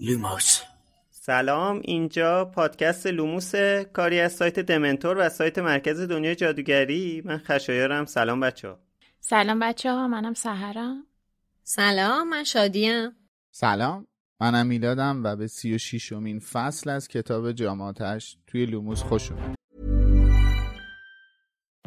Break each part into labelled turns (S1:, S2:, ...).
S1: لوموس.
S2: سلام اینجا پادکست لوموس کاری از سایت دمنتور و سایت مرکز دنیای جادوگری. من خشایارم. سلام بچه ها.
S3: سلام بچه ها منم سهرم.
S4: سلام من شادیم.
S5: سلام منم میلادم و به سی و شیشمین فصل از کتاب جامعاتش توی لوموس خوش اومد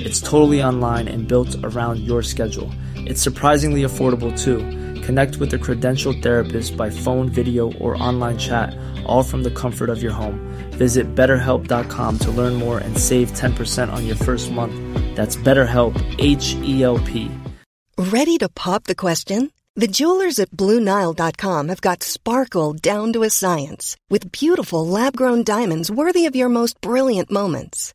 S1: It's totally online and built around your schedule. It's surprisingly affordable too. Connect with a credentialed therapist by phone, video, or online chat, all from the comfort of your home. Visit betterhelp.com to learn more and save 10% on your first month. That's BetterHelp, H E L P.
S6: Ready to pop the question? The jewelers at BlueNile.com have got sparkle down to a science with beautiful lab grown diamonds worthy of your most brilliant moments.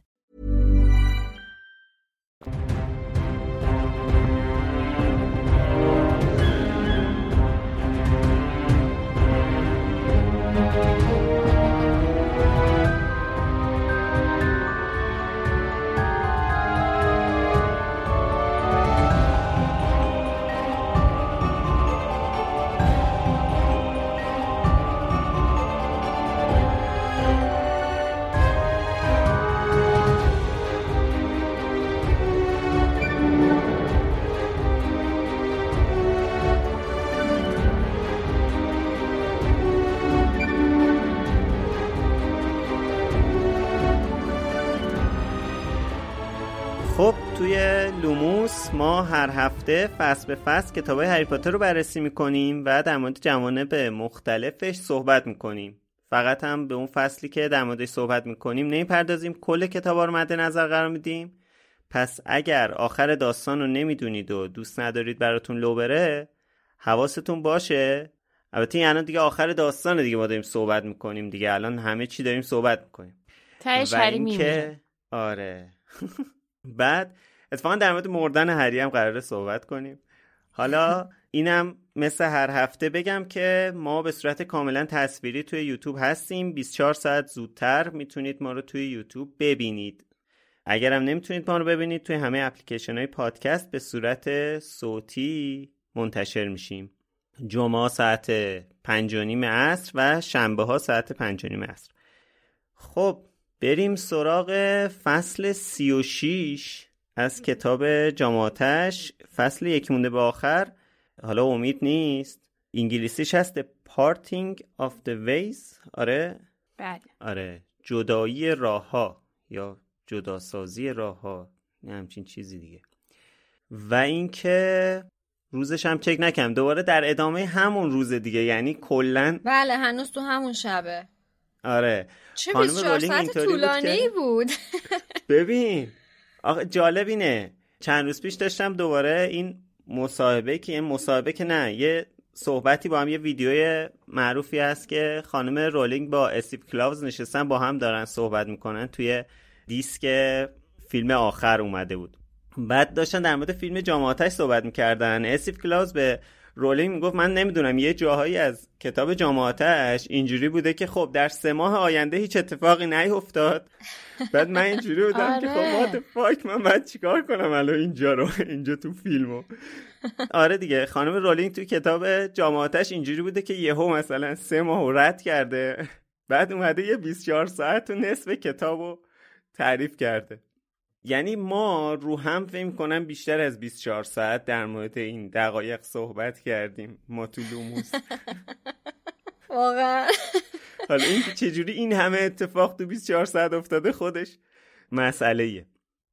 S2: خب توی لوموس ما هر هفته فصل به فصل کتاب هری پاتر رو بررسی می‌کنیم و در مورد جوانب مختلفش صحبت می‌کنیم. فقط هم به اون فصلی که در موردش صحبت می‌کنیم نمی‌پردازیم. کل کتاب رو مد نظر قرار میدیم. پس اگر آخر داستان رو نمی‌دونید و دوست ندارید براتون لو بره حواستون باشه. البته این الان دیگه آخر داستان دیگه ما داریم صحبت می‌کنیم دیگه. الان همه چی داریم صحبت می‌کنیم.
S3: تهش
S2: و
S3: هری میمیره
S2: آره. بعد اتفاقا در مورد مردن هری هم قراره صحبت کنیم. حالا اینم مثل هر هفته بگم که ما به صورت کاملا تصویری توی یوتیوب هستیم. 24 ساعت زودتر می‌تونید ما رو توی یوتیوب ببینید. اگرم نمی‌تونید ما رو ببینید توی همه اپلیکیشن های پادکست به صورت صوتی منتشر میشیم. جمعه ساعت پنج و نیم عصر و شنبه ها ساعت پنج و نیم عصر. خب بریم سراغ فصل سی و شیش از کتاب جاماتش فصل یک مونده به آخر. حالا امید نیست. انگلیسیش هست The Parting of the Ways. آره؟
S3: بله.
S2: آره. جدایی راه ها یا جداسازی راه ها نه همچین چیزی دیگه. و اینکه روزش هم چک نکردم. دوباره در ادامه همون روز دیگه. یعنی کلا
S4: بله هنوز تو همون شبه.
S2: آره.
S4: چه
S2: خانم
S4: 24
S2: رولینگ
S4: ساعت
S2: اینطوری بود
S4: طولانی
S2: که-
S4: بود.
S2: ببین آخه جالب اینه. چند روز پیش داشتم دوباره این مصاحبه که این مصاحبه که نه یه صحبتی با هم یه ویدیوی معروفی هست که خانم رولینگ با استیو کلاوز نشستن با هم دارن صحبت می‌کنن توی دیسک فیلم آخر اومده بود. بعد داشتن در مورد فیلم جام آتش صحبت می‌کردن. استیو کلاوز به رولینگ می‌گفت من نمی‌دونم یه جاهایی از کتاب جام آتش اینجوری بوده که خب در سه ماه آینده هیچ اتفاقی نیفتاد بعد من اینجوری بودم که
S3: آره.
S2: خب what the fuck من باید چیکار کنم الان اینجا رو اینجا تو فیلمو. آره دیگه خانم رولینگ تو کتاب جام آتش اینجوری بوده که یهو مثلا سه ماه رد کرده. بعد اومده یه 24 ساعت و نصف کتابو تعریف کرده. یعنی ما رو هم فکر کنم بیشتر از 24 ساعت در مورد این دقایق صحبت کردیم ما تو لوموس
S4: واقعا
S2: حالا این چجوری این همه اتفاق تو 24 ساعت افتاده خودش مسئله ایه.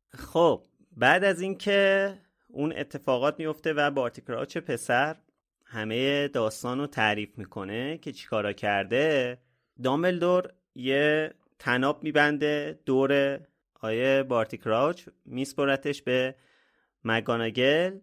S2: خب بعد از اینکه اون اتفاقات میفته و بارتی کراچ پسر همه داستان رو تعریف می‌کنه که چیکارا کرده دامبلدور یه تناب میبنده دور آیه بارتی کراوچ میسپرتش به مگانگل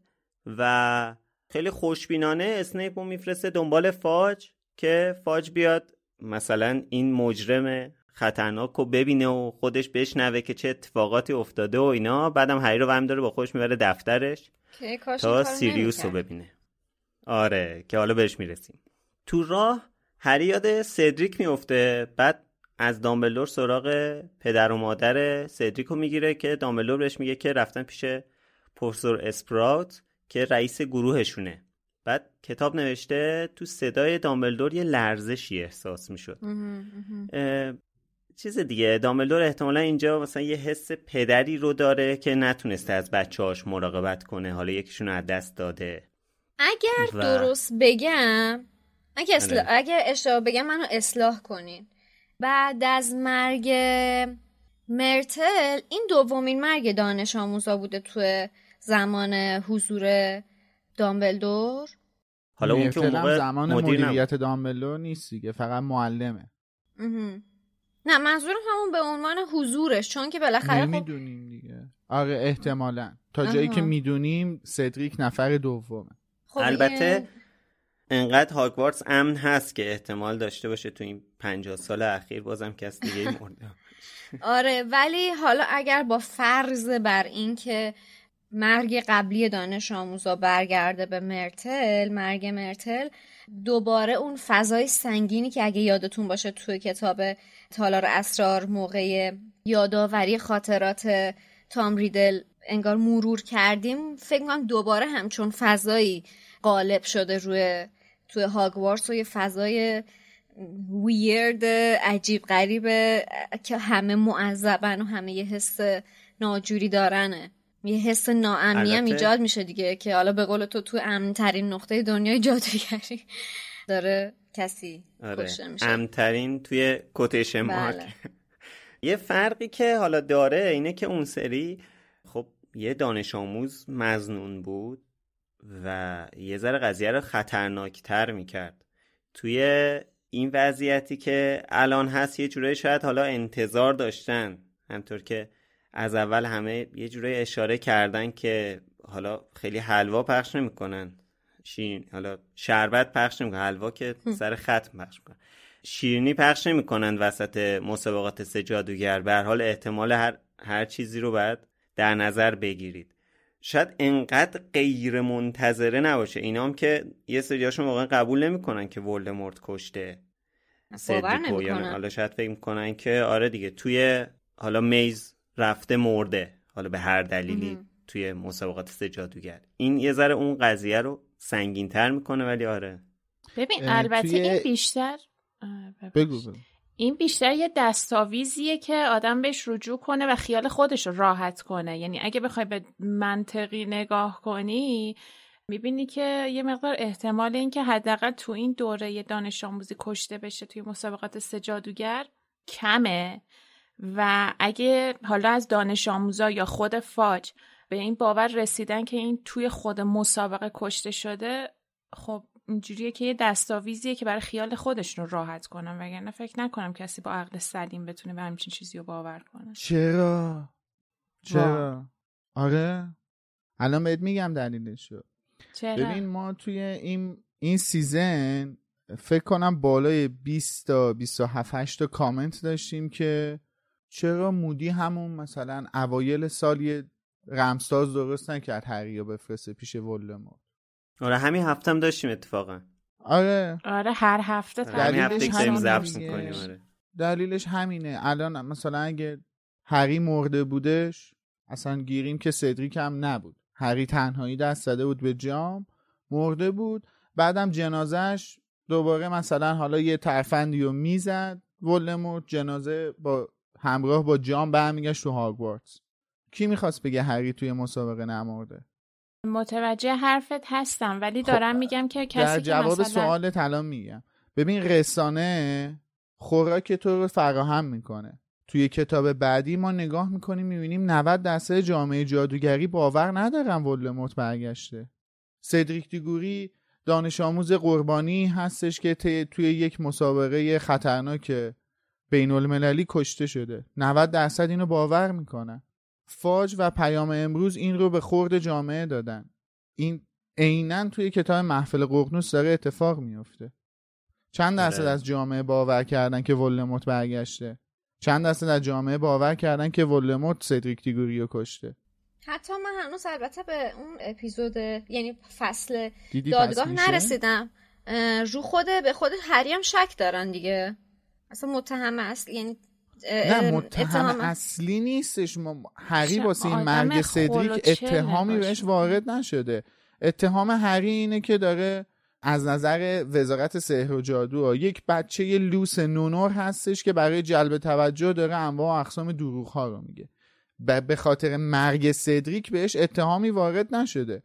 S2: و خیلی خوشبینانه اسنیپ رو میفرسته دنبال فاج که فاج بیاد مثلا این مجرم خطرناک رو ببینه و خودش بشنوه که چه اتفاقاتی افتاده و اینا. بعدم هری رو هم داره با خودش می‌بره دفترش تا سیریوس رو ببینه. آره که حالا بهش می‌رسیم. تو راه هری یاد سدریک میفته بعد از دامبلور سراغ پدر و مادر سدریک رو می‌گیره که دامبلور بهش میگه که رفتن پیش پروفسور اسپراوت که رئیس گروهشونه. بعد کتاب نوشته تو صدای دامبلدور یه لرزشی احساس می‌شد. چیز دیگه دامبلدور احتمالا اینجا مثلا یه حس پدری رو داره که نتونسته از بچه هاش مراقبت کنه حالا یکیشون از دست داده.
S4: اگر و... درست بگم اگه, اصلا... آره. اگه اشتباه بگم منو اصلاح کنین. بعد از مرگ مرتل این دومین مرگ دانش آموزا بوده تو زمان حضور دامبلدور.
S5: حالا اون که موقع زمان مدیریت دامبلدور نیست دیگه فقط معلمه.
S4: نه منظورم همون به عنوان حضورش چون که بالاخره
S5: خب نمی‌دونیم دیگه. آره احتمالا. تا جایی که می‌دونیم سدریک نفر دومه.
S2: خب البته انقدر هاگوارتس امن هست که احتمال داشته باشه تو این پنجاه سال اخیر بازم کس دیگه مرده
S4: آره ولی حالا اگر با فرض بر این که مرگ قبلی دانش آموزا برگرده به مرتل مرگ مرتل دوباره اون فضای سنگینی که اگه یادتون باشه توی کتاب تالار اسرار موقع یادآوری خاطرات تام ریدل انگار مرور کردیم فکر کنم دوباره همچون فضایی غالب شده روی توی هاگوارس و یه فضای ویرد عجیب غریبه که همه معذبن و همه یه حس ناجوری دارنه یه حس ناامنی هم ایجاد میشه دیگه که حالا به قول تو تو امنترین نقطه دنیای جادوگری داره کسی آره. میشه
S2: امنترین توی کوتیشن مارک بله. یه فرقی که حالا داره اینه که اون سری خب یه دانش آموز مزنون بود و یه ذره قضیه رو خطرناکتر می‌کرد. توی این وضعیتی که الان هست یه جورایی شاید حالا انتظار داشتن همطور که از اول همه یه جورایی اشاره کردن که حالا خیلی حلوا پخش نمی‌کنن. شیرین حالا شربت پخش نمی‌کنن حلوا که سر ختم پخش می‌کنن. شیرینی پخش نمی‌کنن وسط مسابقات سه جادوگر. به حال احتمال هر هر چیزی رو باید در نظر بگیرید. شاید انقدر غیر منتظره نباشه. اینا هم که یه سریاشون واقعا قبول نمی‌کنن که ولدمورت کشته
S4: سدریکو یا
S2: حالا شاید فکر می‌کنن که آره دیگه توی حالا میز رفته مرده. حالا به هر دلیلی توی مسابقات سه جادوگر. این یه ذره اون قضیه رو سنگین تر می‌کنه ولی آره.
S3: ببین البته این بیشتر
S5: بگو,
S3: این بیشتر یه دستاویزیه که آدم بهش رجوع کنه و خیال خودش رو راحت کنه. یعنی اگه بخوای به منطقی نگاه کنی می‌بینی که یه مقدار احتمال این که حداقل تو این دوره دانش آموزی کشته بشه توی مسابقات سه جادوگر کمه. و اگه حالا از دانش آموزا یا خود فاج به این باور رسیدن که این توی خود مسابقه کشته شده خب اینجوریه که یه دستاویزیه که برای خیال خودش رو راحت کنم وگرنه فکر نکنم کسی با عقل سلیم بتونه به همچین چیزی رو باور کنه.
S5: چرا؟ چرا؟ آره؟ الان بهت میگم دلیلشو.
S3: چرا؟
S5: ببین ما توی این این سیزن فکر کنم بالای 20 تا 27 تا کامنت داشتیم که چرا مودی همون مثلا اوایل سال یه رمساز درست نکرد هری رو بفرسته پیش ولدمورت.
S2: آره همین هفته هم داشتیم اتفاقا.
S5: آره.
S3: آره هر هفته
S2: دلیلش همینه آره.
S5: دلیلش همینه. الان مثلا اگه هری مرده بودش اصلا گیریم که سدریک هم نبود. هری تنهایی دست زده بود به جام مرده بود. بعدم جنازش دوباره مثلا حالا یه ترفندی رو می‌زد. ولدمورت جنازه با همراه با جام برمیگشت تو هاگوارتس کی می‌خواست بگه هری توی مسابقه نمرده؟
S3: متوجه حرفت هستم ولی خب، دارم میگم که کسی
S5: در جواب
S3: مثلا...
S5: سوالت الان میگم ببین رسانه خوراک تو رو فراهم می‌کنه. توی کتاب بعدی ما نگاه می‌کنیم می‌بینیم 90 درصد جامعه جادوگری باور ندارن ولدمورت برگشته. سدریک دیگوری دانش آموز قربانی هستش که توی یک مسابقه خطرناک بین المللی کشته شده. 90 درصد اینو باور می‌کنن. فاج و پیام امروز این رو به خورد جامعه دادن. این عینا توی کتاب محفل ققنوس داره اتفاق میفته چند درصد
S2: آره.
S5: از جامعه باور کردن که ولموت برگشته؟ چند درصد از جامعه باور کردن که ولموت سدریک دیگوریو کشته؟
S4: حتی من هنوز البته به اون اپیزود یعنی فصل دادگاه؟ نرسیدم. رو خود به خود هری هم شک دارن دیگه. اصلا متهم اصل یعنی
S5: نه متهم اصلی نیستش. ما هری واسه این مرگ سدریک اتهامی. بهش وارد نشده. اتهام هری اینه که داره از نظر وزارت سحر و جادو یک بچه لوس نونور هستش که برای جلب توجه داره انواع و اقسام دروغ ها رو میگه. به خاطر مرگ سدریک بهش اتهامی وارد نشده.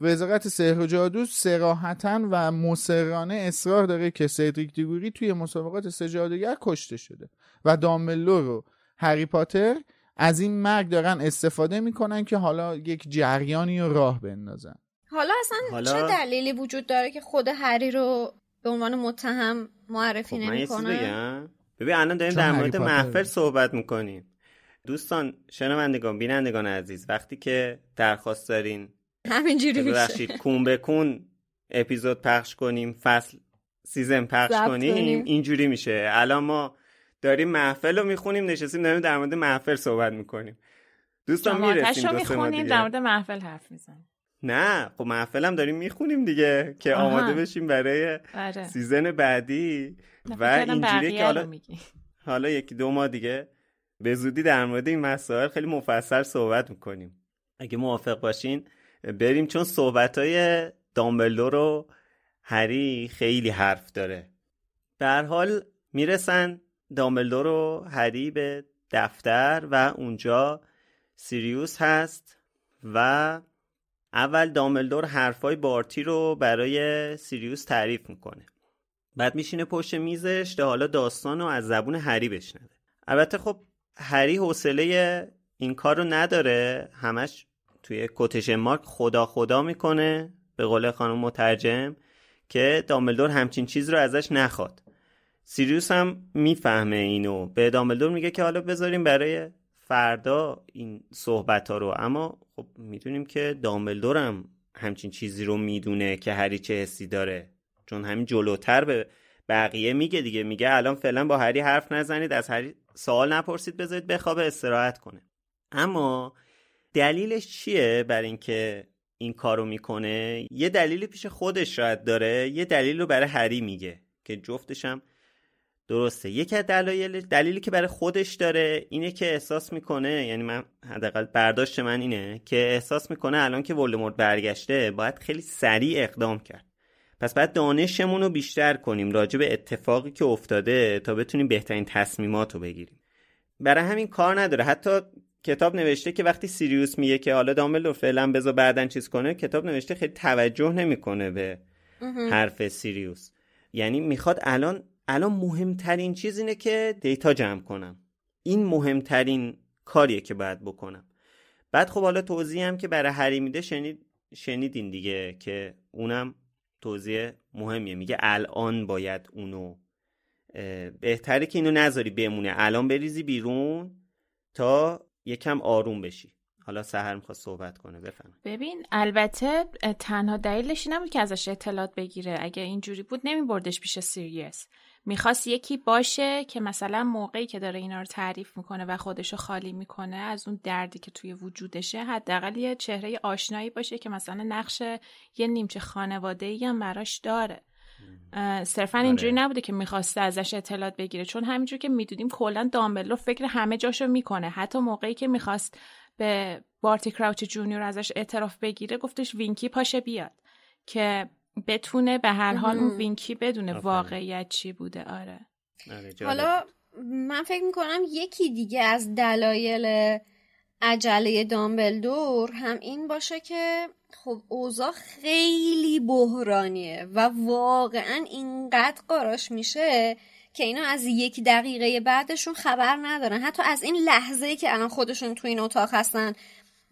S5: وزارت سحر و جادو سراحتا و مسررانه اصرار داره که سدریک دیگوری توی مسابقات سجادگر کشته شده. و دامبلور و هری پاتر از این مرگ دارن استفاده می‌کنن که حالا یک جریانی رو راه بندازن.
S4: حالا اصلا
S2: حالا-
S4: چه دلیلی وجود داره که خود هری رو به عنوان متهم
S2: خب
S4: معرفی نمی‌کنه
S2: بگم. ببین الان داریم در مورد محفل. صحبت می‌کنیم. دوستان شنوندگان بینندگان عزیز وقتی که درخواست دارین
S4: همینجوری میشه.
S2: ببخشید کون به کون اپیزود پخش کنیم فصل season پخش کنیم
S4: کنیم.
S2: اینجوری میشه. الان ما داریم محفل رو می‌خونیم نشستیم داریم در مورد محفل صحبت می‌کنیم. دوستان می‌رسیم
S3: رو می‌خونیم. در مورد محفل حرف می‌زنیم
S2: نه خب محفل هم داریم می‌خونیم دیگه که
S3: آها.
S2: آماده بشیم برای
S3: آره.
S2: season بعدی. و
S3: بقیه
S2: که حالا
S3: رو.
S2: حالا یکی دو ماه دیگه. به زودی در مورد این مسائل خیلی مفصل صحبت می‌کنیم. اگه موافق باشین بریم چون صحبت های دامبلدور و هری خیلی حرف داره. به هر حال می‌رسن دامبلدور و هری به دفتر و اونجا سیریوس هست و اول دامبلدور حرفای بارتی رو برای سیریوس تعریف می‌کنه. بعد میشینه پشت میزش تا حالا داستان رو از زبون هری بشنوه. البته خب هری حوصله این کار رو نداره. همش توی کوتیشن مارک خدا خدا می‌کنه. به قول خانم مترجم که دامبلدور همچین چیز رو ازش نخواد. سیریوس هم می‌فهمه اینو. به دامبلدور میگه که حالا بذاریم برای فردا این صحبت ها رو. اما خب می‌دونیم که دامبلدور هم همچین چیزی رو می‌دونه که هری چه حسی داره. چون همین جلوتر به بقیه میگه دیگه. میگه الان فعلا با هری حرف نزنید از هری سوال نپرسید بذارید بخوابه استراحت کنه. اما دلیلش چیه بر اینکه این کارو می‌کنه؟ یه دلیلی پیش خودش شاید داره یه دلیل رو برای هری میگه که جفتش هم درسته. یکی از دلایل دلیلی که برای خودش داره اینه که احساس می‌کنه یعنی من حداقل برداشت من اینه که احساس می‌کنه الان که ولدمورت برگشته باید خیلی سریع اقدام کرد. پس باید دانشمون رو بیشتر کنیم راجع به اتفاقی که افتاده تا بتونیم بهترین تصمیمات رو بگیریم. برای همین کار نداره. حتی کتاب نوشته که وقتی سیریوس میگه که حالا دامبلدور فعلا بذار بعدن چیز کنه کتاب نوشته خیلی توجه نمی‌کنه به حرف سیریوس. یعنی می‌خواد الان الان مهمترین چیز اینه که دیتا جمع کنم. این مهمترین کاریه که باید بکنم. بعد خب حالا توضیح هم که برای هری میده شنید شنیدین دیگه که اونم توضیح مهمیه. میگه الان باید اونو بهتره که اینو نذاری بمونه. الان بریزی بیرون تا یکم آروم بشی. حالا سهر می‌خواد صحبت کنه. بفهم
S3: ببین البته تنها دلیلش این نبود که ازش اطلاعات بگیره. اگه اینجوری بود نمیبردش پیش سیریس. می‌خواست یکی باشه که مثلا موقعی که داره اینا رو تعریف می‌کنه و خودشو خالی می‌کنه از اون دردی که توی وجودشه حداقل یه چهره آشنایی باشه که مثلا نقش یه نیمچه خانواده ای هم براش داره. صرفا اینجوری نبوده که می‌خواسته ازش اطلاعات بگیره چون همینجور که می‌دونیم کلا دامبلو فکر همه جاشو می‌کنه. حتی موقعی که می‌خواست به بارتی کراوچ جونیور ازش اعتراف بگیره گفتش وینکی پاشه بیاد که بتونه به هر حال اون وینکی بدونه
S2: آفرین.
S3: واقعیت چی بوده آره
S2: آره،.
S4: حالا من فکر می‌کنم یکی دیگه از دلایل عجله دامبلدور هم این باشه که خب اوضاع خیلی بحرانیه و واقعا اینقدر قاراش میشه که اینا از یک دقیقه بعدشون خبر ندارن حتی از این لحظه که الان خودشون تو این اتاق هستن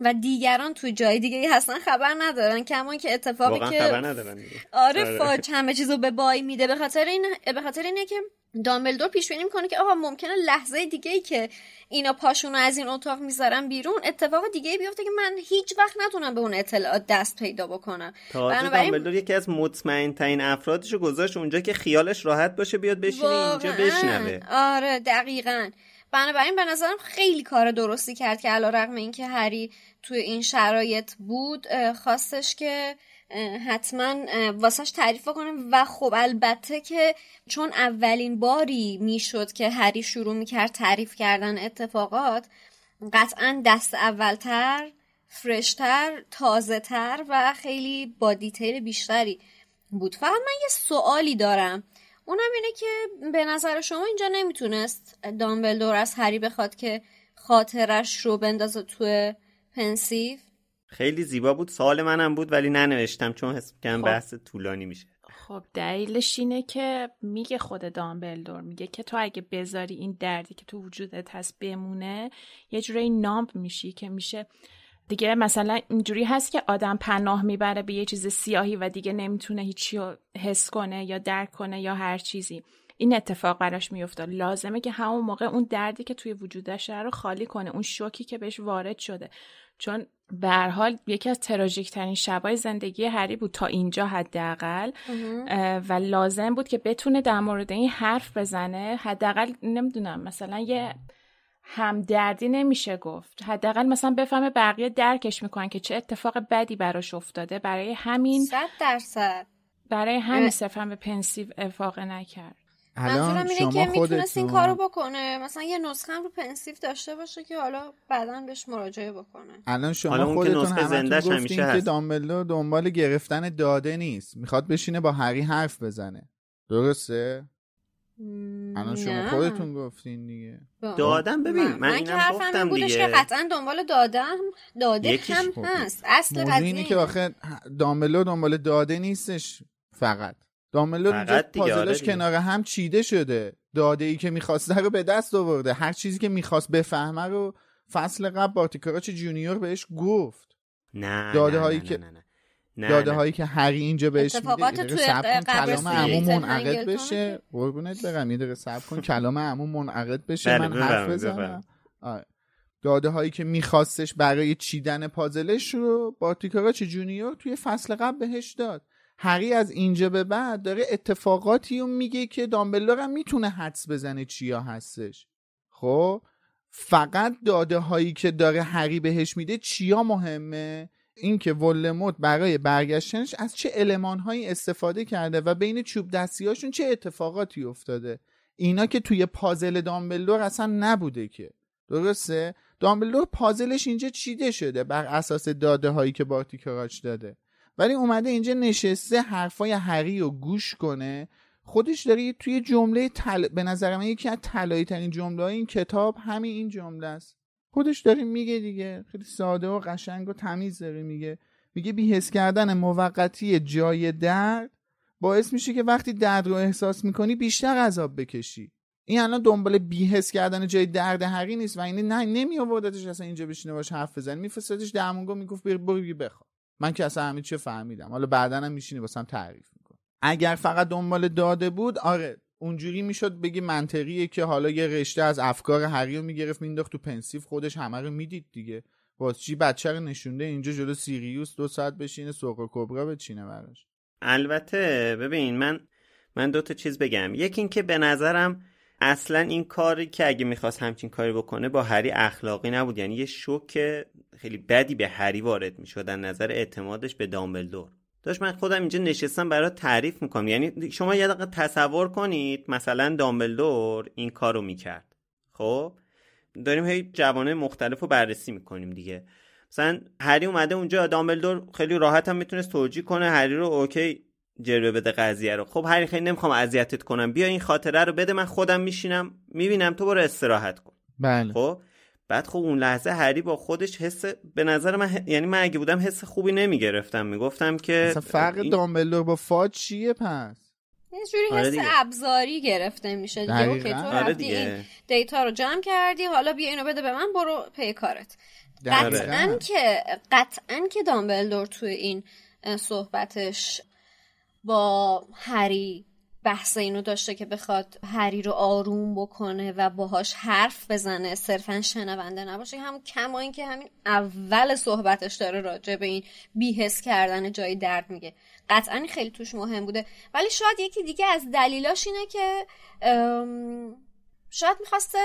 S4: و دیگران تو جای دیگه هستن خبر ندارن. کما که اتفاقی که
S2: خبر ندارن
S4: آره, آره. فاج همه چیزو به بای میده. به خاطر این به خاطر اینه که دامبلدور پیش بینی می‌کنه که آقا ممکنه لحظه دیگه ای که اینا پاشون از این اتاق می‌ذارن بیرون اتفاق دیگه بیفته که من هیچ وقت نتونم به اون اطلاعات دست پیدا بکنم.
S2: بنابراین دامبلدور یکی از مطمئن ترین افرادشو گذاشت اونجا که خیالش راحت باشه بیاد بشینه اینجا بشنوه.
S4: آره دقیقا. بنابراین به نظرم خیلی کار درستی کرد که علا رقم این که هری توی این شرایط بود خواستش که حتما واسش تعریف کنم و خب البته که چون اولین باری می‌شد که هری شروع می‌کرد تعریف کردن اتفاقات قطعا دست اولتر فرشتر تازه تر و خیلی با دیتیل بیشتری بود. فقط من یه سوالی دارم. اونم اینه که به نظر شما اینجا نمی‌تونست دامبلدور از هری بخواد که خاطرش رو بندازه توی پنسیو؟
S2: خیلی زیبا بود. سوال منم بود ولی ننوشتم چون حس کنم خب. بحث طولانی میشه.
S3: خب دلیلش اینه که میگه خود دامبلدور میگه که تو اگه بذاری این دردی که تو وجودت هست بمونه یه جوری نامپ میشی که میشه دیگه مثلا اینجوری هست که آدم پناه می‌بره به یه چیز سیاهی و دیگه نمی‌تونه هیچی رو حس کنه یا درک کنه یا هر چیزی. این اتفاق براش میفته. لازمه که همون موقع اون دردی که توی وجودش رو خالی کنه اون شوکی که بهش وارد شده. چون به هر حال یکی از تراژیک ترین شبای زندگی هری بود تا اینجا حداقل. و لازم بود که بتونه در مورد این حرف بزنه. حداقل نمی‌دونم مثلا یه همدردی نمیشه گفت. حداقل مثلا بفهمه بقیه درکش می‌کنن که چه اتفاق بدی براش افتاده. برای همین
S4: صد درصد.
S3: برای همین صرفا به Pensieve افاقه نکرد.
S4: منظورم اینه که می‌تونست این کارو بکنه. مثلا یه نسخه رو Pensieve داشته باشه که حالا بعدا بهش مراجعه بکنه.
S5: الان شما خودتون همتون گفتین که دامبلدور دنبال گرفتن داده نیست. می‌خواد بشینه با هری حرف بزنه. درسته؟ الان شما خودتون گفتین دیگه.
S2: دادم ببین من, من اینم گفتم دیگه.
S4: که قطعا دنبال دادم. داده هم هست. اصل قضیه
S5: که آخه دامبلو دنبال داده نیستش فقط. داملو اینجا پازلش کنار هم چیده شده. داده ای که می‌خواسته رو به دست آورده. هر چیزی که می‌خواست بفهمه رو فصل قبل بارتیکاراچ جونیور بهش گفت.
S2: نه
S5: داده هایی که نه. داده هایی که هری اینجا بهش میده کلام عمو منعقد بشه. قربونت برم یه دقیقه صبر کن کلام عمو منعقد بشه من حرف بزنم. آره. داده هایی که میخواستش برای چیدن پازلش رو بارتیکاراچ جونیور توی فصل قبل بهش داد. هری از اینجا به بعد داره اتفاقاتی رو میگه که دامبلدور هم می‌تونه حدس بزنه چیا هستش. خب فقط داده هایی که داره هری بهش میده چیا مهمه؟ اینکه ولموت برای برگشتنش از چه علمان هایی استفاده کرده و بین چوب دستیاشون چه اتفاقاتی افتاده. اینا که توی پازل دامبلدور اصلا نبوده که. درسته؟ دامبلدور پازلش اینجا چیده شده بر اساس داده هایی که بارتی کراچ داده. ولی اومده اینجا نشسته حرفای هری رو گوش کنه. خودش داره توی جمله تل... به نظر من یکی از طلایی ترین جمله این کتاب همین این جمله است. خودش داره میگه دیگه. خیلی ساده و قشنگ و تمیز داره میگه. میگه بیهس کردن موقتی جای درد باعث میشه که وقتی درد رو احساس می‌کنی بیشتر عذاب بکشی. این الان دنبال بیهس کردن جای درد هری نیست و این نه نمی آوردتش اصلا اینجا بشینه باش حرف بزنه. میفرستادش درمونگا می‌گفت برو بخواب. من که اصلا همین چه فهمیدم. حالا بعدا هم میشینی واسم تعریف می‌کنه اگر فقط دنبال داده بود آره. اونجوری می‌شد بگی منطقیه که حالا یه رشته از افکار هری رو می‌گرفت مینداخت تو پنسیف خودش همه رو می‌دید دیگه. باز چی بچه رو نشونده اینجا جلو سیریوس دو ساعت بشینه سوق کبرا بچینه براش؟
S2: البته ببین من من دو تا چیز بگم. یکی اینکه به نظرم اصلا این کاری که اگه می‌خواست همچین کاری بکنه با هری اخلاقی نبود. یعنی یه شوک خیلی بدی به هری وارد می‌شد در نظر اعتمادش به دامبلدور. داشت من خودم اینجا نشستم برای تعریف می‌کنم. یعنی شما یه دقیقه تصور کنید مثلا دامبلدور این کارو می‌کرد. خب؟ داریم هی جوانه مختلف رو بررسی می‌کنیم دیگه. مثلا هری اومده اونجا دامبلدور خیلی راحت هم می‌تونست توجیه کنه هری رو OK جلوه بده قضیه رو. خب هری خیلی نمی‌خوام اذیتت کنم. بیا این خاطره رو بده من خودم میشینم می‌بینم تو برو استراحت کن.
S5: بله.
S2: خب؟ بعد خب اون لحظه هری با خودش حس به نظر من یعنی من اگه بودم حس خوبی نمی‌گرفتم می‌گفتم که
S5: اصلا فرق این... دامبلدور با فاج چیه پس
S4: یه جوری
S2: آره
S4: حس
S2: دیگه.
S4: ابزاری گرفته میشه دیگه
S5: دقیقاً.
S4: OK تو
S2: آره
S4: رفتی
S2: دیگه.
S4: این data رو جمع کردی حالا بیا اینو بده به من برو پی کارت. قطعا که قطعا که دامبلدور توی این صحبتش با هری بحث اینو داشته که بخواد هری رو آروم بکنه و باهاش حرف بزنه صرفا شنونده نباشه. همون کما این که همین اول صحبتش داره راجع به این بیهس کردن جای درد میگه. قطعا خیلی توش مهم بوده. ولی شاید یکی دیگه از دلیلاش اینه که شاید می‌خواسته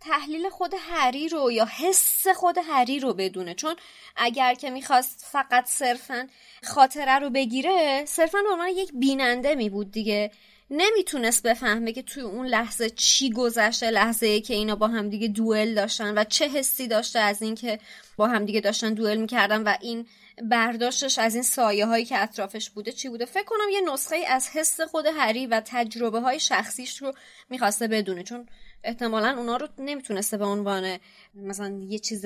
S4: تحلیل خود هری رو یا حس خود هری رو بدونه. چون اگر که می‌خواست فقط صرفا خاطره رو بگیره صرفا به عنوان یک بیننده می بود دیگه. نمی‌تونست بفهمه که توی اون لحظه چی گذشته لحظه ای که اینا با همدیگه دوئل داشتن و چه حسی داشته از اینکه با همدیگه داشتن دوئل می‌کردن و این برداشتش از این سایه هایی که اطرافش بوده چی بوده؟ فکر کنم یه نسخه ای از حس خود هری و تجربه های شخصیش رو می‌خواسته بدونه چون احتمالا اونا رو نمی‌تونسته به عنوان مثلا یه چیز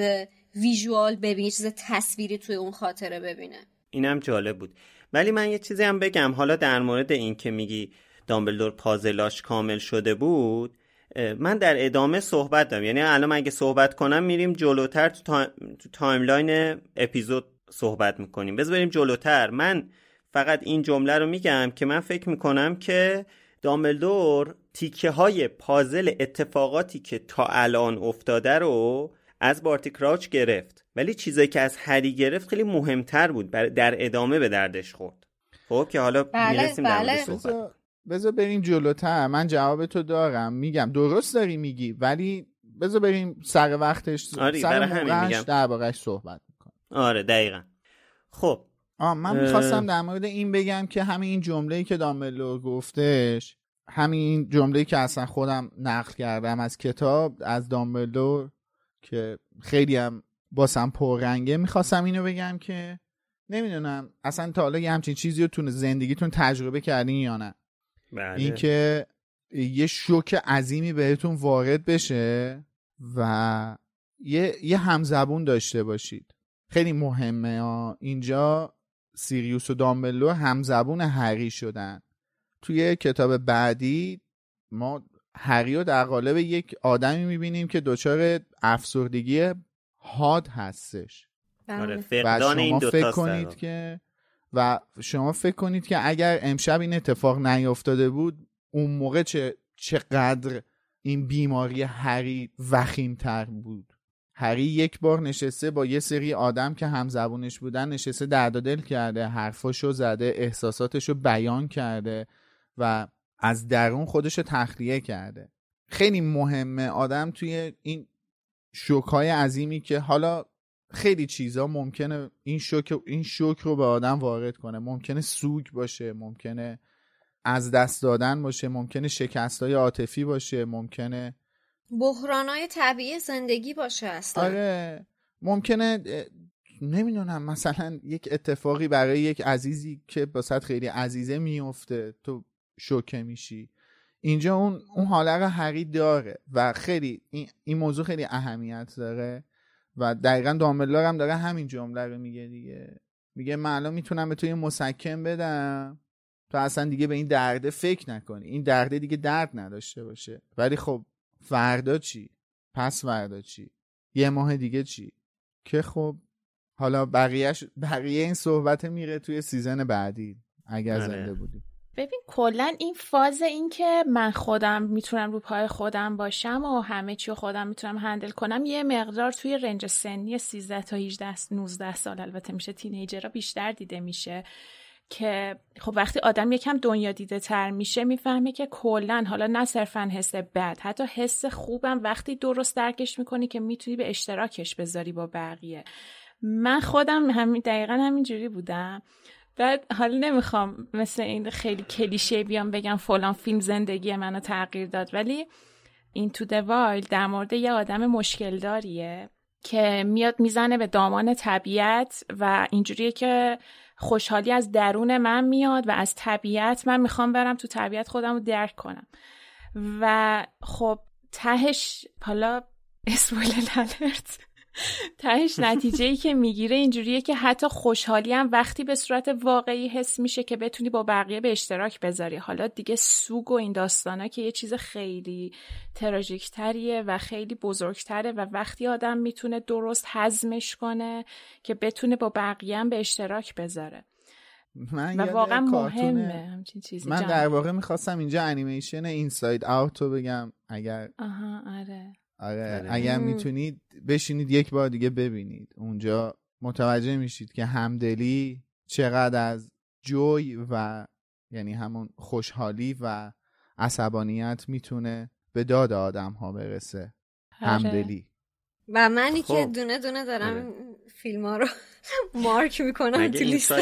S4: visual ببینه یه چیز تصویری توی اون خاطره ببینه.
S2: اینم جالب بود. ولی من یه چیزی هم بگم. حالا در مورد این که میگی دامبلدور پازلاش کامل شده بود من در ادامه صحبت دارم. یعنی الان اگه صحبت کنم میریم جلوتر تو, تا... تو timeline اپیزود صحبت می‌کنیم. بذار بریم جلوتر. من فقط این جمله رو میگم که من فکر می‌کنم که دامبلدور تیکه های پازل اتفاقاتی که تا الان افتاده رو از بارتی کراوچ گرفت. ولی چیزایی که از هری گرفت خیلی مهمتر بود. بر- در ادامه به دردش خورد. خب که حالا
S4: بله،
S2: می‌رسیم در
S4: بله.
S2: مورد صحبت
S5: بذار بریم جلوتر. من جواب تو دارم. میگم درست داری میگی ولی بذار بریم سر وقتش
S2: آره،
S5: سر موقعش. دربارهش صحبت می‌کنم
S2: آره دقیقا. خب.
S5: آه من. می‌خواستم در مورد این بگم که همین این جمله‌ای که دامبلدور گفتش همین جمله‌ای که اصلا خودم نقل کردم از کتاب از دامبلدور که خیلی هم باسم پررنگه می‌خواستم اینو بگم که نمی‌دونم اصلا تا حالا یه همچین چیزی رو تو زندگیتون تجربه کردین یا نه.
S2: بله
S5: اینکه یه شوک عظیمی بهتون وارد بشه و یه, یه همزبون داشته باشید خیلی مهمه ها. اینجا سیریوس و دامبلو همزبون هری شدن توی کتاب بعدی ما هری رو در قالب یک آدمی می‌بینیم که دچار افسردگی حاد هستش
S2: آره
S4: بله.
S5: و
S2: فقدان این دو
S5: فکر کنید که و شما فکر کنید که اگر امشب این اتفاق نیفتاده بود اون موقع چه چقدر این بیماری هری وخیمتر بود. هری یک بار نشسته با یه سری آدم که همزبونش بودن نشسته درد دل کرده حرفاشو زده احساساتشو بیان کرده و از درون خودشو تخلیه کرده. خیلی مهمه آدم توی این شوکهای عظیمی که حالا خیلی چیزا ممکنه این شوک این شوک رو به آدم وارد کنه. ممکنه سوگ باشه ممکنه از دست دادن باشه ممکنه شکست های عاطفی باشه ممکنه
S4: بحرانای طبیعی زندگی باشه اصلا.
S5: آره. ممکنه نمی‌دونم مثلا یک اتفاقی برای یک عزیزی که باست خیلی عزیزه میفته تو شوکه میشی. اینجا اون اون حاله رو هری داره و خیلی این, این موضوع خیلی اهمیت داره. و دقیقا دامبلدور هم داره همین جمله رو میگه دیگه. میگه من الان می‌تونم به تو یه مسکن بدم. تو اصلا دیگه به این درده فکر نکنی. این درده دیگه درد نداشته باشه. ولی خب فردا چی؟ پس فردا چی؟ یه ماه دیگه چی؟ که خب حالا بقیهش بقیه این صحبت میره توی season بعدی اگر
S2: آره.
S5: زنده بودی.
S3: ببین کلا این فاز این که من خودم می‌تونم رو پای خودم باشم و همه چی خودم می‌تونم handle کنم یه مقدار توی range سنی 13 تا 18 19 سال البته میشه teenager ها بیشتر دیده میشه که خب وقتی آدم یکم دنیا دیده تر میشه می‌فهمه که کلا حالا نه صرفا حس بد حتی حس خوبم وقتی درست درکش می‌کنی که می‌تونی به اشتراکش بذاری با بقیه. من خودم همین دقیقا همینجوری بودم. بعد حالا نمی‌خوام مثل این خیلی کلیشه بیام بگم فلان فیلم زندگی منو تغییر داد ولی این تو دوایل در مورد یه آدم مشکل داریه که میاد می‌زنه به دامان طبیعت و اینجوریه که خوشحالی از درون من میاد و از طبیعت من می‌خوام برم تو طبیعت خودم رو درک کنم. و خب تهش حالا اسپویلر الرت. تهش نتیجه ای که می‌گیره اینجوریه که حتی خوشحالی هم وقتی به صورت واقعی حس میشه که بتونی با بقیه به اشتراک بذاری. حالا دیگه سوگ و این داستانا که یه چیز خیلی تراژیکتریه و خیلی بزرگتره و وقتی آدم می‌تونه درست هضمش کنه که بتونه با بقیه هم به اشتراک بذاره.
S5: من
S3: و واقعا مهمه همچین چیزی.
S5: من
S3: جان.
S5: در واقع می‌خواستم اینجا انیمیشن اینساید اوت رو بگم اگر
S3: آها آره.
S5: آره
S2: آره.
S5: اگر. می‌تونید بشینید یک بار دیگه ببینید اونجا متوجه میشید که همدلی چقدر از جوی و یعنی همون خوشحالی و عصبانیت می‌تونه به داد آدم ها برسه
S3: آره.
S5: همدلی
S4: و منی که
S2: خب.
S4: دونه دونه دارم
S2: آره.
S4: فیلم ها رو مارک می‌کنم تو لیست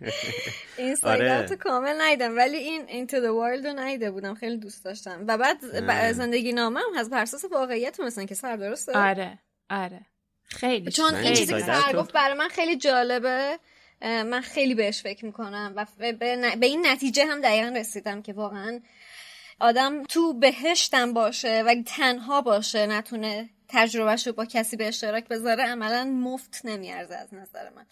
S4: این
S2: آره.
S4: اوت کامل ندیدم ولی این Into the World رو ندیده بودم خیلی دوست داشتم. و بعد زندگی نامه هم هست بر اساس واقعیت مثلا که سر درسته؟
S3: آره آره. خیلی
S4: چون این چیزی که سر. گفت برای من خیلی جالبه. من خیلی بهش فکر می‌کنم و به, به این نتیجه هم دقیقا رسیدم که واقعا آدم تو بهشتم باشه و تنها باشه نتونه تجربهش رو با کسی به اشتراک بذاره عملا مفت نمیارزه از نظر من.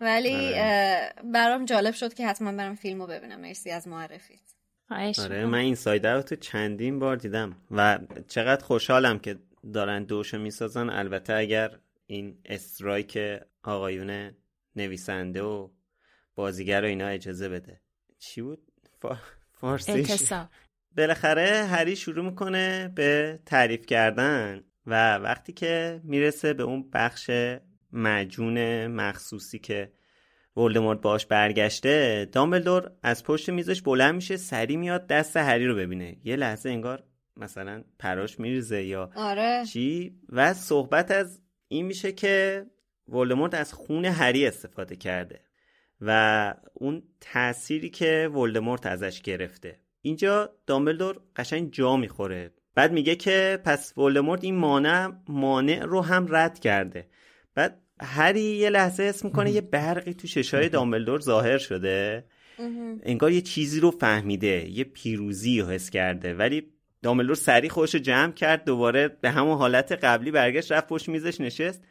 S4: ولی
S2: آره.
S4: برام جالب شد که حتما برم فیلم رو ببینم مرسی از معرفیت
S2: آره. من این ساید اوت رو چندین بار دیدم و چقدر خوشحالم که دارن دوشو می‌سازن البته اگر این استرایک آقایون نویسنده و بازیگر و اینا اجازه بده چی بود؟ فا... فارسیش بالاخره هری شروع می‌کنه به تعریف کردن و وقتی که می‌رسه به اون بخش معجون مخصوصی که ولدمورت باش برگشته دامبلدور از پشت میزش بلند میشه سری میاد دست هری رو ببینه. یه لحظه انگار مثلا پراش میریزه یا
S4: آره.
S2: چی؟ و صحبت از این میشه که ولدمورت از خون هری استفاده کرده و اون تأثیری که ولدمورت ازش گرفته. اینجا دامبلدور قشنگ جا می‌خوره. بعد میگه که پس ولدمورت این مانع مانع رو هم رد کرده. بعد هری یه لحظه حس می‌کنه یه برقی تو چشای دامبلدور ظاهر شده. انگار یه چیزی رو فهمیده یه پیروزی رو حس کرده. ولی دامبلدور سریع خودش رو جمع کرد دوباره به همون حالت قبلی برگشت رفت پشت میزش نشست.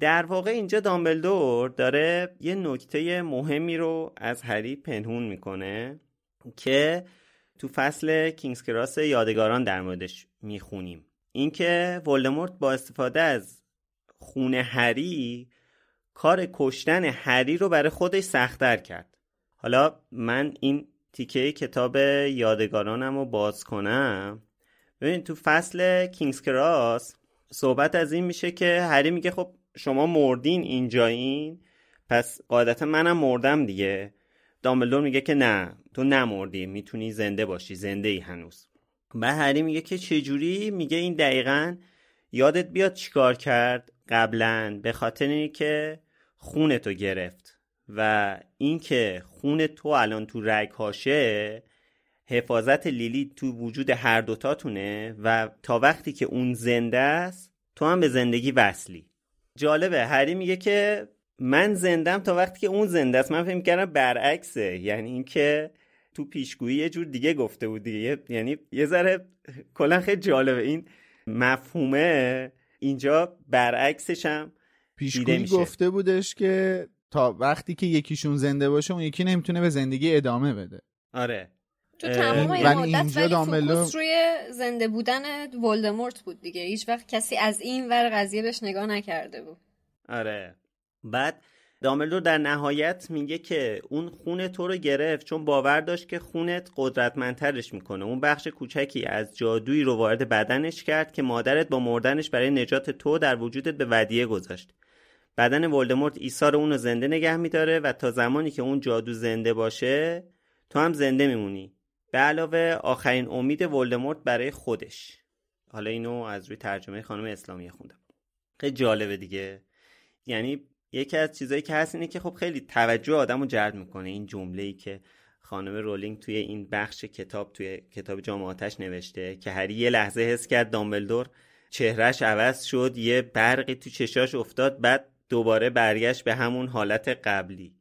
S2: در واقع اینجا دامبلدور داره یه نکته مهمی رو از هری پنهون می‌کنه که تو فصل کینگز کراس یادگاران در موردش می‌خونیم. اینکه ولدمورت با استفاده از خون هری کار کشتن هری رو برای خودش سختتر کرد. حالا من این تیکه کتاب یادگارانم رو باز کنم. ببین تو فصل کینگز کراس صحبت از این میشه که هری میگه خب شما مردین اینجایین پس قاعدتا منم مردم دیگه. دامبلدور میگه که نه تو نمردی می‌تونی زنده باشی زنده ای هنوز. بعد هری میگه که چجوری؟ میگه این دقیقا یادت بیاد چیکار کرد؟ قبلا به خاطر اینکه خون تو گرفت و اینکه خون تو الان تو رگ هاشه حفاظت لیلی تو وجود هر دوتاتونه و تا وقتی که اون زنده است تو هم به زندگی وصلی. جالبه هری میگه که من زندم تا وقتی که اون زنده است. من فکر کردم برعکسه. یعنی اینکه تو پیشگویی یه جور دیگه گفته بود دیگه. یعنی یه ذره کلا خیلی جالبه. این مفهومه. اینجا برعکسش هم
S5: پیشگویی. گفته بودش که تا وقتی که یکیشون زنده باشه اون یکی نمی‌تونه به زندگی ادامه بده.
S2: آره.
S4: تو تمام این مدت ولی فوکوس روی زنده بودن ولدمورت بود دیگه. هیچ وقت کسی از این ور قضیه بهش نگاه نکرده بود.
S2: آره. بعد دامبلدور در نهایت میگه که اون خون تو رو گرفت چون باور داشت که خونت قدرتمندترش می‌کنه. اون بخش کوچکی از جادویی رو وارد بدنش کرد که مادرت با مردنش برای نجات تو در وجودت به ودیعه گذاشت. بدن ولدمورت ایثار اون رو زنده نگه میداره و تا زمانی که اون جادو زنده باشه تو هم زنده میمونی. به علاوه آخرین امید ولدمورت برای خودش. حالا اینو از روی ترجمه خانم اسلامی خوندم. خیلی جالبه دیگه. یعنی یکی از چیزایی که هست اینه که خب خیلی توجه آدم رو جلب می‌کنه. این جمله ای که خانم رولینگ توی این بخش کتاب توی کتاب جامعاتش نوشته که هری یه لحظه حس کرد دامبلدور چهرش عوض شد یه برقی تو چشاش افتاد بعد دوباره برگشت به همون حالت قبلی.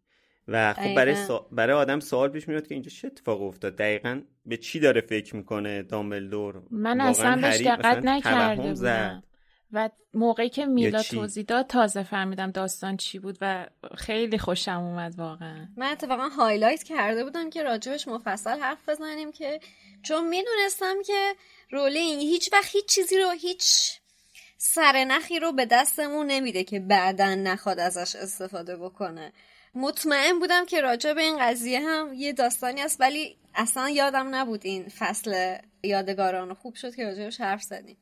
S2: و خب برای. سا... برای آدم سوال پیش میاد که اینجا چه اتفاق افتاد؟ دقیقا به چی داره فکر می‌کنه دامبلدور؟
S3: من اصلا بهش دقت نکرده. بودم. و موقعی که میلا توضیح داد تازه فهمیدم داستان چی بود و خیلی خوشم اومد واقعا.
S4: من اتفاقا هایلایت کرده بودم که راجبش مفصل حرف بزنیم که چون می‌دونستم که رولینگ هیچ وقت هیچ چیزی رو هیچ سرنخی رو به دستمون نمیده که بعدا نخواد ازش استفاده بکنه. مطمئن بودم که راجع به این قضیه هم یه داستانی است ولی اصلا یادم نبود این فصل یادگاران خوب شد که راجبش حرف زدیم.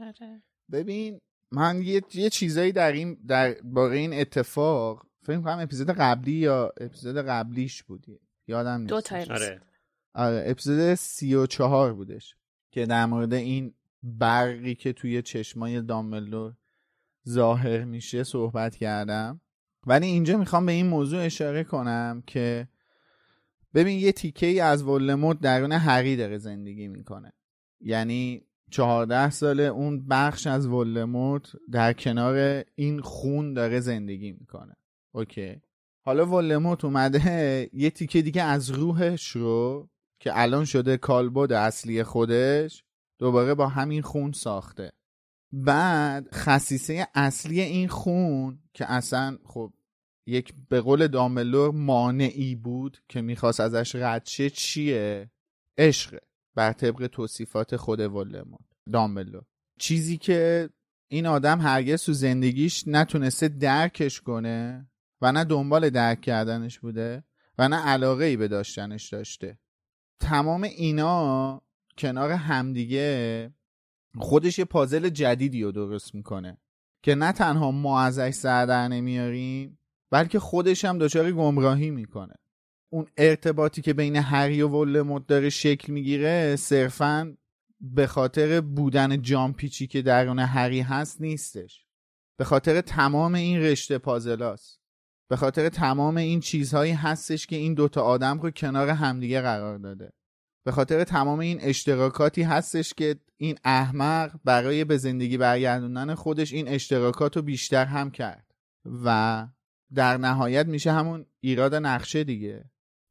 S3: آره.
S5: ببین من یه, یه چیزایی در این در باقی این اتفاق فکر کنم اپیزود قبلی یا اپیزود قبلیش بودی. یادم نیست.
S3: دو تا
S2: آره.
S5: آره اپیزود سی و چهار بودش که در مورد این برقی که توی چشمای دامبلدور ظاهر میشه صحبت کردم. ولی اینجا می‌خوام به این موضوع اشاره کنم که ببین یه تیکه ای از ولموت درون هری داره زندگی می‌کنه. یعنی چهارده ساله اون بخش از ولموت در کنار این خون داره زندگی می‌کنه. اوکی. حالا ولموت اومده یه تیکه دیگه از روحش رو که الان شده کالبد اصلی خودش دوباره با همین خون ساخته. بعد خصیصه اصلی این خون که اصلا خب یک به قول داملور مانعی بود که می‌خواست ازش رد چیه؟ عشقه. بر طبق توصیفات خود ولدمورت. دامبلور چیزی که این آدم هرگز تو زندگیش نتونسته درکش کنه و نه دنبال درک کردنش بوده و نه علاقه ای به داشتنش داشته. تمام اینا کنار همدیگه خودش یه پازل جدیدی رو درست می‌کنه که نه تنها ما ازش سر در نمیاریم بلکه خودش هم دچار گمراهی می‌کنه. اون ارتباطی که بین هری و ولدمورت داره شکل می‌گیره صرفا به خاطر بودن جامپیچی که درون هری هست نیستش. به خاطر تمام این رشته پازلاست به خاطر تمام این چیزهایی هستش که این دوتا آدم رو کنار همدیگه قرار داده. به خاطر تمام این اشتراکاتی هستش که این احمق برای به زندگی برگردوندن خودش این اشتراکات رو بیشتر هم کرد. و در نهایت میشه همون ایراد نقشه دیگه.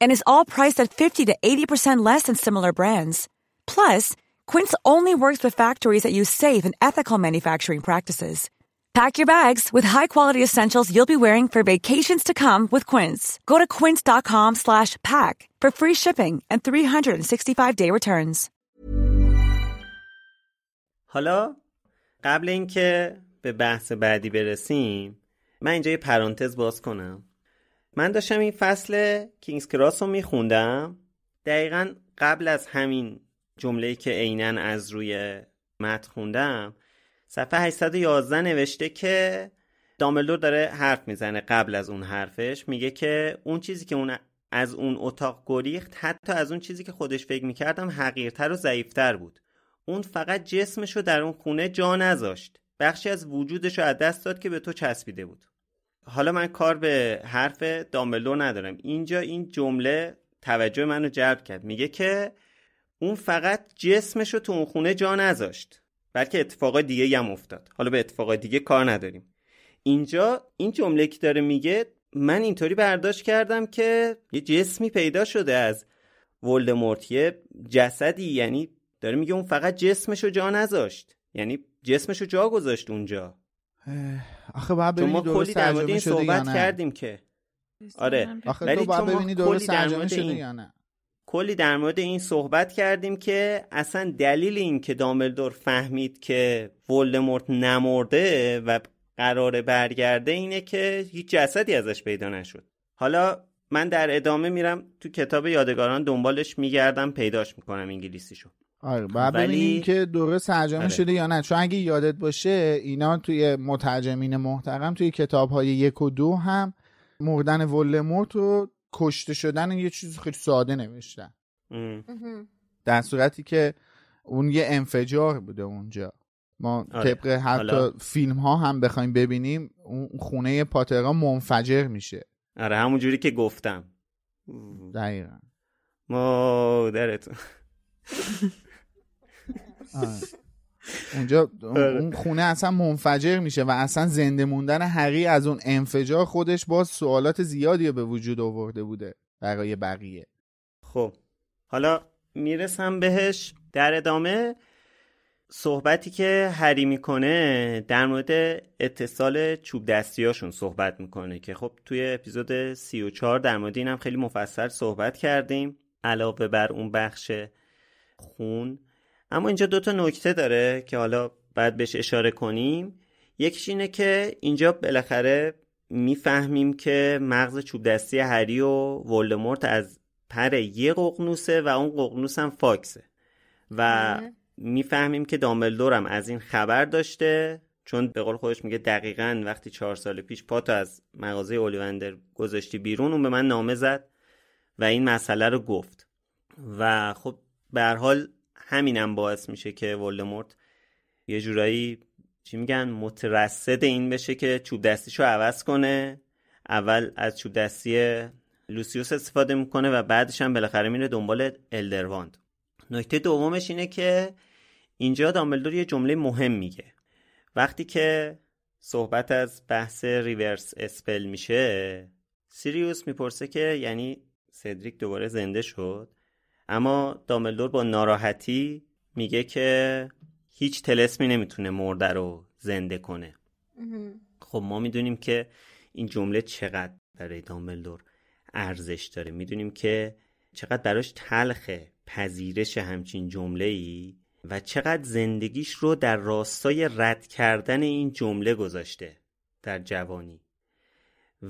S7: And is all priced at 50 to 80% less than similar brands. Plus, Quince only works with factories that use safe and ethical manufacturing practices. Pack your bags with high-quality essentials you'll be wearing for vacations to come with Quince. Go to quince.com slash pack for free shipping and 365-day returns.
S2: حالا قبل اینکه به بحث بعدی برسیم من اینجا یه پرانتز باز کنم من داشتم این فصل کینگز کراس رو میخوندم. دقیقا قبل از همین جمله که عینا از روی متن خوندم صفحه 811 نوشته که دامبلدور داره حرف می‌زنه قبل از اون حرفش. میگه که اون چیزی که اون از اون اتاق گریخت حتی از اون چیزی که خودش فکر می‌کردم حقیرتر و ضعیفتر بود. اون فقط جسمش رو در اون خونه جا نذاشت. بخشی از وجودش رو از دست داد که به تو چسبیده بود. حالا من کار به حرف دامبلدور ندارم. اینجا این جمله توجه منو جلب کرد. میگه که اون فقط جسمش رو تو اون خونه جا نذاشت بلکه اتفاقای دیگه هم افتاد. حالا به اتفاقای دیگه کار نداریم. اینجا این جمله که داره میگه من اینطوری برداشت کردم که یه جسمی پیدا شده از ولدمورت یه جسدی یعنی داره میگه اون فقط جسمشو جا نذاشت. یعنی جسمشو جا گذاشت اونجا.
S5: آخه باید ببینی درست
S2: کلی در مورد
S5: ترجمه
S2: این
S5: شده یا
S2: صحبت
S5: نه؟
S2: کردیم که. آره.
S5: آخه
S2: ولی
S5: تو باید ببینی
S2: کلی
S5: درست
S2: در
S5: ترجمه شده
S2: این-
S5: یا نه؟
S2: کلی در مورد این صحبت کردیم که اصلا دلیل این که دامبلدور فهمید که ولدمورت نمرده و قرار برگرده اینه که هیچ جسدی ازش پیدا نشد. حالا من در ادامه میرم تو کتاب یادگاران دنبالش میگردم پیداش می‌کنم انگلیسیشو.
S5: آره بعد
S2: ولی-
S5: ببینیم که درست ترجمه
S2: آره.
S5: شده یا نه چون اگه یادت باشه اینا توی مترجمین محترم توی کتاب های یک و دو هم مردن ولمورت رو کشته شدن یه چیز خیلی ساده نوشتن. در صورتی که اون یه انفجار بوده اونجا ما
S2: آره.
S5: طبق حتی
S2: حالا-
S5: فیلم ها هم بخوایم ببینیم اون خونه پاترا منفجر میشه
S2: آره همون جوری که گفتم
S5: دقیقا
S2: مادرتون.
S5: اونجا اون-
S2: آره.
S5: اون خونه اصلا منفجر میشه و اصلا زنده موندن هری از اون انفجار خودش باز سوالات زیادی رو به وجود آورده بوده برای بقیه.
S2: خب. حالا می‌رسم بهش در ادامه صحبتی که هری می‌کنه در مورد اتصال چوب دستیاشون صحبت می‌کنه که خب توی اپیزود 34 در مورد اینم خیلی مفصل صحبت کردیم علاوه بر اون بخش خون. اما اینجا دوتا نکته داره که حالا باید بهش اشاره کنیم. یکیش اینه که اینجا بالاخره می‌فهمیم که مغز چوب دستی هری و ولدمورت از پر یه ققنوسه و اون ققنوس هم فاکسه. و
S4: بله.
S2: می‌فهمیم که دامبلدور هم از این خبر داشته چون به قول خودش میگه دقیقا وقتی چهار سال پیش پاتو از مغازه اولیوندر گذاشتی بیرون اون به من نامه زد و این مسئله رو گفت. و خب به هر حال همینم باعث میشه که ولدمورت یه جورایی چی میگن مترصد این بشه که چوب دستیشو عوض کنه. اول از چوب دستی لوسیوس استفاده می‌کنه و بعدش هم بالاخره میره دنبال الدرواند نکته دومش اینه که اینجا دامبلدور یه جمله مهم میگه. وقتی که صحبت از بحث ریورس اسپل میشه سیریوس می‌پرسه که یعنی سدریک دوباره زنده شد؟ اما دامبلدور با ناراحتی میگه که هیچ تلسمی نمی‌تونه مرده رو زنده کنه. خب ما می‌دونیم که این جمله چقدر برای دامبلدور ارزش داره. می‌دونیم که چقدر براش تلخه پذیرش همچین جمله ای و چقدر زندگیش رو در راستای رد کردن این جمله گذاشته در جوانی.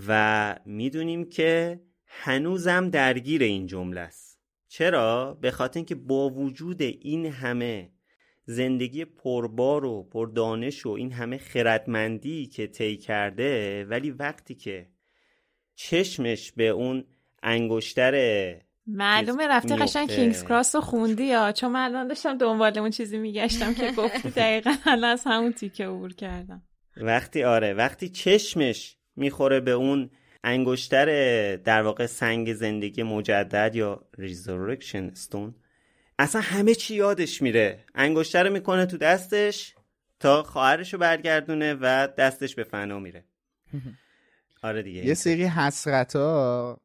S2: و می‌دونیم که هنوزم درگیر این جمله است. چرا؟ به خاطر اینکه با وجود این همه زندگی پربار و پردانش و این همه خردمندی که طی کرده ولی وقتی که چشمش به اون انگشتر
S3: معلومه رفته قشنگ. کینگز کراس رو خوندی یا چون من الان داشتم دنبال اون چیزی میگشتم که گفتی دقیقا الان از همون تیکه عبور کردم
S2: وقتی آره وقتی چشمش می‌خوره به اون انگشتر در واقع سنگ زندگی مجدد یا Resurrection Stone اصلا همه چی یادش میره. انگشتر رو می‌کنه تو دستش تا خواهرش رو برگردونه و دستش به فنا میره. آره دیگه.
S5: یه سری حسرت ها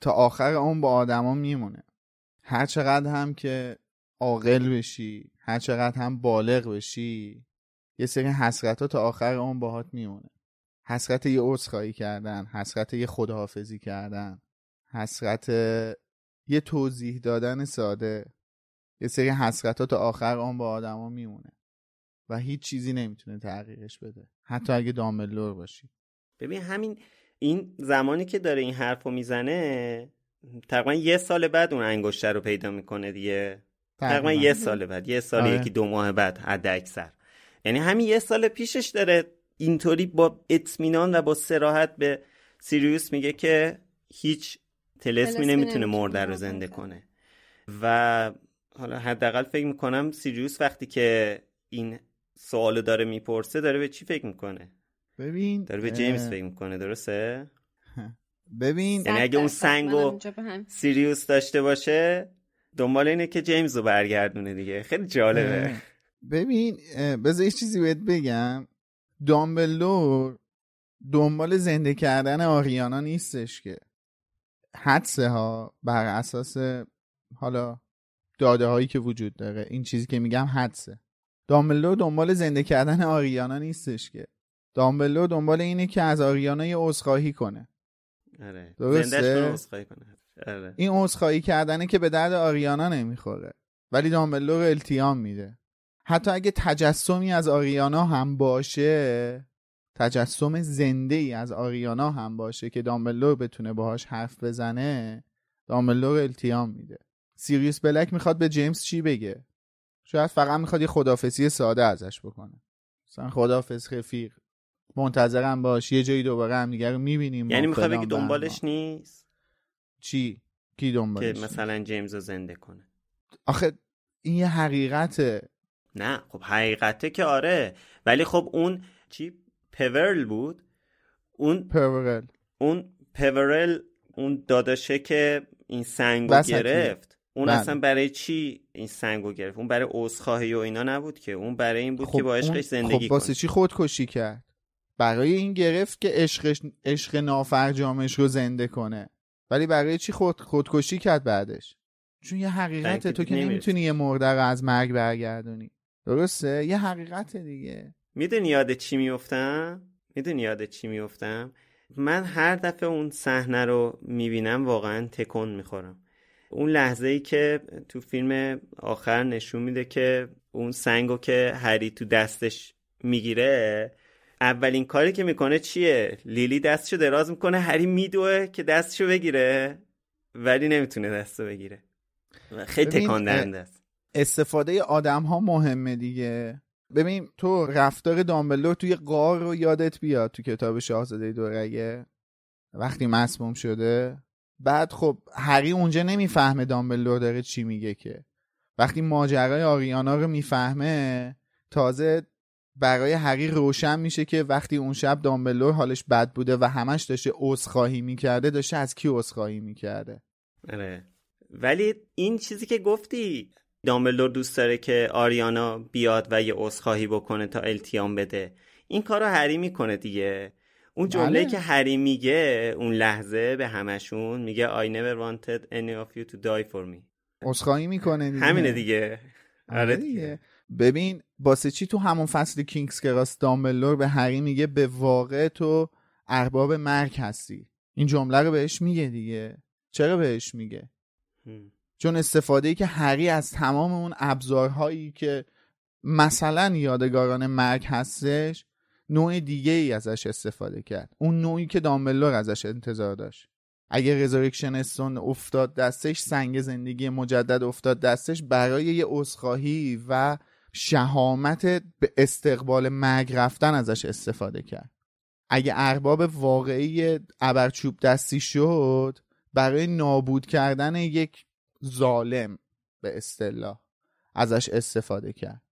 S5: تا آخر عمر با آدما میمونه. هر چقدر هم که عاقل بشی هر چقدر هم بالغ بشی یه سری حسرت ها تا آخر عمر باهات میمونه. حسرت یه عذرخواهی کردن حسرت یه خداحافظی کردن حسرت یه توضیح دادن ساده. یه سری حسرت ها تا آخر اون با آدما میمونه و هیچ چیزی نمی‌تونه تغییرش بده. حتی اگه دامبلور باشی.
S2: ببین همین این زمانی که داره این حرف رو می‌زنه تقریبا یه سال بعد اون انگشتر رو پیدا می‌کنه دیگه. تقریبا یه سال بعد یه سال
S5: آره.
S2: یکی دو ماه بعد حد اکثر یعنی همین یه سال پیشش داره اینطوری با اطمینان و با سراحت به سیریوس میگه که هیچ تلسمی نمی‌تونه مرده رو زنده
S4: کنه.
S2: و حالا حداقل فکر می‌کنم سیریوس وقتی که این سوالو داره می‌پرسه داره به چی فکر می‌کنه؟
S5: ببین
S2: داره به جیمز فکر می‌کنه درسته؟
S5: ببین
S2: یعنی اگه اون. سنگو. سیریوس داشته باشه دنبال اینه که جیمز رو برگردونه دیگه. خیلی جالبه.
S5: ببین بذار یه چیزی بهت بگم. دامبلور دنبال زنده کردن آریانا نیستش که. حدسه ها بر اساس حالا داده هایی که وجود داره این چیزی که میگم حدسه. دامبلور دنبال زنده کردن آریانا نیستش که. دامبلور دنبال اینه که از آریانا یه عذرخواهی کنه.
S2: آره.
S5: درسته.
S2: کنه. آره.
S5: این عذرخواهی کردنه که به درد آریانا نمی‌خوره. ولی دامبلور التیام میده. حتی اگه تجسمی از آریانا هم باشه تجسم زنده ای از آریانا هم باشه که دامبلور بتونه باهاش حرف بزنه دامبلور التیام میده. سیریوس بلک می‌خواد به جیمز چی بگه؟ شاید فقط می‌خواد یه خدافسی ساده ازش بکنه. مثلا خدافز رفیق. منتظرم باش. یه جایی دوباره هم دیگه رو می‌بینیم.
S2: یعنی می‌خوای بگی دنبالش نیست؟
S5: چی؟ کی دنبالش
S2: که مثلا جیمز رو زنده کنه.
S5: آخه این یه حقیقته.
S2: نه خب حقیقته که آره. ولی خب اون چی؟ پورل بود. اون
S5: پورل.
S2: اون پورل اون داداشه که این سنگو گرفت. اون بله. اصلا برای چی این سنگو گرفت؟ اون برای عذرخواهی و اینا نبود که. اون برای این بود
S5: خب
S2: که با عشقش زندگی
S5: خب واسه چی خودکشی کرد؟ برای این گرفت که عشقش عشق نافرجامش رو زنده کنه. ولی برای چی خود خودکشی کرد بعدش؟ چون یه حقیقته تو که نمی‌تونی یه مرده رو از مرگ برگردونی. درسته؟ یه حقیقت دیگه.
S2: می‌دونی یاد چی میفتم می‌دونی یاد چی میفتم من هر دفعه اون صحنه رو می‌بینم واقعا تکون می‌خورم. اون لحظه ای که تو فیلم آخر نشون میده که اون سنگو که هری تو دستش می‌گیره اولین کاری که می‌کنه چیه؟ لیلی دستشو دراز می‌کنه هری میدوه که دستشو بگیره ولی نمی‌تونه دستو بگیره. خیلی تکان دهنده است
S5: استفاده آدم ها مهمه دیگه. ببین تو رفتار دامبلور توی قار رو یادت بیاد تو کتاب شاهزاده دورگه؟ وقتی مسموم شده. بعد خب هری اونجا نمی‌فهمه دامبلور داره چی میگه که. وقتی ماجرای آریانا رو می‌فهمه تازه برای هری روشن میشه که وقتی اون شب دامبلور حالش بد بوده و همش داشته عذرخواهی می‌کرده داشته از کی عذرخواهی می‌کرده؟
S2: آره. ولی این چیزی که گفتی دامبلور دوست داره که آریانا بیاد و یه عذرخواهی بکنه تا التیام بده. این کارو هری می‌کنه دیگه. اون جمله بله. که هری میگه اون لحظه به همشون میگه I never wanted any of you to die for me.
S5: عذرخواهی می‌کنه دیگه.
S2: همینه دیگه.
S5: آره, آره دیگه. ببین باسه چی تو همون فصل کینگز کراس دامبلور به هری میگه به واقع تو ارباب مرگ هستی. این جمله رو بهش میگه دیگه. چرا بهش میگه؟ چون استفاده ای که هری از تمام اون ابزارهایی که مثلا یادگاران مرگ هستش نوع دیگه ای ازش استفاده کرد. اون نوعی که دامبلور ازش انتظار داشت. اگه رزورکشن استون افتاد دستش سنگ زندگی مجدد افتاد دستش برای یه عذرخواهی و شهامت به استقبال مرگ رفتن ازش استفاده کرد. اگه ارباب واقعی ابرچوب دستی شد برای نابود کردن یک ظالم به اصطلاح ازش استفاده کرد.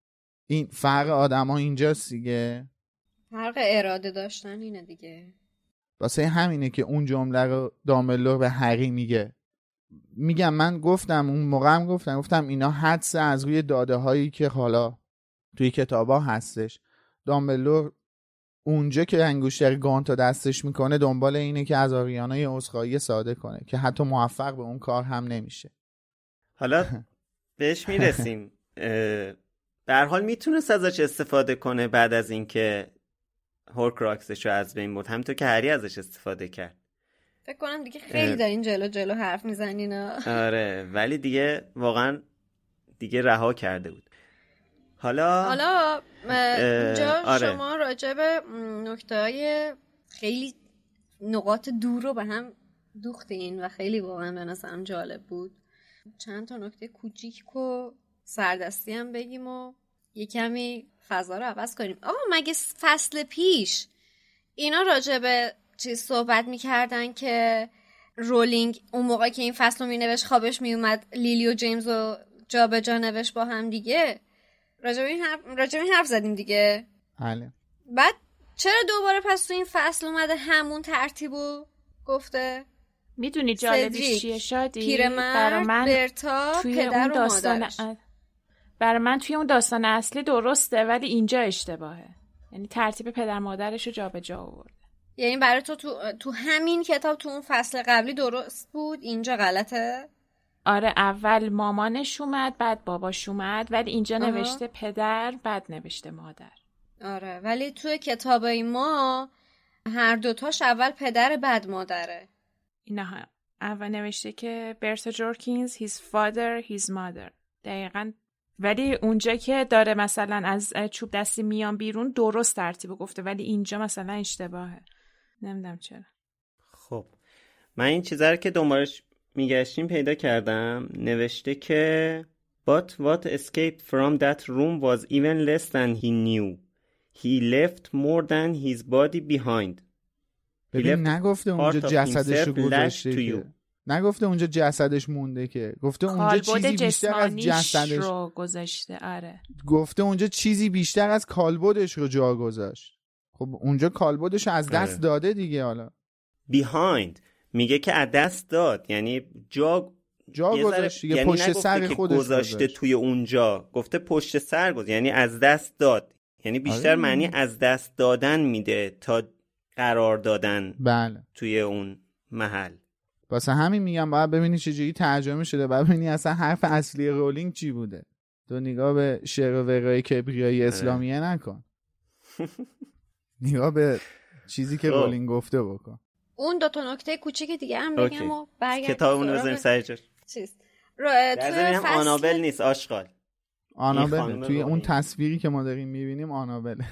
S5: این فرق آدما اینجاست دیگه.
S4: فرق اراده داشتن اینه دیگه.
S5: واسه همینه که اون جمله رو داملور به هری میگه. میگم من گفتم اون موقع هم گفتم گفتم اینا حدس از روی داده هایی که حالا توی کتابا هستش. دامبلور اونجا که انگوشتر گانتو دستش می‌کنه دنبال اینه که از آریانا یه عذرخواهی ساده کنه که حتی موفق به اون کار هم نمیشه.
S2: حالا بهش می‌رسیم. در حال می‌تونست ازش استفاده کنه بعد از اینکه هورکراکسش رو از بین برد. همینطور که هری ازش استفاده کرد.
S4: فکر کنم دیگه خیلی دارین جلو جلو حرف می‌زنین
S2: آره ولی دیگه واقعا دیگه رها کرده بود. حالا
S4: حالا اینجا آره. شما راجع به نکته های خیلی نقاط دور رو به هم دوختین و خیلی واقعا به نظرم جالب بود. چند تا نکته کوچیک و سردستی هم بگیم و یه کمی فضا رو عوض کنیم. آقا مگه فصل پیش اینا راجع به چیز صحبت می‌کردن که رولینگ اون موقع که این فصل رو مینوشت خوابش میومد لیلی و جیمز رو جا به جا نوشت با هم دیگه؟ راجع به این حرف, این حرف زدیم دیگه.
S5: بله.
S4: بعد چرا دوباره پس تو این فصل اومده همون ترتیبو گفته؟
S3: می‌دونی جالبیش چیه؟ شادی
S4: پیرمرد من برتا توی پدر اون داستان
S3: برای من توی اون داستان اصلی درسته ولی اینجا اشتباهه. یعنی ترتیب پدر مادرش رو جابجا آورده.
S4: یعنی برای تو, تو تو همین کتاب تو اون فصل قبلی درست بود؟ اینجا غلطه؟
S3: آره اول مامانش اومد بعد باباش اومد ولی اینجا نوشته پدر بعد نوشته مادر.
S4: آره ولی توی کتابای ما هر دوتاش اول پدر بعد مادره.
S3: نه. اول نوشته که برتا جورکینز his father his mother. دقیقا. ولی اونجا که داره مثلا از چوب دستی میان بیرون درست ترتیب گفته ولی اینجا مثلا اشتباهه. نمی‌دونم چرا.
S2: خب. من این چیزا رو که دنبالش میگشتیم پیدا کردم. نوشته که But what escaped from that room was even less than he knew. He left more than his body behind.
S5: ببین نگفته اونجا جسدش رو گذاشته
S2: to you.
S5: که نگفته اونجا جسدش مونده که. گفته اونجا چیزی بیشتر از جسدش
S3: رو گذاشته آره.
S5: گفته اونجا چیزی بیشتر از کالبدش رو جا گذاشت. خب اونجا کالبدش رو از دست
S2: آره.
S5: داده دیگه حالا.
S2: Behind. میگه که از دست داد. یعنی جا
S5: جا گذاشت دیگه
S2: یعنی
S5: پشت سر
S2: که
S5: خودش
S2: گذاشته
S5: گذاشت.
S2: توی اونجا. گفته پشت سر گذاشت. یعنی از دست داد. یعنی بیشتر
S5: آره.
S2: معنی از دست دادن میده تا قرار دادن
S5: بله.
S2: توی اون محل.
S5: واسه همین میگم باید ببینی چجوری ترجمه شده باید ببینی اصلا حرف اصلی رولینگ چی بوده. تو نگاه به شعر و وقای
S2: آره.
S5: کبریای اسلامیه نکن. نگاه به چیزی که
S2: خب.
S5: رولینگ گفته بکن.
S4: اون دو تا نکته کوچیک دیگه هم. بگم و برگردیم
S2: رو
S4: سراغ
S2: بزنیم سر جاش.
S4: چیز
S2: هم
S4: فصل-
S2: آنابل نیست آشغال.
S5: آنابل. توی اون. تصویری که ما داریم می‌بینیم آنابل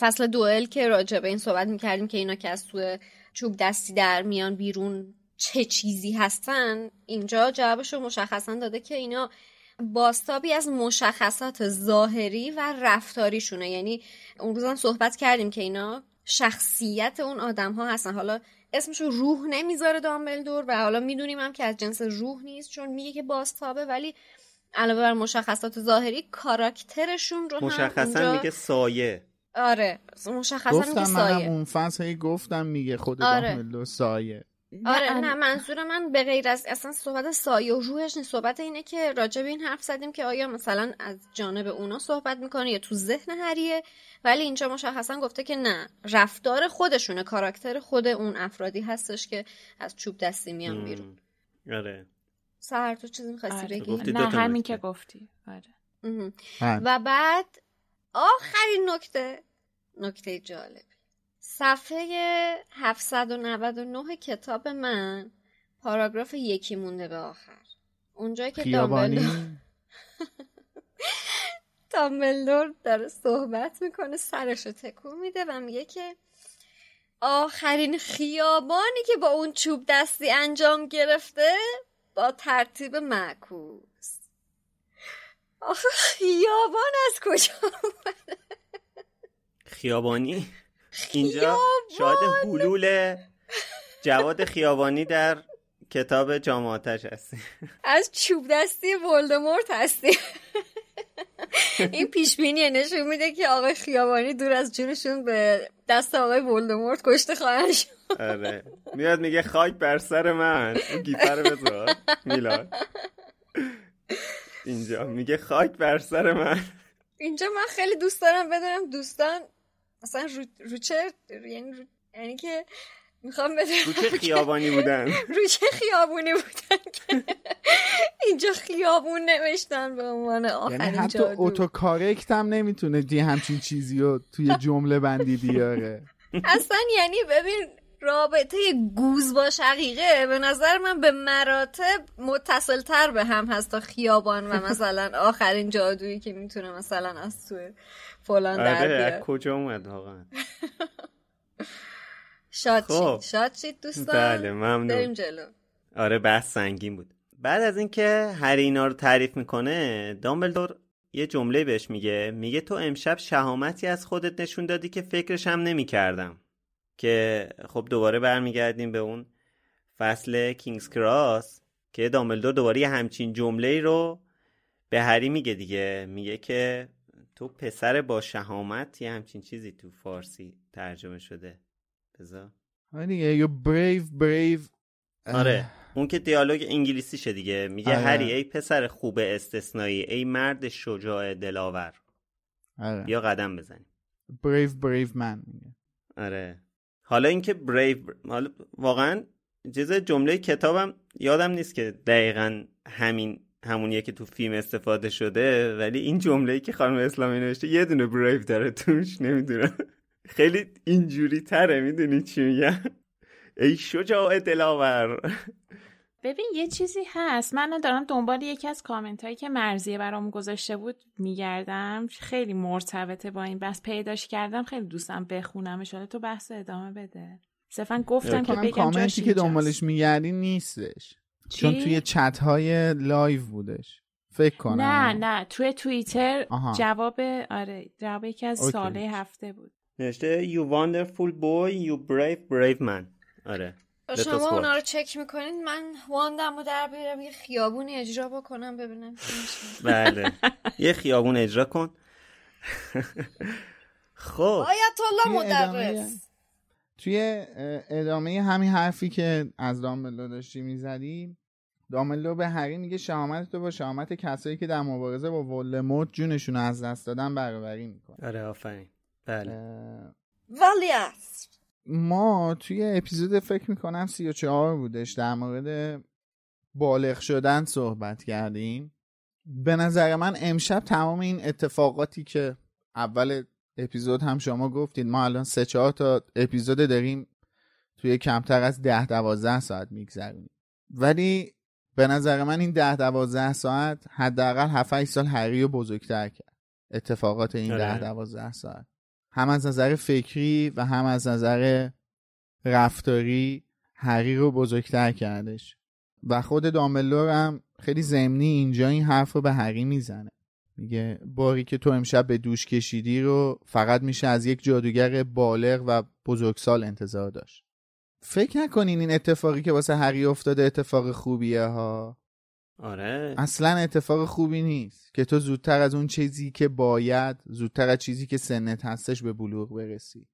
S4: فصل دوئل که راجع به این صحبت می‌کردیم که اینا که از توی چوب دستی در میان بیرون چه چیزی هستن اینجا جوابش رو مشخصا داده که اینا باستابی از مشخصات ظاهری و رفتاریشونه. یعنی اون روزم صحبت کردیم که اینا شخصیت اون آدم ها هستن. حالا اسمشو روح نمی‌ذاره دامبلدور و حالا می‌دونیم هم که از جنس روح نیست چون میگه که باستابه ولی علاوه بر مشخصات ظاهری کاراکترشون رو هم
S2: مشخصا
S4: اونجا-
S2: میگه سایه.
S4: آره. مشخصا میگه
S5: گفتم
S4: سایه.
S5: اون فصل هی گفتم میگه خود
S4: آره.
S5: دامبلدور سایه.
S4: آره
S3: نه،
S4: نه منظور من به غیر از اصلا صحبت سایه و روحش نیست. صحبت اینه که راجع به این حرف زدیم که آیا مثلا از جانب اونا صحبت می‌کنه یا تو ذهن هریه ولی اینجا مشخصا گفته که نه. رفتار خودشونه کاراکتر خود اون افرادی هستش که از چوب دستی میان بیرون.
S2: آره.
S4: سهر تو چیزی می‌خواستی
S3: آره.
S4: بگی؟
S3: نه همین. که گفتی. آره.
S4: و بعد آخرین نکته. نکته جالب صفحه 799 کتاب من پاراگراف یکی مونده به آخر. اونجا که دامبلدور دامبلدور داره صحبت می‌کنه سرش رو تکون میده و میگه که آخرین خیابانی که با اون چوب دستی انجام گرفته با ترتیب معکوس. آخه خیابان از کجا
S2: خیابانی؟ اینجا شاید حلول جواد خیابانی در کتاب جامعاتش هستی.
S4: از چوب دستی ولدمورت هستی. این پیش بینی نشون میده که آقای خیابانی دور از جونشون به دست آقای ولدمورت کشته خواهند شد.
S2: آره. میاد میگه خاک بر سر من. اون گیفر رو بذار. میلاد. اینجا. میگه خاک بر سر من.
S4: اینجا من خیلی دوست دارم بدونم دوستان مثلا رو, رو چه یعنی رو... یعنی که می‌خوام بدونم
S2: رو چه خیابانی بودن.
S4: رو چه خیابونی بودن که اینجا خیابون نوشتن به عنوان
S5: یعنی
S4: آخرین
S5: حتی
S4: جادو.
S5: اتوکارکت هم نمی‌تونه دی همچین چیزی رو توی جمله بندی بیاره.
S4: اصلا یعنی ببین رابطه گوز با شقیقه به نظر من به مراتب متصل تر به هم هست تا خیابان و مثلا آخرین جادویی که می‌تونه مثلا از توی فلان در
S2: آره
S4: بیاد
S2: کجا اومد واقعا؟
S4: شاد
S2: خب.
S4: شاد شید دوستان؟
S2: بله ممنون.
S4: بریم جلو.
S2: آره بحث سنگین بود. بعد از اینکه هری اینا رو تعریف می‌کنه دامبلدور یه جمله بهش میگه. میگه تو امشب شهامتی از خودت نشون دادی که فکرش هم نمی‌کردم. که خب دوباره برمیگردیم به اون فصل کینگز کراس که دامبلدور دوباره یه همچین جمله رو به هری میگه دیگه. میگه که تو پسر با شهامت یه همچین چیزی تو فارسی ترجمه شده. بذار.
S5: آره دیگه یو بریو بریو
S2: آره اون که دیالوگ انگلیسیشه دیگه. میگه
S5: آره.
S2: هری ای پسر خوب استثنایی ای مرد شجاع دلاور.
S5: آره.
S2: بیا قدم بزنیم.
S5: بریو بریو من
S2: آره. حالا اینکه بریو حالا واقعا چیز جمله کتابم یادم نیست که دقیقا همین همونیه که تو فیلم استفاده شده ولی این جمله که خانم اسلامی نوشته یه دونه بریو داره توش نمی‌دونم. خیلی اینجوری تره می‌دونی چی میگم؟ ای شجاع دلاور.
S3: ببین یه چیزی هست. من دارم دنبال یکی از کامنت هایی که مرزیه برام گذاشته بود میگردم. خیلی مرتبطه با این بس پیداش کردم خیلی دوستم بخونمش. حالا تو بحث ادامه بده. صرفا گفتم که بگم
S5: کامنتی که. دنبالش میگردی نیستش. چون توی چت های live بودش. فکر کنم.
S3: نه نه. توی توییتر. جواب آره جواب یکی از
S5: OK.
S3: ساله هفته بود.
S2: نوشته You wonderful boy You brave brave man. آره.
S4: شما. اونا رو چک می‌کنید من wand م رو در بیارم یه خیابونی اجرا بکنم ببینم چی میشه.
S2: بله. یه خیابون اجرا کن. خب.
S4: آیت الله مدرس.
S5: توی ادامه همین حرفی که از دامبلو داشتی می‌زدیم دامبلو به هری میگه شهامت تو با شهامت کسایی که در مبارزه با ولدمورت جونشون رو از دست دادن برابری می‌کنه.
S2: آره آفرین. بله.
S4: ولی است.
S5: ما توی اپیزود فکر می‌کنم سی و چهار بودش در مورد بالغ شدن صحبت کردیم. به نظر من امشب تمام این اتفاقاتی که اول اپیزود هم شما گفتید ما الان سه چهار تا اپیزود داریم توی کمتر از ده دوازده ساعت میگذرونیم. ولی به نظر من این ده دوازده ساعت حداقل 7 سال هری رو بزرگتر کرد. اتفاقات این
S2: آره.
S5: ده دوازده ساعت. هم از نظر فکری و هم از نظر رفتاری هری رو بزرگتر کردش. و خود دامبلور هم خیلی ضمنی اینجا این حرف رو به هری می‌زنه. میگه باری که تو امشب به دوش کشیدی رو فقط میشه از یک جادوگر بالغ و بزرگسال انتظار داشت. فکر نکنین این اتفاقی که واسه هری افتاده اتفاق خوبیه ها.
S2: آره.
S5: اصلا اتفاق خوبی نیست که تو زودتر از اون چیزی که باید زودتر از چیزی که سنت هستش به بلوغ برسی.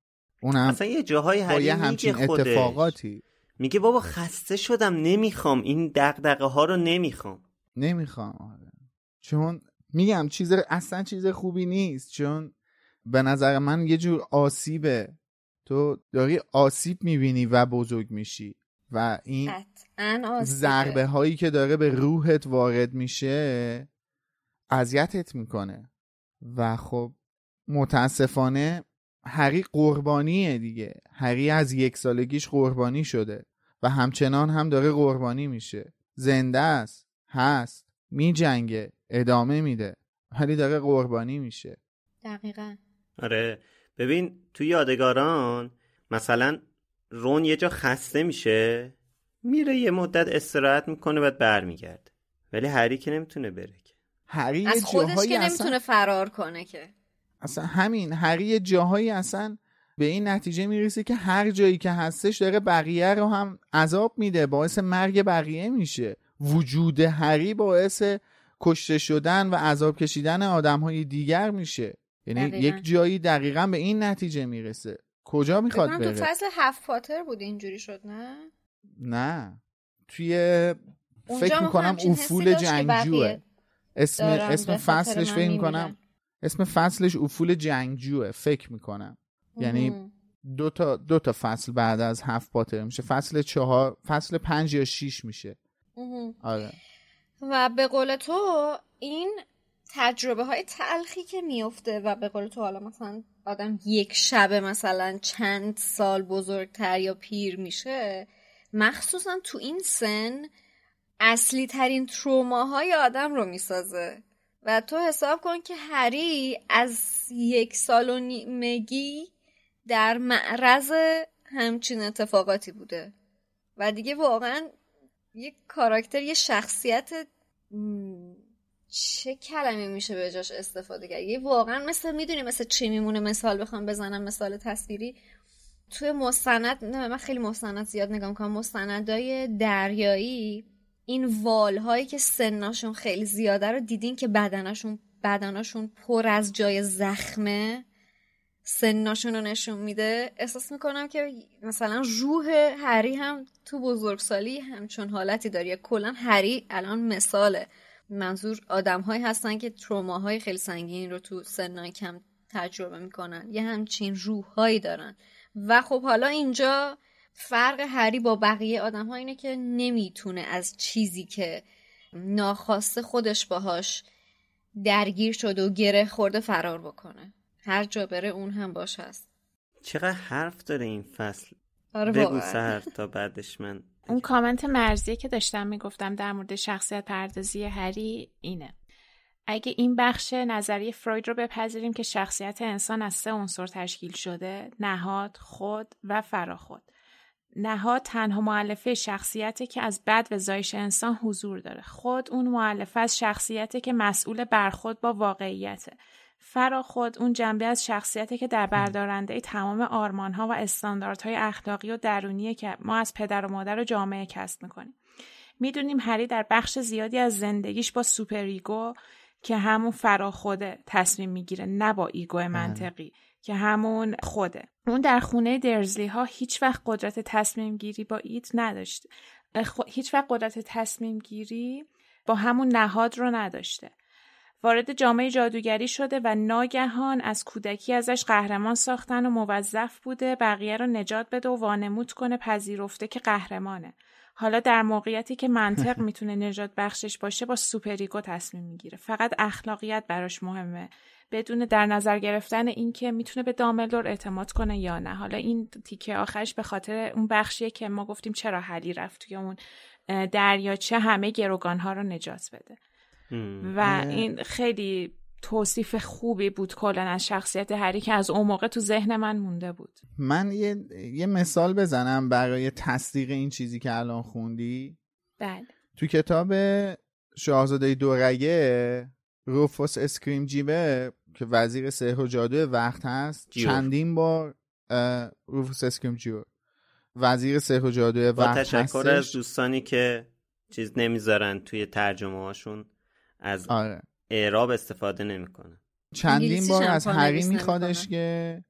S5: اونم
S2: اصلا یه جاهای هری
S5: همچین
S2: خودش.
S5: اتفاقاتی.
S2: میگه بابا خسته شدم نمی‌خوام. این دقدقه ها رو نمی‌خوام.
S5: نمی‌خوام آره. چون میگم چیز اصلا چیز خوبی نیست. چون به نظر من یه جور آسیبه. تو داری آسیب می‌بینی و بزرگ میشی. و این. ضربه هایی که داره به روحت وارد میشه اذیتت می‌کنه. و خب متاسفانه هری قربانیه دیگه. هری از یک سالگیش قربانی شده و همچنان هم داره قربانی میشه. زنده است هست میجنگه ادامه میده. ولی داره قربانی میشه.
S4: دقیقا.
S2: آره. ببین تو یادگاران مثلا رون یه جا خسته میشه میره یه مدت استراحت می‌کنه بعد برمیگرده. ولی هری که نمی‌تونه بره که.
S5: هری
S4: از خودش
S5: جاهایی
S4: که
S5: اصلا-
S4: نمی‌تونه فرار کنه که.
S5: اصلا همین هری جاهایی اصلا به این نتیجه می‌رسه که هر جایی که هستش داره بقیه رو هم عذاب میده باعث مرگ بقیه میشه. وجود هری باعث کشته شدن و عذاب کشیدن آدم های دیگر میشه. یعنی
S4: دقیقاً.
S5: یک جایی دقیقا به این نتیجه می‌رسه. کجا می‌خواد
S4: بکنم تو
S5: بره؟
S4: فصل هفت پاتر بود اینجوری شد نه؟
S5: نه. توی فکر می‌کنم افول جنگجوه. اسم اسم فصلش فکر
S4: می‌میرن.
S5: کنم اسم فصلش افول جنگجوه فکر می‌کنم. یعنی. دو تا دو تا فصل بعد از هفت پاتر میشه. فصل چهار فصل پنج یا شیش میشه. آره.
S4: و به قول تو این تجربه های تلخی که میفته و به قول تو حالا مثلا آدم یک شبه مثلا چند سال بزرگتر یا پیر میشه مخصوصا تو این سن اصلی ترین تروماهای آدم رو می‌سازه. و تو حساب کن که هری از یک سال و نیمگی در معرض همچین اتفاقاتی بوده. و دیگه واقعا یه کاراکتر یه شخصیت چه کلمه میشه به جاش استفاده کرد؟ یه واقعا مثل می‌دونی مثل چی میمونه مثال بخوام بزنم مثال تصویری؟ توی مستند نه من خیلی مستند زیاد نگاه می‌کنم. مستندای دریایی این والهایی که سناشون خیلی زیاده رو دیدین که بدنشون بدنشون پر از جای زخمه؟ سناشون رو نشون میده؟ احساس می‌کنم که مثلا روح هری هم تو بزرگسالی همچون حالتی داره. کلا هری الان مثاله. منظور آدم هایی هستن که تروماهای خیلی سنگین رو تو سنای کم تجربه می‌کنن. یه همچین روحهایی دارن. و خب حالا اینجا فرق هری با بقیه آدم ها اینه که نمی‌تونه از چیزی که ناخواسته خودش باهاش درگیر شده و گره خورده فرار بکنه. هر جا بره اون هم باش هست.
S2: چقدر حرف داره این فصل؟
S4: آره
S2: بگو. سر تا بعدش من
S3: اون کامنت مرزیه که داشتم می‌گفتم در مورد شخصیت پردازی هری اینه. اگه این بخش نظریه فروید رو بپذیریم که شخصیت انسان از سه عنصر تشکیل شده نهاد خود و فراخود. نهاد تنها معلفه شخصیتی که از بد و زایش انسان حضور داره. خود اون معلفه از شخصیتی که مسئول برخود با واقعیته. فرا خود اون جنبه از شخصیتی که در بردارنده تمام آرمانها و استانداردهای اخلاقی و درونیه که ما از پدر و مادر و جامعه کسب می‌کنیم. می‌دونیم هری در بخش زیادی از زندگیش با superego که همون فرا خوده تصمیم می‌گیره نه با ego منطقی که همون خوده. اون در خونه دورسلی ها هیچ وقت قدرت تصمیم گیری با id نداشته هیچ وقت قدرت تصمیم گیری با همون نهاد رو نداشته. وارد جامعه جادوگری شده و ناگهان از کودکی ازش قهرمان ساختن و موظف بوده بقیه رو نجات بده و وانمود کنه پذیرفته که قهرمانه. حالا در موقعیتی که منطق می‌تونه نجات بخشش باشه با سوپریگو تصمیم می‌گیره. فقط اخلاقیت براش مهمه. بدون در نظر گرفتن اینکه می‌تونه به داملور اعتماد کنه یا نه. حالا این تیکه آخرش به خاطر اون بخشیه که ما گفتیم چرا حلی رفت توی اون دریاچه همه گروگان ها رو نجات بده. و این خیلی توصیف خوبی بود کلا از شخصیت هری که از اون موقع تو ذهن من مونده بود.
S5: من یه, یه مثال بزنم برای تصدیق این چیزی که الان خوندی.
S3: بله.
S5: تو کتاب شاهزاده دورگه روفوس اسکریم جیوره که وزیر سحر و جادو وقت هست
S2: جیور.
S5: چندین بار روفوس اسکریم جیور. وزیر سحر و جادو
S2: با
S5: وقت
S2: تشکر
S5: هستش.
S2: از دوستانی که چیز نمی‌ذارن توی ترجمه هاشون از
S5: آره.
S2: اعراب استفاده نمی‌کنن
S5: چندین بار از هری. میخوادش که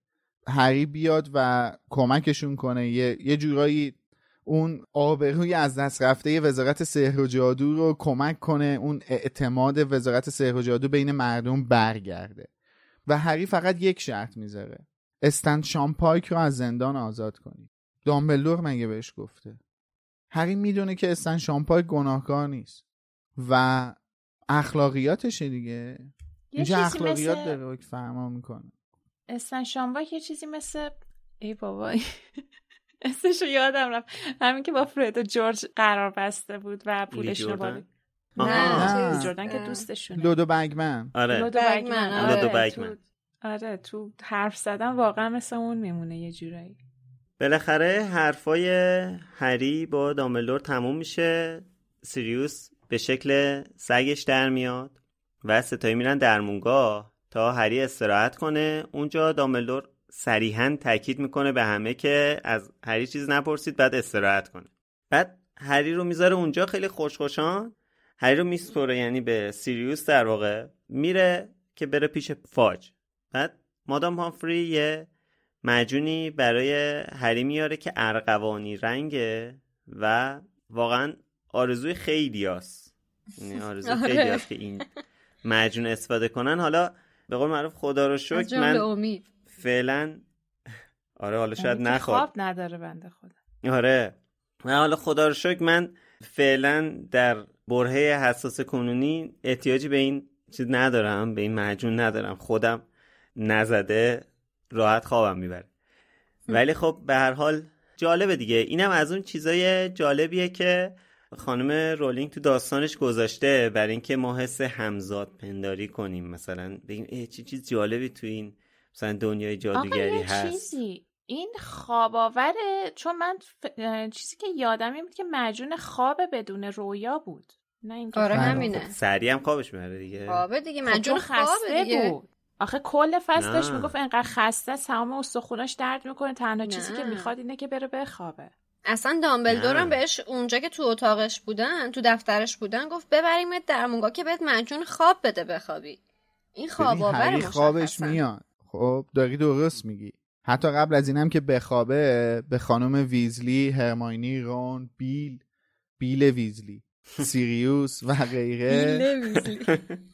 S5: هری بیاد و کمکشون کنه. یه, یه جورایی اون آبروی از دست رفته وزارت سحر و جادو رو کمک کنه اون اعتماد وزارت سحر و جادو بین مردم برگرده. و هری فقط یک شرط می‌ذاره. استن شامپایک رو از زندان آزاد کنی. دامبلدور مگه بهش گفته؟ هری می‌دونه که استن شامپایک گناهکار نیست. و اخلاقیاتشه دیگه.
S3: یه
S5: اینجا اخلاقیات
S3: مثل
S5: داره که فرما می‌کنه.
S3: استن شامباک یه چیزی مثل ای بابا اسمش رو یادم رفت. همین که با فرد و جورج قرار بسته بود و پولش رو
S2: آها.
S5: نه.
S3: جردن که دوستشونه.
S5: لودو بگمن.
S2: آره.
S3: لودو
S4: بگمن، آره.
S3: آره
S2: لودو
S3: تو-
S2: بگمن.
S3: آره تو حرف زدن واقعا مثل اون میمونه یه جورایی.
S2: بالاخره حرفای هری با دامبلدور تموم میشه. سیریوس به شکل سگش در میاد و ستایی میرن درمونگاه تا هری استراحت کنه. اونجا دامبلدور صریحا تاکید می‌کنه به همه که از هری چیز نپرسید بعد استراحت کنه. بعد هری رو می‌ذاره اونجا خیلی خوشخوشان. هری رو میسپره یعنی به سیریوس در واقع میره که بره پیش فاج. بعد مادام هامفری یه مجونی برای هری میاره که ارغوانی رنگه و واقعا آرزوی خیلی هست یعنی آرزوی
S4: آره.
S2: خیلی هست که این مجون استفاده کنن. حالا به قول معروف خدا رو شکر من فعلا آره حالا شاید نخواد.
S3: خواب نداره بنده خدا.
S2: آره. و حالا خدا رو شکر من فعلا در برهه حساس کنونی احتیاجی به این چیز ندارم به این معجون ندارم. خودم نزده راحت خوابم می‌بره. ولی خب به هر حال جالبه دیگه. اینم از اون چیزای جالبیه که خانم رولینگ تو داستانش گذاشته برای اینکه ما حس همزاد پنداری کنیم. مثلا بگیم ای چی چیز جالبی تو این مثلا دنیای جادوگری
S3: یه
S2: هست.
S3: چیزی. این خواب آوره چون من ف... چیزی که یادم این بود که مجون خواب بدون رویا بود. نه اینکه
S4: آره. همینه.
S2: سریع هم خوابش می‌بره دیگه.
S4: خوابه دیگه
S3: خب
S4: مجون
S3: خسته
S4: دیگه.
S3: بود. آخه کل فصلش
S2: نه.
S3: می‌گفت انقدر خسته است، تمام استخوناش درد می‌کنه تنها چیزی که
S4: نه.
S3: می‌خواد اینه که بره بخوابه.
S4: اصلا دامبلدور هم
S2: نه.
S4: بهش اونجا که تو اتاقش بودن تو دفترش بودن گفت ببریمت درمونگاه که بهت مجون خواب بده بخوابی. این خواب آور
S5: هری خوابش. میاد. خب داری درست میگی. حتی قبل از اینم که بخوابه به خانم ویزلی هرماینی رون بیل بیل ویزلی سیریوس و غیره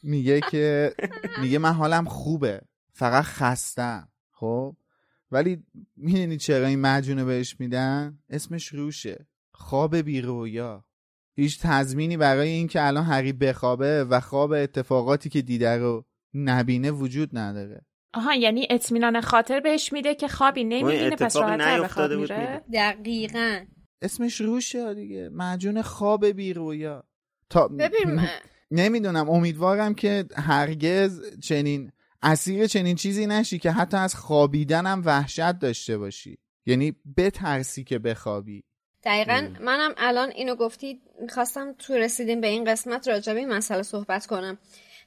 S5: میگه که میگه من حالم خوبه. فقط خستم. خب؟ ولی می‌دونی چرا این مجونه بهش میدن؟ اسمش روشه. خواب بی رویا هیچ تضمینی برای این که الان هری بخوابه و خواب اتفاقاتی که دیده رو نبینه وجود نداره.
S3: آها یعنی اطمینان خاطر بهش میده که خوابی نمی‌بینه پس راحت‌تر به خواب میره.
S4: دقیقا.
S5: اسمش روشه دیگه. مجون خواب بی رویا تا
S4: ببین من-
S5: نمی‌دونم امیدوارم که هرگز چنین اسیر چنین چیزی نشی که حتی از خوابیدن هم وحشت داشته باشی. یعنی بترسی که بخوابی.
S4: دقیقا منم الان اینو گفتی می‌خواستم تو رسیدیم به این قسمت راجع به این مسئله صحبت کنم.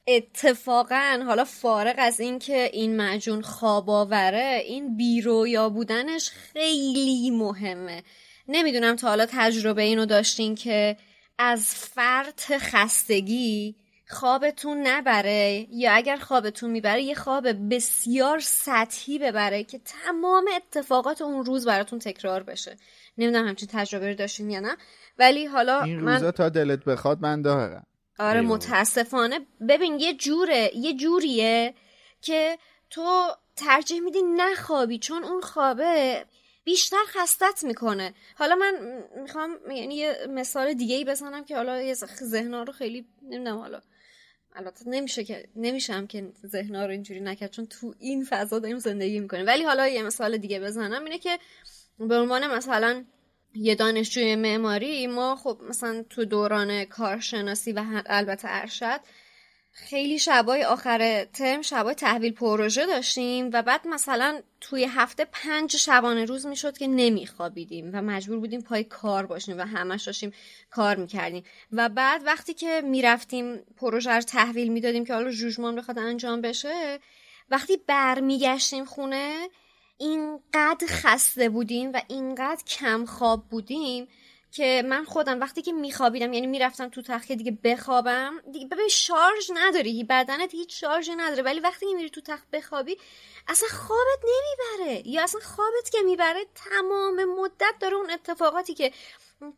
S4: اتفاقا حالا فارغ از اینکه این مجون خواب آوره این بیرویا بودنش خیلی مهمه. نمی‌دونم تا حالا تجربه اینو داشتین که از فرط خستگی خوابتون نبره یا اگر خوابتون می‌بره یه خواب بسیار سطحی ببره که تمام اتفاقات اون روز براتون تکرار بشه. نمی‌دونم همچین تجربه رو داشتین یا نه ولی حالا
S5: این
S4: من
S5: روزا تا دلت بخواد من دارم.
S4: آره. متاسفانه. ببین یه جوره یه جوریه که تو ترجیح میدی نخوابی چون اون خوابه بیشتر خستت می‌کنه. حالا من می‌خوام یعنی یه مثال دیگه ای بزنم که حالا یه ذهنا رو خیلی نمی‌دونم حالا البته نمیشه که نمیشم که ذهنا رو اینجوری نکرد چون تو این فضا داریم زندگی می‌کنیم. ولی حالا یه مثال دیگه بزنم اینه که به عنوان مثلا یه دانشجوی معماری ما خب مثلا تو دوران کارشناسی و البته ارشد خیلی شبای آخر ترم شبای تحویل پروژه داشتیم و بعد مثلا توی هفته پنج شبانه روز می‌شد که نمیخوابیدیم و مجبور بودیم پای کار باشیم و همش داشتیم کار می‌کردیم. و بعد وقتی که می‌رفتیم پروژه رو تحویل می‌دادیم که حالا جوجمان بخواد انجام بشه وقتی برمیگشتیم خونه اینقدر خسته بودیم و اینقدر کم خواب بودیم که من خودم وقتی که میخوابیدم یعنی می‌رفتم تو تخت دیگه بخوابم دیگه ببین شارژ نداری بدنت هیچ شارژی نداره ولی وقتی که میری تو تخت بخوابی اصلا خوابت نمی‌بره یا اصلا خوابت که می‌بره تمام مدت داره اون اتفاقاتی که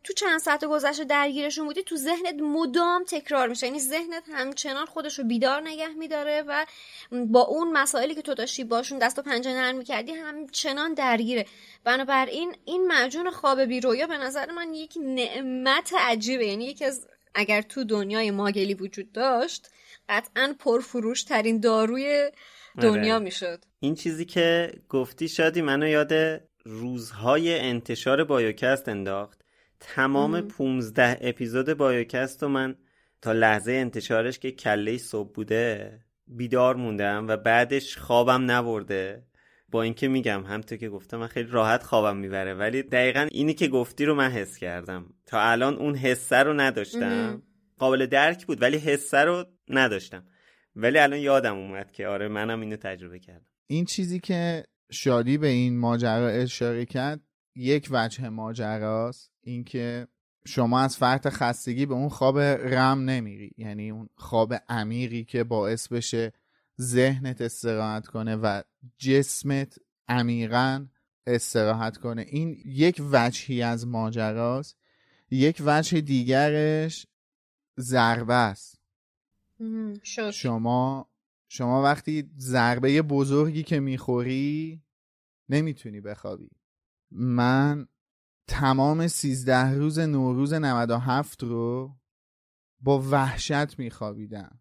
S4: تو چند ساعت گذشته درگیرشون بودی تو ذهنت مدام تکرار میشه. یعنی ذهنت همچنان خودش رو بیدار نگه میداره و با اون مسائلی که تو داشتی باشون دست و پنجه نرم می‌کردی همچنان درگیره. بنابراین این معجون خواب بیرویا به نظر من یک نعمت عجیبه. یعنی یکی از اگر تو دنیای ماگلی وجود داشت قطعا پرفروش ترین داروی دنیا
S2: آره.
S4: می‌شد.
S2: این چیزی که گفتی شادی منو یاد روزهای انتشار بایوکست انداخت. تمام
S4: مم.
S2: 15 اپیزود بایوکست رو من تا لحظه انتشارش که کله صبح بوده بیدار موندم و بعدش خوابم نبرده. با اینکه میگم همونطور که گفتم من خیلی راحت خوابم می‌بره. ولی دقیقا اینی که گفتی رو من حس کردم. تا الان اون حسه رو نداشتم. قابل درک بود ولی حسه رو نداشتم. ولی الان یادم اومد که آره منم اینو تجربه کردم.
S5: این چیزی که شادی به این ماجرا اشاره کرد یک وجه ماجراست اینکه شما از فرط خستگی به اون خواب رم نمیری. یعنی اون خواب عمیقی که باعث بشه ذهنت استراحت کنه و جسمت عمیقا استراحت کنه. این یک وجهی از ماجراست. یک وجه دیگرش ضربه است. شما شما وقتی ضربه بزرگی که می‌خوری نمی‌تونی بخوابی. من تمام سیزده روز نوروز 97 رو با وحشت میخوابیدم.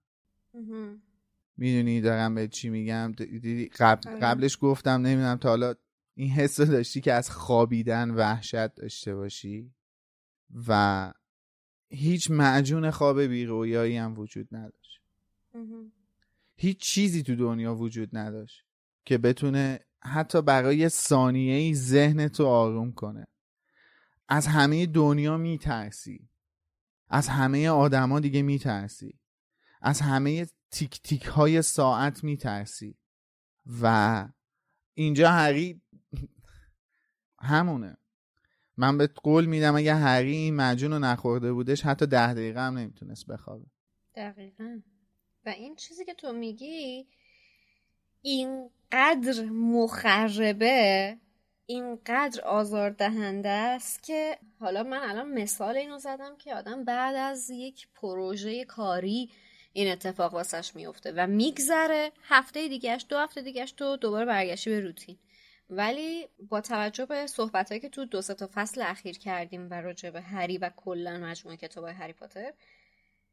S5: می‌دونی دارم به چی میگم قبل
S4: آره.
S5: قبلش گفتم نمی‌دونم تا حالا این حس رو داشتی که از خوابیدن وحشت داشته باشی و هیچ معجون خواب بیرویایی هم وجود نداشت. هیچ چیزی تو دنیا وجود نداشت که بتونه حتی برای ثانیه ای ذهن تو آروم کنه. از همه دنیا میترسی. از همه آدما دیگه میترسی. از همه تیک تیک های ساعت میترسی. و اینجا هری همونه. من به قول میدم اگه هری این مجون رو نخورده بودش حتی ده دقیقه هم نمی‌تونست بخوابه.
S4: دقیقا. و این چیزی که تو میگی اینقدر مخربه اینقدر آزاردهنده است که حالا من الان مثال اینو زدم که آدم بعد از یک پروژه کاری این اتفاق واسش میفته و میگذره هفته دیگهش دو هفته دیگهش تو دوباره برگشتی به روتین. ولی با توجه به صحبت که تو دو تا فصل اخیر کردیم و راجع به هری و کلا مجموعه کتاب هری پاتر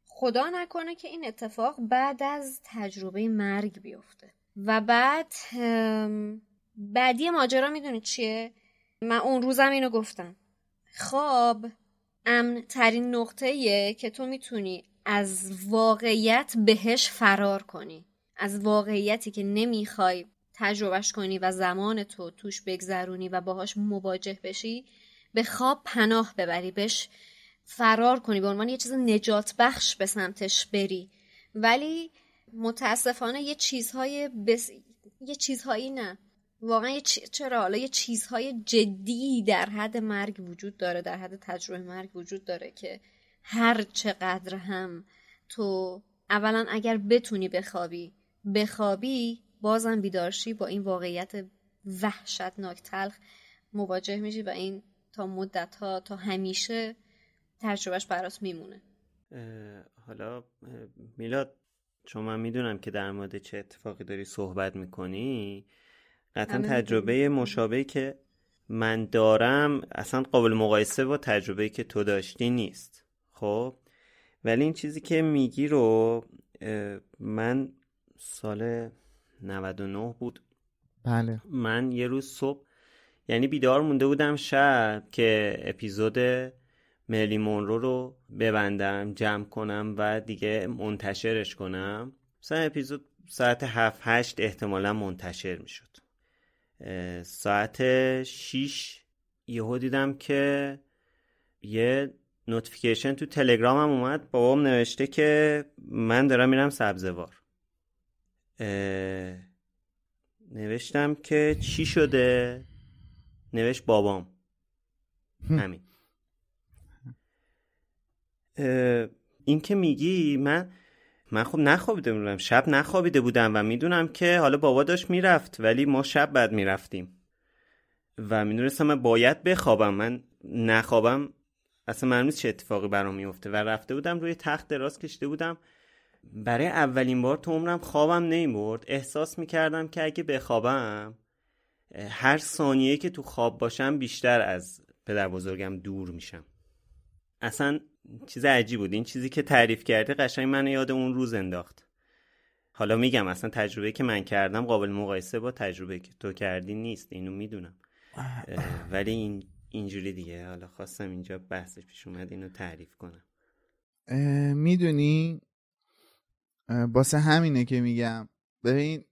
S4: خدا نکنه که این اتفاق بعد از تجربه مرگ بیفته. و بعد بعدی ماجرا می‌دونید چیه؟ من اون روزم اینو گفتم. خواب امن ترین نقطه که تو می‌تونی از واقعیت بهش فرار کنی. از واقعیتی که نمی‌خوای تجربهش کنی و زمان تو توش بگذرونی و باهاش مواجه بشی به خواب پناه ببری بهش فرار کنی به عنوان یه چیز نجات بخش به سمتش بری. ولی متاسفانه یه چیزهای بس... یه چیزهایی نه. واقعا یه چرا؟ حالا یه چیزهای جدی در حد مرگ وجود داره در حد تجربه مرگ وجود داره که هر چقدر هم تو اولا اگر بتونی بخوابی بخوابی بازم بیدارشی با این واقعیت وحشتناک تلخ مواجه میشی و این تا مدت ها تا همیشه تجربهش برات میمونه.
S2: حالا میلاد چون من می‌دونم که در مورد چه اتفاقی داری صحبت می‌کنی قطعا تجربه مشابهی که من دارم اصلا قابل مقایسه با تجربه که تو داشتی نیست. خب؟ ولی این چیزی که میگی رو من سال 99 بود.
S5: بله.
S2: من یه روز صبح یعنی بیدار مونده بودم شب که اپیزود ملی مونرو رو ببندم جمع کنم و دیگه منتشرش کنم. مثلا اپیزود ساعت 7 8 احتمالا منتشر می‌شد. ساعت 6 یهو دیدم که یه نوتیفیکیشن تو تلگرامم اومد. بابام نوشته که من دارم میرم سبزوار. نوشتم که چی شده؟ نوشت بابام. همین. این که میگی من من خب نخوابیده بودم. شب نخوابیده بودم و می‌دونم که حالا بابا داشت می‌رفت ولی ما شب بعد می‌رفتیم. و می‌دونستم من باید بخوابم. من نخوابم. اصلا معلوم چه اتفاقی برام میفته و رفته بودم روی تخت دراز کشیده بودم. برای اولین بار تو عمرم خوابم نیمرد احساس می‌کردم که اگه بخوابم هر ثانیه که تو خواب باشم بیشتر از پدر بزرگم دور میشم. اصلا چیز عجیب بود. این چیزی که تعریف کرده قشنگ منو یاد اون روز انداخت. حالا میگم اصلا تجربه که من کردم قابل مقایسه با تجربه که تو کردی نیست. اینو می‌دونم. ولی این اینجوری دیگه. حالا خواستم اینجا بحثش پیش اومد اینو تعریف کنم.
S5: می‌دونی؟ باسه همینه که میگم. ببین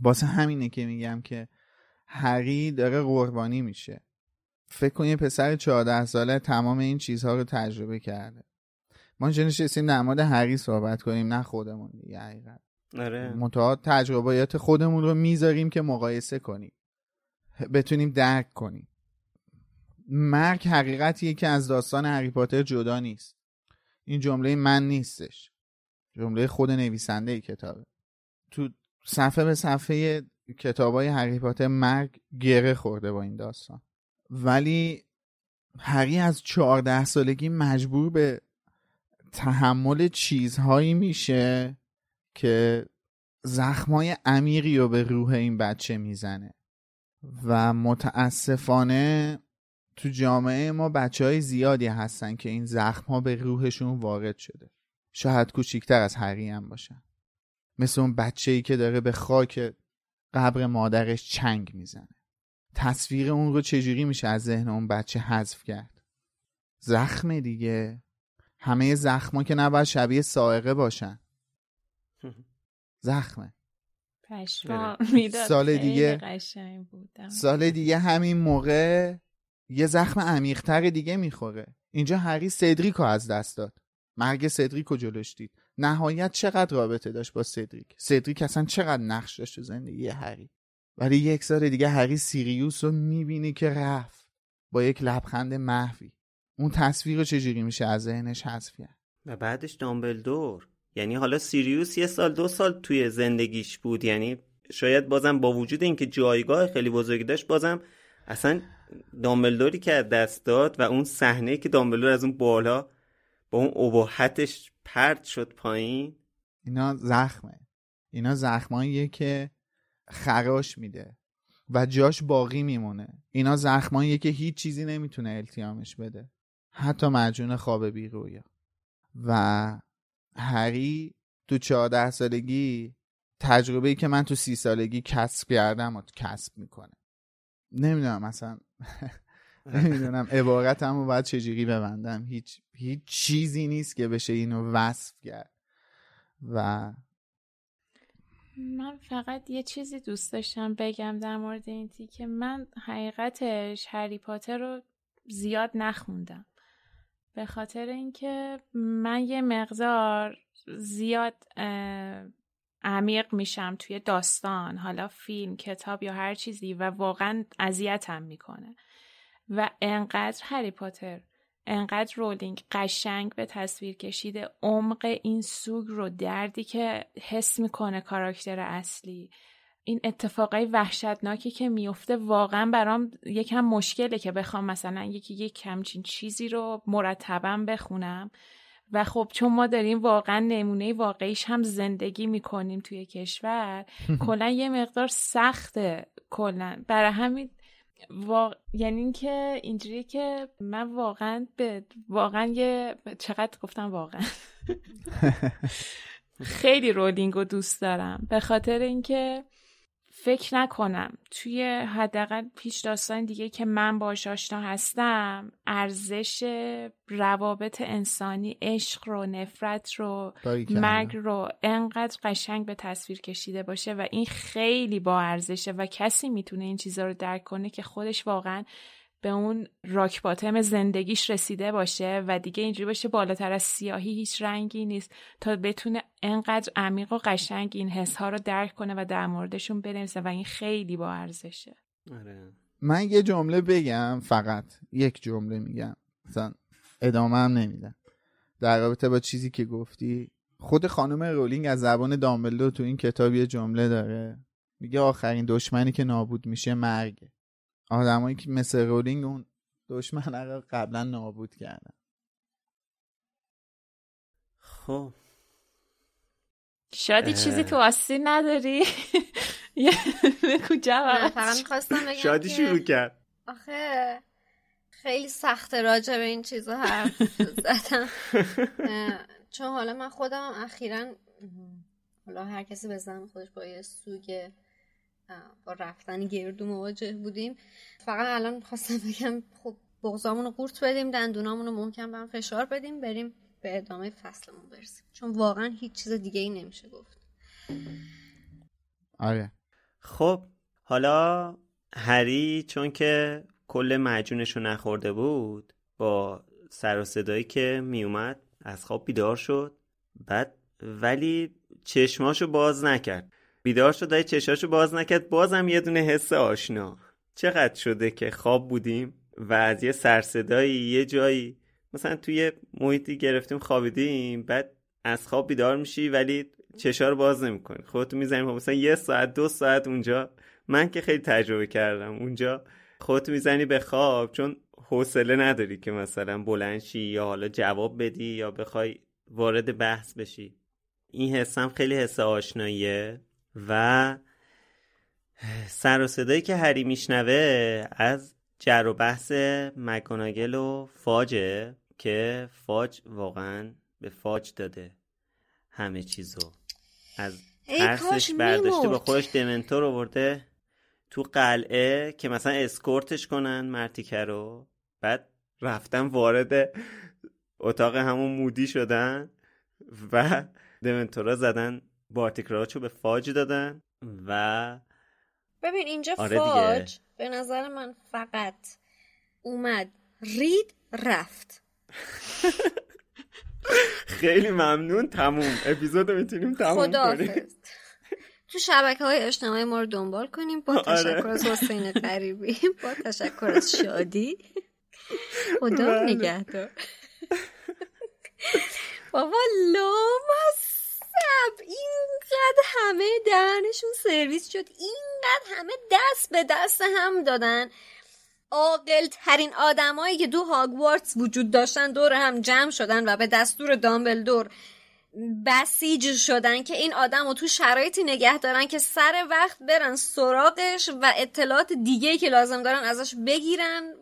S5: باسه همینه که میگم که هری داره قربانی میشه. فکر کن یه پسر 14 ساله تمام این چیزها رو تجربه کرده. ما اینجا نشستیم در مورد هری صحبت کنیم نه خودمون دیگه حقیقت.
S2: آره.
S5: تجربیات خودمون رو می‌ذاریم که مقایسه کنیم. بتونیم درک کنیم. مرگ حقیقتیه که از داستان هری پاتر جدا نیست. این جمله من نیستش. جمله خود نویسنده ای کتابه. تو صفحه به صفحه کتاب های هری پاتر مرگ گره خورده با این داستان. ولی هری از چهارده سالگی مجبور به تحمل چیزهایی میشه که زخمای عمیقی رو به روح این بچه می‌زنه. و متاسفانه تو جامعه ما بچه های زیادی هستن که این زخم ها به روحشون وارد شده. شاید کوچیکتر از هری هم باشن. مثل اون بچه ای که داره به خاک قبر مادرش چنگ می‌زنه. تصویر اون رو چجوری میشه از ذهن اون بچه حذف کرد؟ زخم دیگه. همه زخما که نباید شبیه سائقه باشن. زخمه. سال دیگه سال دیگه همین موقع یه زخم عمیقتر دیگه می‌خوره. اینجا هری سدریکو از دست داد. مرگ سدریکو جلوش دید. نهایت چقدر رابطه داشت با سدریک؟ سدریک اصلا چقدر نقش داشت تو زندگی هری؟ ولی یک سال دیگه هری سیریوس رو می‌بینی که رفت با یک لبخند محوی. اون تصویر چجوری میشه از ذهنش حذف کرد؟
S2: و بعدش دامبلدور. یعنی حالا سیریوس یه سال دو سال توی زندگیش بود. یعنی شاید بازم با وجود اینکه جایگاه خیلی بزرگی داشت بازم اصلا دامبلدوری که دست داد و اون صحنه که دامبلدور از اون بالا با اون ابهتش پرد شد پایین.
S5: اینا زخمه. اینا زخماییه که خراش میده و جاش باقی میمونه. اینا زخماییه که هیچ چیزی نمی‌تونه التیامش بده. حتی مجون خواب بیرویا. و هری تو چهارده سالگی تجربه که من تو سی سالگی کسب کردم و کسب می‌کنه. نمی‌دونم مثلا نمی‌دونم عبارتم رو باید چجوری ببندم. هیچ هیچ چیزی نیست که بشه اینو وصف کرد. و
S3: من فقط یه چیزی دوست داشتم بگم در مورد این که من حقیقتش هری پاتر رو زیاد نخوندم. به خاطر اینکه من یه مقدار زیاد عمیق میشم توی داستان حالا فیلم کتاب یا هر چیزی و واقعا اذیتم می‌کنه. و انقدر هری پاتر انقدر رولینگ قشنگ به تصویر کشیده. عمق این سوگ رو دردی که حس می‌کنه کاراکتر اصلی. این اتفاقای وحشتناکی که میفته واقعا برام یکم مشکله که بخوام مثلا یکی یک کمچین چیزی رو مرتبا بخونم. و خب چون ما داریم واقعا نمونه واقعیش هم زندگی می‌کنیم توی کشور کلا یه مقدار سخته کلا. برای همین واق... یعنی اینکه اینجوری که من واقعا به واقعا یه چقدر گفتم واقعا؟ خیلی رولینگ رو دوست دارم. به خاطر اینکه فکر نکنم. توی حداقل پیش داستان دیگه که من باش آشنا هستم ارزش روابط انسانی عشق رو نفرت رو مرگ رو انقدر قشنگ به تصویر کشیده باشه و این خیلی با ارزشه و کسی می‌تونه این چیزا رو درک کنه که خودش واقعا به اون راک باتم زندگیش رسیده باشه و دیگه اینجوری باشه بالاتر از سیاهی هیچ رنگی نیست تا بتونه انقدر عمیق و قشنگ این حس ها رو درک کنه و در موردشون بنویسه و این خیلی با ارزشه.
S5: آره. من یه جمله بگم فقط یک جمله میگم. مثلا ادامه هم نمیدم. در رابطه با چیزی که گفتی خود خانم رولینگ از زبان دامبلدور تو این کتاب یه جمله داره. میگه آخرین دشمنی که نابود میشه مرگه. آدمایی که مثل رولینگ اون دشمن رو قبلا نابود کردن.
S2: خب.
S3: شادی چیزی تو آستی نداری. یه
S4: جواب.
S2: شادی شروع کرد.
S4: آخه خیلی سخته راجع به این چیزا حرف زدم. چون حالا من خودم اخیرا حالا هر کسی به خودش با یه سوگ با رفتن گردو مواجه بودیم. فقط الان خواستم بگم خب بغزامون رو قورت بدیم دندونامون رو محکم برم فشار بدیم بریم به ادامه فصلمون برسیم. چون واقعا هیچ چیز دیگه ای نمیشه گفت.
S5: آره.
S2: خب حالا هری چون که کل مجونش رو نخورده بود با سر و صدایی که میومد از خواب بیدار شد. بعد ولی چشماشو باز نکرد. بیدار شد دای چشاشو باز نکرد. بازم یه دونه حس آشنا. چقدر شده که خواب بودیم و از یه سرصدایی یه جایی مثلا توی محیطی گرفتیم خوابیدیم بعد از خواب بیدار میشی ولی چشا رو باز نمی‌کنی. خودتو می‌زنیم مثلا یه ساعت دو ساعت اونجا. من که خیلی تجربه کردم اونجا. خودتو می‌زنی به خواب چون حوصله نداری که مثلا بلند شی یا حالا جواب بدی یا بخوای وارد بحث بشی. این حسم خیلی حس آشناییه. و سر و صدایی که هری میشنوه از جر و بحث مکاناگل و فاجه که فاج واقعا به فاج داده همه چیزو. از ترسش برداشته با خودش دمنتور آورده تو قلعه که مثلا اسکورتش کنن مرتیکه رو بعد رفتن وارد اتاق همون مودی شدن و دمنتورا زدن بارتیکراچو به فاج دادن و
S4: ببین اینجا آره فاج به نظر من فقط اومد رید رفت.
S2: خیلی ممنون تموم. اپیزود می‌تونیم تموم کنیم.
S4: تو شبکه های اجتماعی ما رو دنبال کنیم با آره. تشکر از حسین قریبی با تشکر از شادی. خدا بله. نگهدار. بابا لامس عجب اینقدر همه دهنشون سرویس شد. اینقدر همه دست به دست هم دادن. عاقل ترین آدمایی که دو هاگوارتس وجود داشتن دور هم جمع شدن و به دستور دامبلدور بسیج شدن که این آدم رو تو شرایطی نگه دارن که سر وقت برن سراغش و اطلاعات دیگه که لازم دارن ازش بگیرن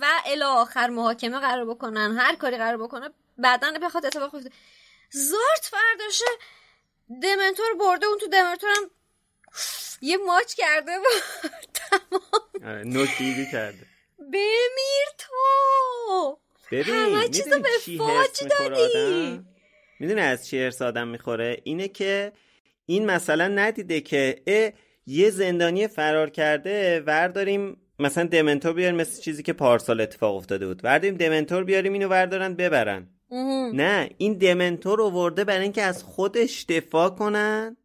S4: و الی آخر محاکمه قرار بکنن. هر کاری قرار بکنه بعدا بخواد اتفاق بیفته. زارت فرداشه. دمنتور برده اون تو دمنتور هم یه ماچ کرده و
S2: تمام نوکیدی کرده
S4: بمیر تو
S2: ببین همه چیزو به فاج دادی
S4: می‌دونی
S2: از چی ارس آدم می‌خوره اینه که این مثلا ندیده که اه یه زندانی فرار کرده ورداریم مثلا دمنتور بیاریم مثل چیزی که پارسال اتفاق افتاده بود ورداریم دمنتور بیاریم اینو وردارن ببرن نه این دمنتور ورده برای اینکه از خودش دفاع کنن.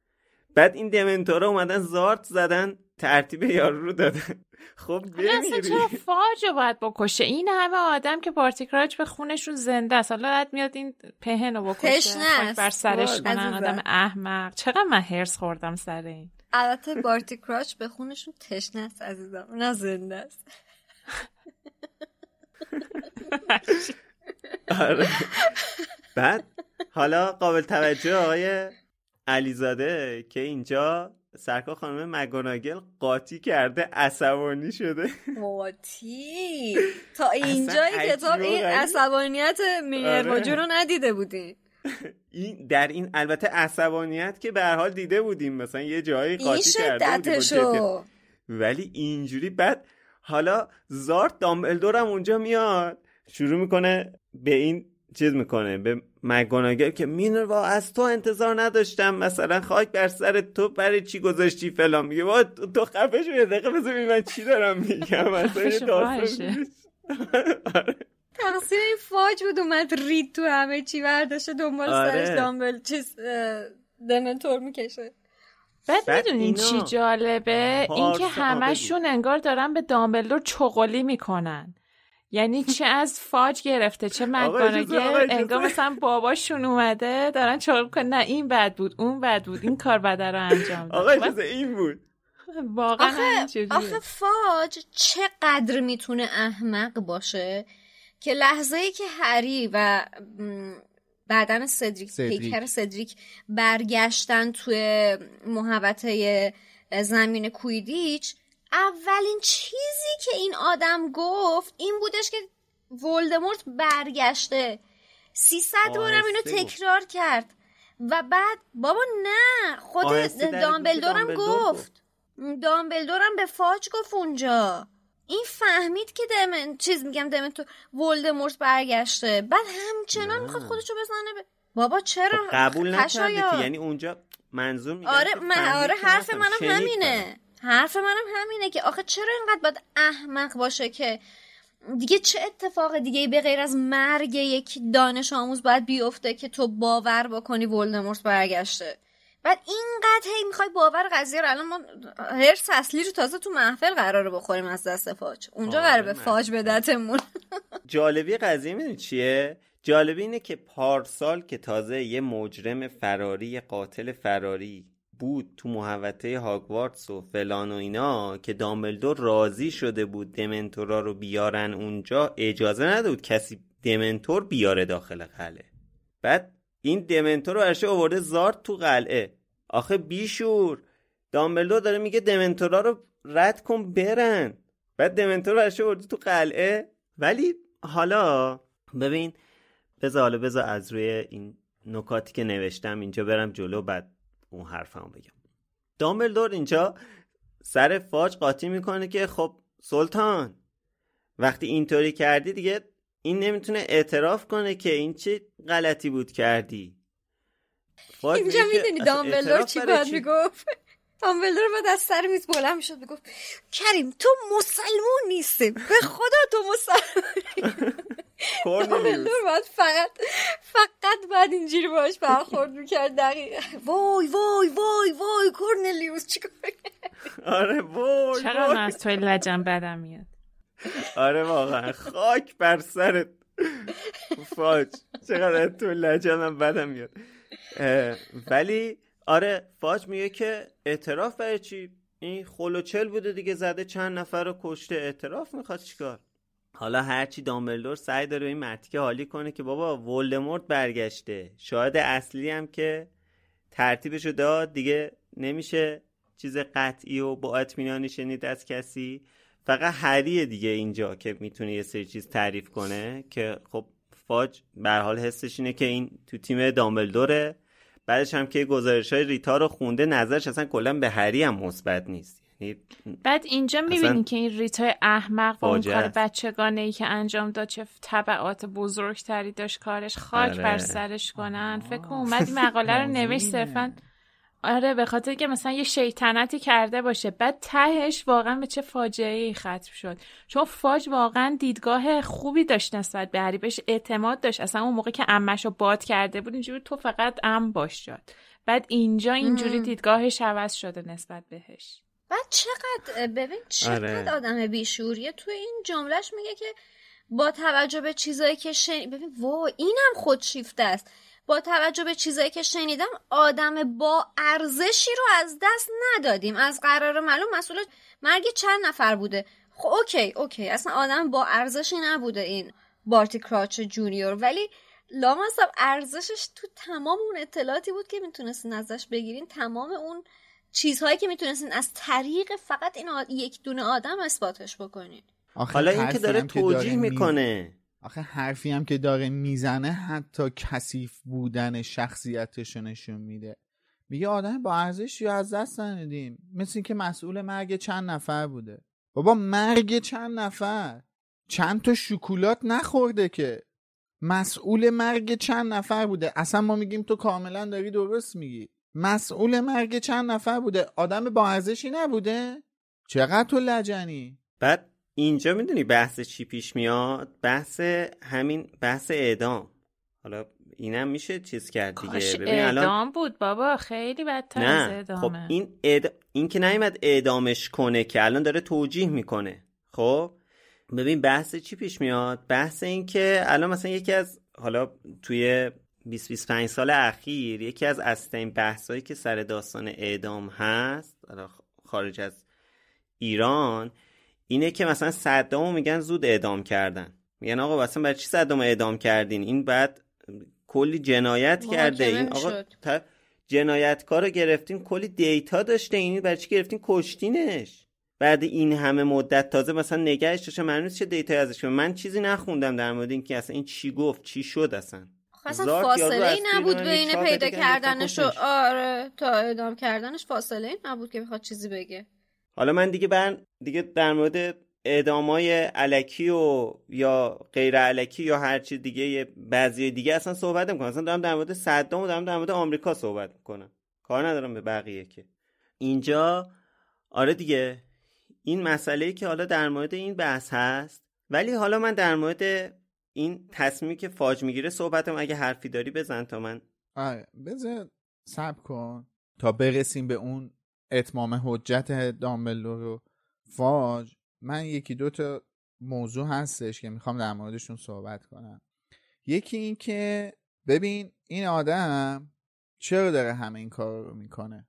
S2: بعد این دمنتورا اومدن زارت زدن ترتیب یارو رو دادن. خب
S3: اصلا چرا فاج باید بکشه؟ این همه آدم که پارتیکراج به خونشون زنده است. حالا میاد این پهن رو بکشه بر سرش کنن. آدم احمق. چقدر من هرس خوردم سر این.
S4: البته بارتی کراچ به خونشون تشنه است عزیزم. نه زنده است.
S2: آره. بعد حالا قابل توجه آقای علیزاده که اینجا سرکار خانم مگوناگل قاطی کرده عصبانی شده.
S4: قاطی؟ تا اینجای کتاب این عصبانیت مینرواجو آره. رو ندیده بودی.
S2: این در این البته عصبانیت که به حال دیده بودیم. مثلا یه جایی قاطی کرده بودیم ولی اینجوری بعد حالا زارت دامبلدور هم اونجا میاد. شروع می‌کنه به این چیز می‌کنه به مگوناگل که مینروا از تو انتظار نداشتم مثلا خاک بر سر تو برای چی گذاشتی فلان؟ میگه با تو خفه شو یه دقیقه بذار من چی دارم میگم مثلا
S4: تقصیر این فاج بود اومد رید تو همه چی برداشته دنبال آره. سرش دامبل چیز دمنتور می‌کشه.
S3: بعد می‌دونین چی جالبه؟ اینکه همشون انگار دارن به دامبلدور چغلی می‌کنن. یعنی چه از فاج گرفته چه مکانگل انگار مثلا باباشون اومده دارن چغل کن نه این بد بود اون بد بود. این کار بده رو انجام
S2: داد. آقا این بود.
S3: واقعا آخه,
S4: آخه فاج چقدر می‌تونه احمق باشه که لحظه ای که هری و بعدن سدریک, سدریک. پیکر سدریک برگشتن توی محوطه زمین کویدیچ اولین چیزی که این آدم گفت این بودش که ولدمورت برگشته. سیصد بارم اینو تکرار کرد. و بعد بابا نه خود دامبلدورم گفت. دامبلدورم به فاج گفت اونجا. این فهمید که دمن چیز میگم دمن تو ولدمورت برگشته. بعد همچنان می‌خواد خودشو بزنه ب... بابا چرا
S2: خب قبول نکردی یعنی اونجا منظور میگم
S4: آره من آره حرف منم همینه. حرف منم همینه که آخه چرا اینقدر باید احمق باشه که؟ دیگه چه اتفاق دیگه به غیر از مرگ یک دانش آموز باید بیفته که تو باور بکنی ولدمورت برگشته؟ بعد اینقدر هی می‌خوای باور قضیه رو الان ما هر اصلی رو تازه تو محفل قراره بخوریم از دست فاج. اونجا قراره به فاج بدتمون.
S2: جالبی قضیه می‌دونی چیه؟ جالبی اینه که پارسال که تازه یه مجرم فراری قاتل فراری بود تو محوطه هاگوارتس و فلان و اینا که دامبلدور راضی شده بود دمنتورا رو بیارن اونجا اجازه نداد کسی دمنتور بیاره داخل قلعه. بعد این دمنتور رو ارشه آورده زارت تو قلعه. آخه بیشور دامبلدور داره میگه دمنتورا رو رد کن برن. بعد دمنتور رو ارشه آورده تو قلعه. ولی حالا ببین بذار حالا بذار از روی این نکاتی که نوشتم اینجا برم جلو بعد اون حرفمو بگم. دامبلدور اینجا سر فاج قاطی می‌کنه که خب سلطان وقتی اینطوری کردی دیگه این نمی‌تونه اعتراف کنه که این چه غلطی بود کردی.
S4: اینجا می‌دونی دامبلدور چی باید می‌گفت؟ دامبلدور باید از سر میز بلند می‌شد می‌گفت کریم تو مسلمون نیستی. به خدا تو مسلمون. دامبلدور باید فقط فقط بعد اینجوری باش برخورد می‌کرد دقیقا. وای وای وای وای کورنلیوس چیکار
S2: آره وای
S3: چرا از توی لجم بدم میاد؟
S2: آره واقعا. خاک بر سرت. فاج. چقدر تو لجنم بدم میاد. ولی آره فاج میگه که اعتراف برای چی؟ این خلوچل بوده دیگه زده چند نفر رو کشته اعتراف می‌خواد چیکار؟ حالا هرچی دامبلدور سعی داره این مرتیکه حالی کنه که بابا ولدمورت برگشته. شاهد اصلی هم که ترتیبشو داد دیگه نمیشه چیز قطعی و با اطمینانی شنید از کسی. فقط هریه دیگه اینجا که می‌تونه یه سری چیز تعریف کنه که خب فاج به حال حسش اینه که این تو تیم دامبلدوره. بعدش هم که گزارش های ریتا رو خونده نظرش اصلا کلا به هری هم مثبت نیست. یعنی
S3: بعد اینجا می‌بینی که این ریتا احمق و اون کار بچگانه ای که انجام داد چه طبعات بزرگتری داشت کارش. خاک آره. بر سرش کنن. فکر کن اومد مقاله رو نوشت صرفا آره به خاطر که مثلا یه شیطنتی کرده باشه. بعد تهش واقعا به چه فاجعه ای ختم شد. چون فاج واقعا دیدگاه خوبی داشت نسبت به هری بهش اعتماد داشت. اصلا اون موقع که امش رو باد کرده بود اینجوری تو فقط ام باش شد بعد اینجا اینجوری دیدگاهش عوض شده نسبت بهش.
S4: بعد چقدر ببین چقدر آره. آدم بیشوریه تو این جملهش میگه که با توجه به چیزایی که شنید ببین وای اینم خودشیفته است. با توجه به چیزایی که شنیدم آدم با ارزشی رو از دست ندادیم. از قرار معلوم مسئول مرگ چند نفر بوده. خب okay okay. اصلا آدم با ارزشی نبوده این بارتی کراچ جونیور. ولی لامصب ارزشش تو تمام اون اطلاعاتی بود که می‌تونستین ازش بگیرین. تمام اون چیزهایی که می‌تونستین از طریق فقط این یک دونه آدم اثباتش بکنین.
S2: حالا این که داره توجیه می‌کنه.
S5: آخه حرفی هم که داره می‌زنه حتی کثیف بودن شخصیتش نشون میده. میگه آدم با ارزشی از دست ندیم مثل که مسئول مرگ چند نفر بوده. بابا مرگ چند نفر؟ چند تا شکولات نخورده که؟ مسئول مرگ چند نفر بوده؟ اصلا ما میگیم تو کاملا داری درست میگی. مسئول مرگ چند نفر بوده؟ آدم با ارزشی نبوده؟ چقدر تو لجنی؟
S2: بعد اینجا می‌دونی بحث چی پیش میاد؟ بحث همین بحث اعدام. حالا اینم میشه چیز کرد دیگه.
S3: ببین اعدام بود بابا خیلی بدتر
S2: نه.
S3: از اعدامه.
S2: خب این این که نیومد اعدامش کنه که الان داره توجیه می‌کنه. خب؟ ببین بحث چی پیش میاد؟ بحث این که الان مثلا یکی از حالا توی 20 25 سال اخیر یکی از اصلین بحثایی که سر داستان اعدام هست خارج از ایران اینه که مثلا صدامو میگن زود اعدام کردن. میگن آقا مثلا برای چی صدام اعدام کردین؟ این بعد کلی جنایت کرده. این آقا تا جنایتکار رو گرفتین کلی دیتا داشته. این برای چی گرفتین؟ کشتینش. بعد این همه مدت تازه مثلا نگهش داشته. معلومه چه دیتایی ازش من چیزی نخوندم در مورد اینکه اصلا این چی گفت چی شد اصلا.
S4: اصلا فاصله ای نبود بین پیدا کردنش و آره تا اعدام کردنش فاصله ای نبود که بخواد چیزی بگه.
S2: حالا من دیگه بر دیگه در مورد اعدامای علکی و یا غیر علکی یا هر چی دیگه بعضی دیگه اصلا صحبت می‌کنم اصلا دارم در مورد صدام و دارم در مورد آمریکا صحبت می‌کنم. کار ندارم به بقیه که. اینجا آره دیگه. این مسئله که حالا در مورد این بحث هست. ولی حالا من در مورد این تصمیمی که فاج می‌گیره صحبتم اگه حرفی داری بزن تا من.
S5: آره بذار سب کن. تا برسیم به اون اتمام حجت دامبلدور و فاج من یکی دو تا موضوع هستش که می‌خوام در موردشون صحبت کنم. یکی این که ببین این آدم چرا داره همه این کار رو می‌کنه؟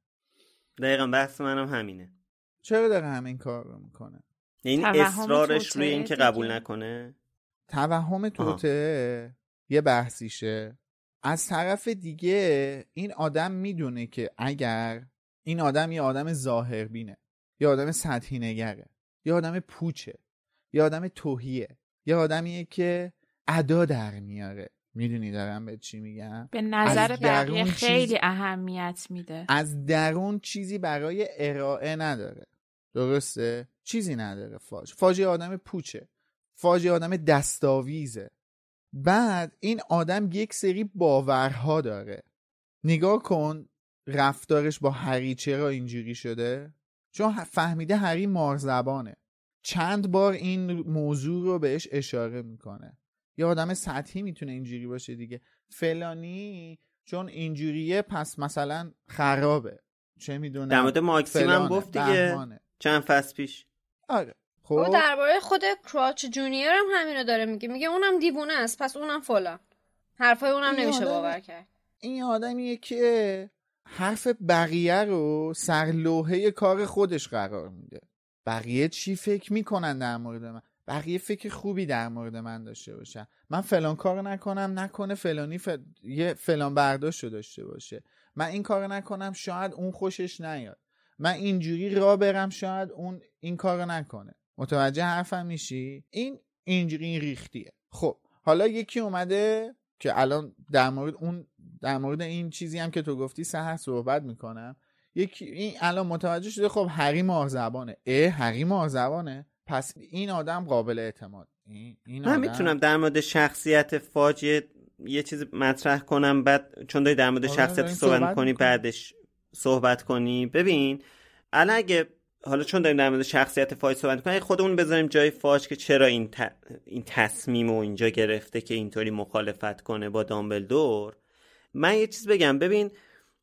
S2: دقیقا بحث منم همینه.
S5: چرا داره همه این کار رو می‌کنه؟
S2: این اصرارش روی این که قبول نکنه؟
S5: توهم توته یه بحثیشه. از طرف دیگه این آدم می‌دونه که اگر این آدم یه آدم ظاهربینه یه آدم سطحی نگره یه آدم پوچه یه آدم توهیه یه آدمیه که ادا در میاره. می‌دونی دارم به چی میگم؟
S3: به نظر بقیه خیلی اهمیت میده.
S5: از درون چیزی برای ارائه نداره. درسته؟ چیزی نداره فاج. فاج آدم پوچه. فاج آدم دستاویزه. بعد این آدم یک سری باورها داره. نگاه کن رفتارش با هری چرا اینجوری شده؟ چون فهمیده هری مارزبانه. چند بار این موضوع رو بهش اشاره می‌کنه. یه آدم سطحی می‌تونه اینجوری باشه دیگه. فلانی چون اینجوریه پس مثلا خرابه. چه می‌دونم؟
S2: در مورد ماکسیمم گفت دیگه. چند فصل پیش.
S5: آره.
S4: خب. درباره خود کراچ جونیور هم همینو داره میگه. میگه اونم دیوونه است پس اونم فلان. حرفای اونم نمیشه باور کرد.
S5: این آدمیه که حرف بقیه رو سرلوحه کار خودش قرار میده. بقیه چی فکر می‌کنن در مورد من؟ بقیه فکر خوبی در مورد من داشته باشن. من فلان کار نکنم نکنه فلانی یه فلان برداشت داشته باشه. من این کار نکنم شاید اون خوشش نیاد. من اینجوری را برم شاید اون این کار نکنه. متوجه حرفم میشی؟ این اینجوری این ریختیه. خب حالا یکی اومده که الان در مورد اون در مورد این چیزی هم که تو گفتی سه صحبت می‌کنم یکی این الان متوجه شده خب هری زبانه. اه هری زبانه. پس این آدم قابل اعتماد. این,
S2: من آدم... می‌تونم در مورد شخصیت فاجعه یه چیز مطرح کنم بعد چون داری در مورد آره، شخصیت صحبت, صحبت می‌کنی بعدش صحبت کنیم ببین الان اگه حالا چون داریم در مورد شخصیت فاج صحبت کنیم خودمون بذاریم جای فاج که چرا این, این تصمیم و اینجا گرفته که اینطوری مخالفت کنه با دامبلدور من یه چیز بگم. ببین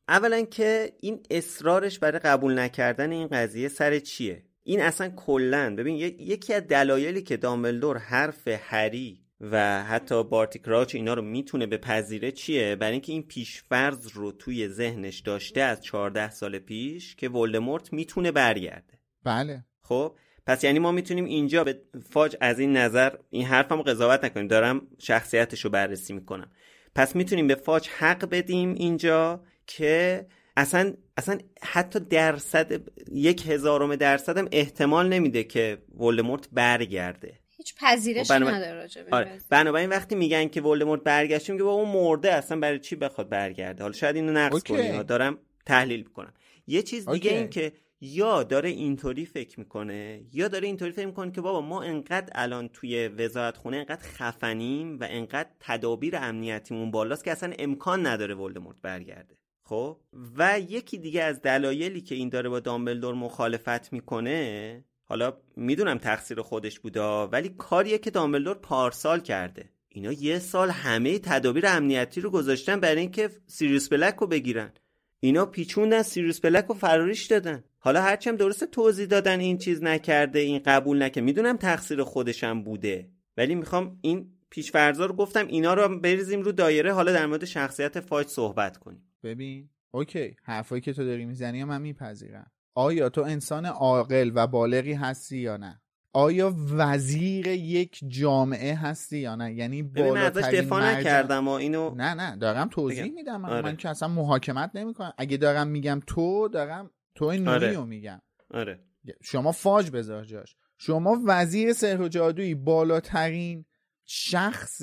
S2: اولا که این اصرارش برای قبول نکردن این قضیه سر چیه؟ این اصلا کلا ببین یکی از دلایلی که دامبلدور حرف هری و حتی بارتی کراچ اینا رو می‌تونه بپذیره چیه؟ برای اینکه این پیشفرض رو توی ذهنش داشته از 14 سال پیش که ولدمورت می‌تونه برگرده.
S5: بله.
S2: خب پس یعنی ما می‌تونیم اینجا به فاج از این نظر این حرفمو قضاوت نکنیم دارم شخصیتش رو بررسی می‌کنم. پس می‌تونیم به فاج حق بدیم اینجا که اصلا اصلا حتی درصد یک هزارم درصد هم احتمال نمیده که ولدمورت برگرده.
S4: هیچ پذیرشی خب نداره راجع
S2: آره. بنابراین وقتی میگن که ولدمورت برگشتیم که با اون مرده اصلا برای چی بخواد برگرده؟ حالا شاید اینو نقص کنی دارم تحلیل می‌کنم. یه چیز دیگه این که یا داره اینطوری فکر می‌کنه یا داره اینطوری فکر می‌کنه که بابا ما انقدر الان توی وزارت خونه انقدر خفنیم و انقدر تدابیر امنیتیمون بالاست که اصلا امکان نداره ولدمورت برگرده. خب؟ و یکی دیگه از دلایلی که این داره با دامبلدور مخالفت می‌کنه حالا می‌دونم تقصیر خودش بوده ولی کاریه که دامبلدور پارسال کرده. اینا یه سال همه تدابیر امنیتی رو گذاشتن برای اینکه سیریوس بلک رو بگیرن. اینا پیچوندن سیریوس بلک رو فراریش دادن. حالا هرچند درسته توضیح دادن این چیز نکرده این قبول نکرده. می‌دونم تقصیر خودشم بوده. ولی می‌خوام این پیشفرزا رو گفتم اینا رو بریزیم رو دایره. حالا در مورد شخصیت فاج صحبت کنیم.
S5: ببین اوکی حرفایی که تو داری می‌زنی من میپذیرم. آیا تو انسان عاقل و بالغی هستی یا نه؟ آیا وزیر یک جامعه هستی یا نه؟ یعنی بالاترین
S2: دفاع مرجع... نکردم و اینو
S5: نه نه دارم توضیح میدم. من, آره. من که اصلا محاکمت نمی‌کنم. اگه دارم میگم تو دارم تو این آره. میگم.
S2: آره.
S5: شما فاج بذار جاش. شما وزیر سحر و جادویی بالاترین شخص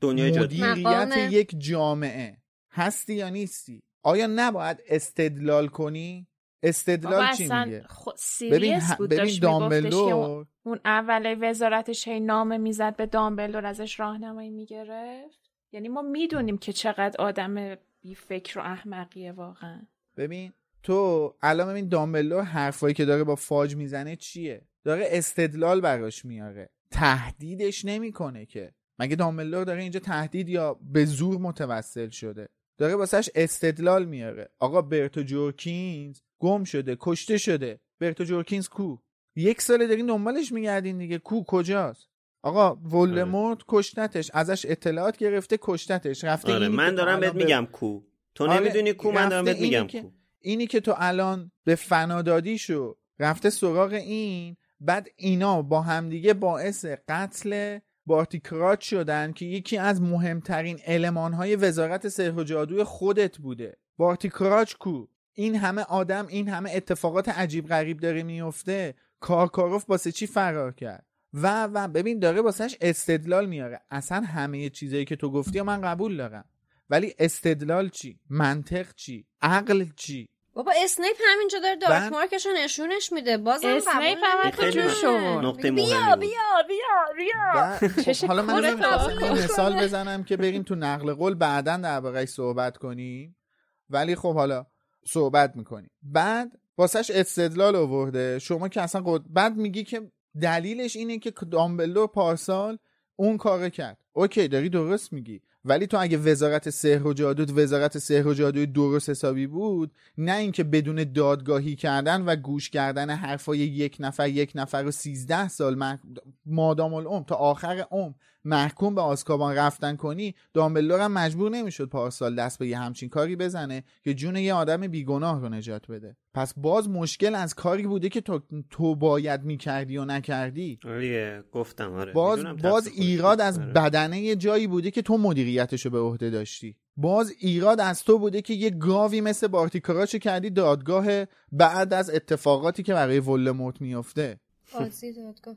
S2: دنیای
S5: مدیریت یک جامعه هستی یا نیستی؟ آیا نباید استدلال کنی؟ استدلال چی میگه؟
S3: خ... ببین, بود ببین دامبلدور. اون اول وزارتش هی نامه می‌زد به دامبلدور ازش راهنمایی می‌گرفت. یعنی ما می‌دونیم که چقدر آدم بی فکر و احمقیه واقعا.
S5: ببین تو الان ببین دامبلدور حرفایی که داره با فاج می‌زنه چیه؟ داره استدلال براش میاره. تهدیدش نمی‌کنه که. مگه دامبلدور داره اینجا تهدید یا به زور متوسل شده؟ داره واسهش استدلال میاره. آقا برتو جورکینز گم شده کشته شده. برتو جورکینز کو. یک ساله دارین دنبالش میگردین دیگه. کو کجاست؟ آقا ولدمورت آره. کشتتش. ازش اطلاعات گرفته کشتتش. رفته
S2: آره من دارم بهت میگم کو. تو آره نمی‌دونی کو من دارم بهت میگم کو.
S5: اینی که تو الان به فنادادی شو رفته سراغ این بعد اینا با همدیگه باعث قتل بارتیکرات شدن که یکی از مهمترین های وزارت سحر و جادوی خودت بوده. بارتیکراچ کو. این همه آدم این همه اتفاقات عجیب غریب داره میفته کارکاروف باسه چی فرار کرد؟ و و ببین داره باسهش استدلال میاره. اصلا همه چیزایی که تو گفتی من قبول دارم. ولی استدلال چی؟ منطق چی؟ عقل چی؟
S4: بابا اسنیپ همینجا داره دارک مارکش نشونش میده. بازم
S3: اسنیپ هم شما
S2: نقطه
S4: بیا بیا بیا
S5: بیا. حالا من مثال بزنم که بریم تو نقل قول بعدا دربارهش صحبت کنیم. ولی خب حالا صحبت می‌کنیم بعد واسهش استدلال آورده. شما که اصلا قد... بعد میگی که دلیلش اینه که دامبلدور پارسال اون کار کرد. اوکی داری درست میگی. ولی تو اگه وزارت سحر و جادو وزارت سحر و جادوی درست حسابی بود نه اینکه بدون دادگاهی کردن و گوش کردن حرفای یک نفر یک نفر و سیزده سال مادام العمر تا آخر عمر محکوم به آسکابان رفتن کنی دامبلدور هم مجبور نمی‌شد پارسال دست به یه همچین کاری بزنه که جون یه آدم بیگناه رو نجات بده. پس باز مشکل از کاری بوده که تو, تو باید می‌کردی و نکردی.
S2: آره گفتم آره.
S5: باز, باز ایراد از آره. بدنه یه جایی بوده که تو مدیریتش رو به عهده داشتی. باز ایراد از تو بوده که یه گاوی مثل بارتیکاراچو کردی دادگاه بعد از اتفاقاتی که برای ولدمورت میافته.
S4: دادگاه.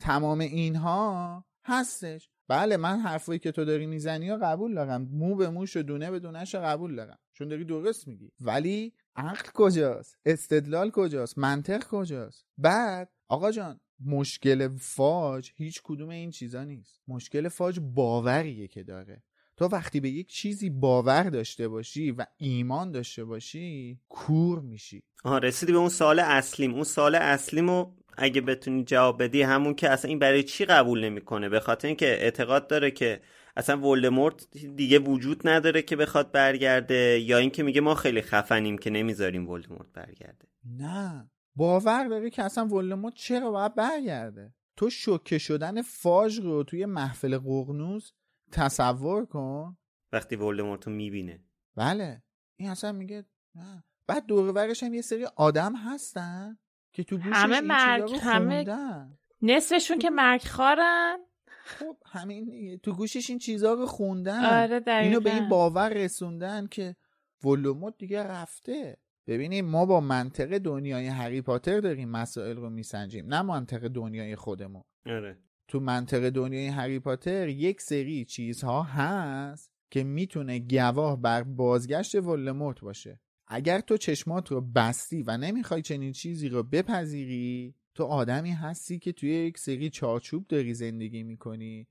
S5: تمام اینها هستش. بله من حرفایی که تو داری می‌زنی و قبول دارم. مو به موش و دونه به دونش قبول دارم. چون داری درست میگی. ولی عقل کجاست؟ استدلال کجاست؟ منطق کجاست؟ بعد آقا جان مشکل فاج هیچ کدوم این چیزا نیست. مشکل فاج باوریه که داره. تو وقتی به یک چیزی باور داشته باشی و ایمان داشته باشی کور میشی.
S2: آها رسیدی به اون سال اصلیم. اون سال اصلیمو اگه بتونی جواب بدی همون که اصلا این برای چی قبول نمی‌کنه؟ به خاطر اینکه اعتقاد داره که اصلا ولدمورت دیگه وجود نداره که بخواد برگرده یا اینکه میگه ما خیلی خفنیم که نمی‌ذاریم ولدمورت برگرده.
S5: نه. باور داره که اصلا ولدمورت چرا باید برگرده؟ تو شوکه شدن فاج رو توی محفل قرنوز تصور کن.
S2: وقتی ولدمورت رو می‌بینه.
S5: بله. این اصلا میگه نه. بعد دور هم یه سری آدم هستن. که تو گوشش
S3: همه
S5: این
S3: مرگ
S5: چیزا رو
S3: همه
S5: خوندن.
S3: نصفشون که مرگ خارن
S5: خب همین. تو گوشش این چیزا رو خوندن
S3: آره.
S5: اینو به این باور رسوندن که ولوموت دیگه رفته ببینیم ما با منطق دنیای هری پاتر داریم مسائل رو میسنجیم نه منطق دنیای خودمون
S2: آره
S5: تو منطق دنیای هری پاتر یک سری چیزها هست که می‌تونه گواه بر بازگشت ولدمورت باشه اگر تو چشمات رو بستی و نمی‌خوای چنین چیزی رو بپذیری تو آدمی هستی که توی یک سری چارچوب داری زندگی می‌کنی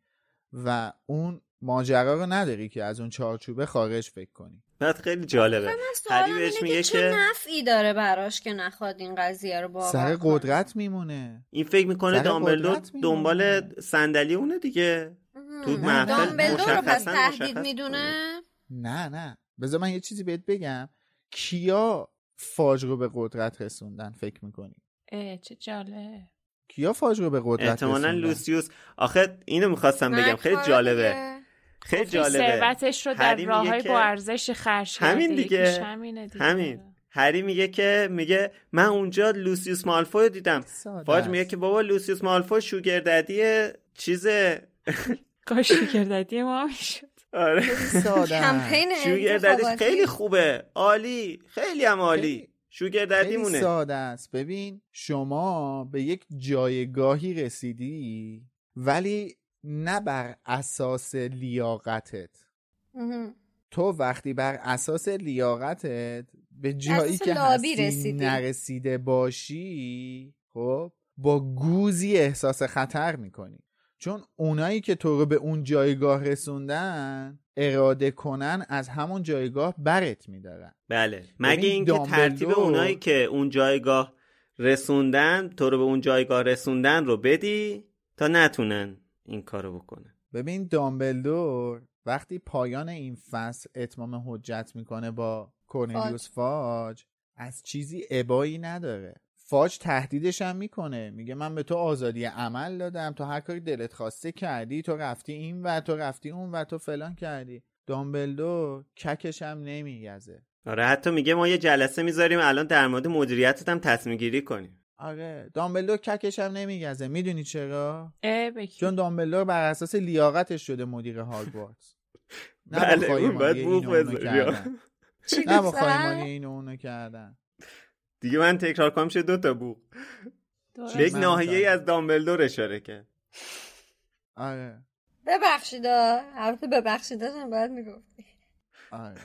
S5: و اون ماجرا رو نداری که از اون چارچوبه خارج فکر کنی.
S2: بعد خیلی جالبه. هری بهش میگه
S4: چه
S2: که
S4: نفعی داره براش که نخواد این قضیه رو باور
S5: سر
S4: کنه؟
S5: قدرت میمونه.
S2: این فکر می‌کنه دامبلدور. دنبال صندلی اونه دیگه. تو
S4: مهم.
S2: محفل
S4: دامبلدور رو پس تهدید می‌دونه؟
S5: نه نه. بذار من یه چیزی بهت بگم. کیا فاج رو به قدرت رسوندن فکر می‌کنی
S3: اه، چه جالب
S5: کیا فاج رو به قدرت
S2: احتمالا
S5: رسوندن
S2: لوسیوس آخه اینو می‌خواستم بگم خیلی جالبه. خیلی
S3: گفتی
S2: جالبه
S3: ثروتش رو در
S2: هری میگه
S3: راه های
S2: که-
S3: با ارزش خرج
S2: همین
S3: کرده.
S2: دیگه.
S3: همینه دیگه.
S2: همین هری میگه که میگه من اونجا لوسیوس مالفوی رو دیدم فاج. میگه که بابا لوسیوس مالفوی شوگرددی چیز
S3: کاش شکردتی ما می‌شد
S2: آره.
S4: کمپین انتخاباتی.
S2: خیلی خوبه عالی خیلی هم عالی
S5: خیلی-
S2: شوگرددی
S5: خیلی
S2: مونه
S5: ساده است ببین شما به یک جایگاهی رسیدی ولی نه بر اساس لیاقتت. تو وقتی بر اساس لیاقتت به جایی
S4: اساس
S5: که
S4: لابی
S5: هستی
S4: رسیدی.
S5: نرسیده باشی خب با گوزی احساس خطر می‌کنی چون اونایی که تو رو به اون جایگاه رسوندن اراده کنن از همون جایگاه برت میدارن.
S2: بله. مگه اینکه ترتیب اونایی که اون جایگاه رسوندن تو رو به اون جایگاه رسوندن رو بدی تا نتونن این کارو بکنن؟
S5: ببین دامبلدور وقتی پایان این فصل اتمام حجت می‌کنه با کورنلیوس فاج از چیزی ابایی نداره. فاج تهدیدش هم می‌کنه. میگه من به تو آزادی عمل دادم تو هر کاری دلت خواسته کردی تو رفتی این و تو رفتی اون و تو فلان کردی. دامبلدور ککش هم نمیگزه
S2: آره حتی میگه ما یه جلسه می‌ذاریم الان در مورد مدیریتت هم تصمیم گیری کنیم.
S5: آره دامبلدور ککش هم نمیگزه می‌دونی چرا؟ چون دامبلدور بر اساس لیاقتش شده مدیر هاگوارتس نه
S2: بله اون
S5: خواهیمانی
S2: باید بوق بذاری
S5: نه با
S4: گفتن؟
S5: خواهیمانی اینو اونو کردن.
S2: دیگه من تکرار کنم شه دو تا بو. به یک ناحیه. از دامبلدور اشاره کرد.
S5: آره.
S4: ببخشید آه. البته ببخشید داشتم باید می‌گفتی.
S5: آره.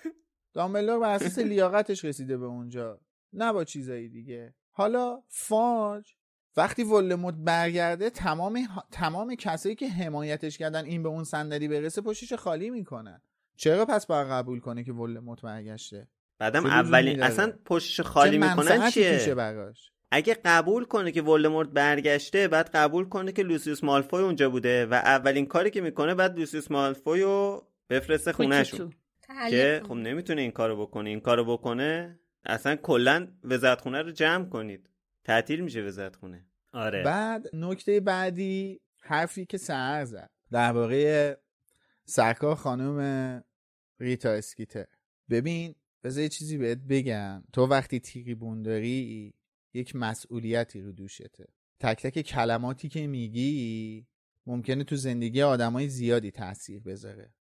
S5: دامبلدور بر اساس لیاقتش رسیده به اونجا. نه با چیزایی دیگه. حالا فاج وقتی ولدمورت برگرده تمام تمام کسایی که حمایتش کردن این به اون صندلی برسه پشتش خالی می‌کنن. چرا پس باید قبول کنه که ولدمورت برگشته؟
S2: بعدم اولین؟ اصلا پشتش خالی می‌کنن چیه؟
S5: براش؟
S2: اگه قبول کنه که ولدمورت برگشته بعد قبول کنه که لوسیوس مالفوی اونجا بوده و اولین کاری که می‌کنه بعد لوسیوس مالفوی رو بفرسته خونهشون.
S4: تحلیل
S2: که. خب نمی‌تونه این کارو بکنه. این کارو بکنه اصلا کلا وزارت خونه رو جمع کنید. تعطیل میشه وزارت خونه آره.
S5: بعد نکته بعدی حرفی که سهر زد. درباره سرکار خانم ریتا اسکیتر. ببین بذار یه چیزی بهت بگم. تو وقتی تیریبون داری یک مسئولیتی رو دوشته. تک تک کلماتی که میگی ممکنه تو زندگی آدمای زیادی تاثیر بذاره.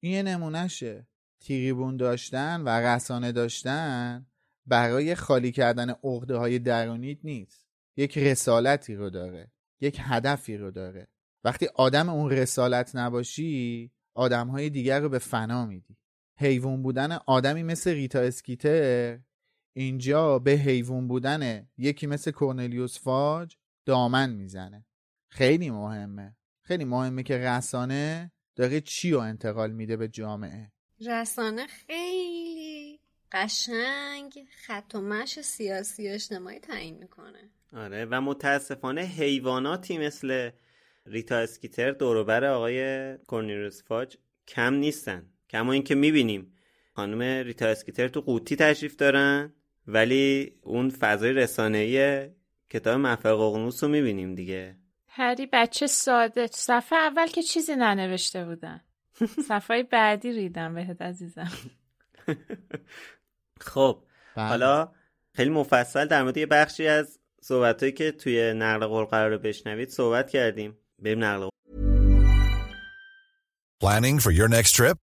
S5: این یه نمونهشه تیریبون داشتن و رسانه داشتن برای خالی کردن عقده های درونیت نیست. یک رسالتی رو داره. یک هدفی رو داره. وقتی آدم اون رسالت نباشی آدم های دیگر رو به فنا میدی. حیوان بودن آدمی مثل ریتا اسکیتر اینجا به حیوان بودن یکی مثل کورنلیوس فاج دامن می‌زنه. خیلی مهمه. خیلی مهمه که رسانه داره چی رو انتقال میده به جامعه.
S8: رسانه خیلی قشنگ خط و مش سیاسی اجتماعی تعیین می‌کنه.
S2: آره و متاسفانه حیواناتی مثل ریتا اسکیتر دوروبر آقای کورنیروس فاج کم نیستن. کما اینکه می‌بینیم خانم ریتا اسکیتر تو قوطی تشریف دارن ولی اون فضای رسانه‌ای کتاب مفرق ققنوس رو می‌بینیم دیگه.
S3: هری بچه ساده. صفحه اول که چیزی ننوشته بودن. صفحه بعدی ریدم بهت عزیزم.
S2: خب
S5: بله.
S2: حالا خیلی مفصل در مورد یه بخشی از صحبتهایی که توی نقل قول قرار بشنوید صحبت کردیم. بریم نقل قول.
S9: Planning for your next trip?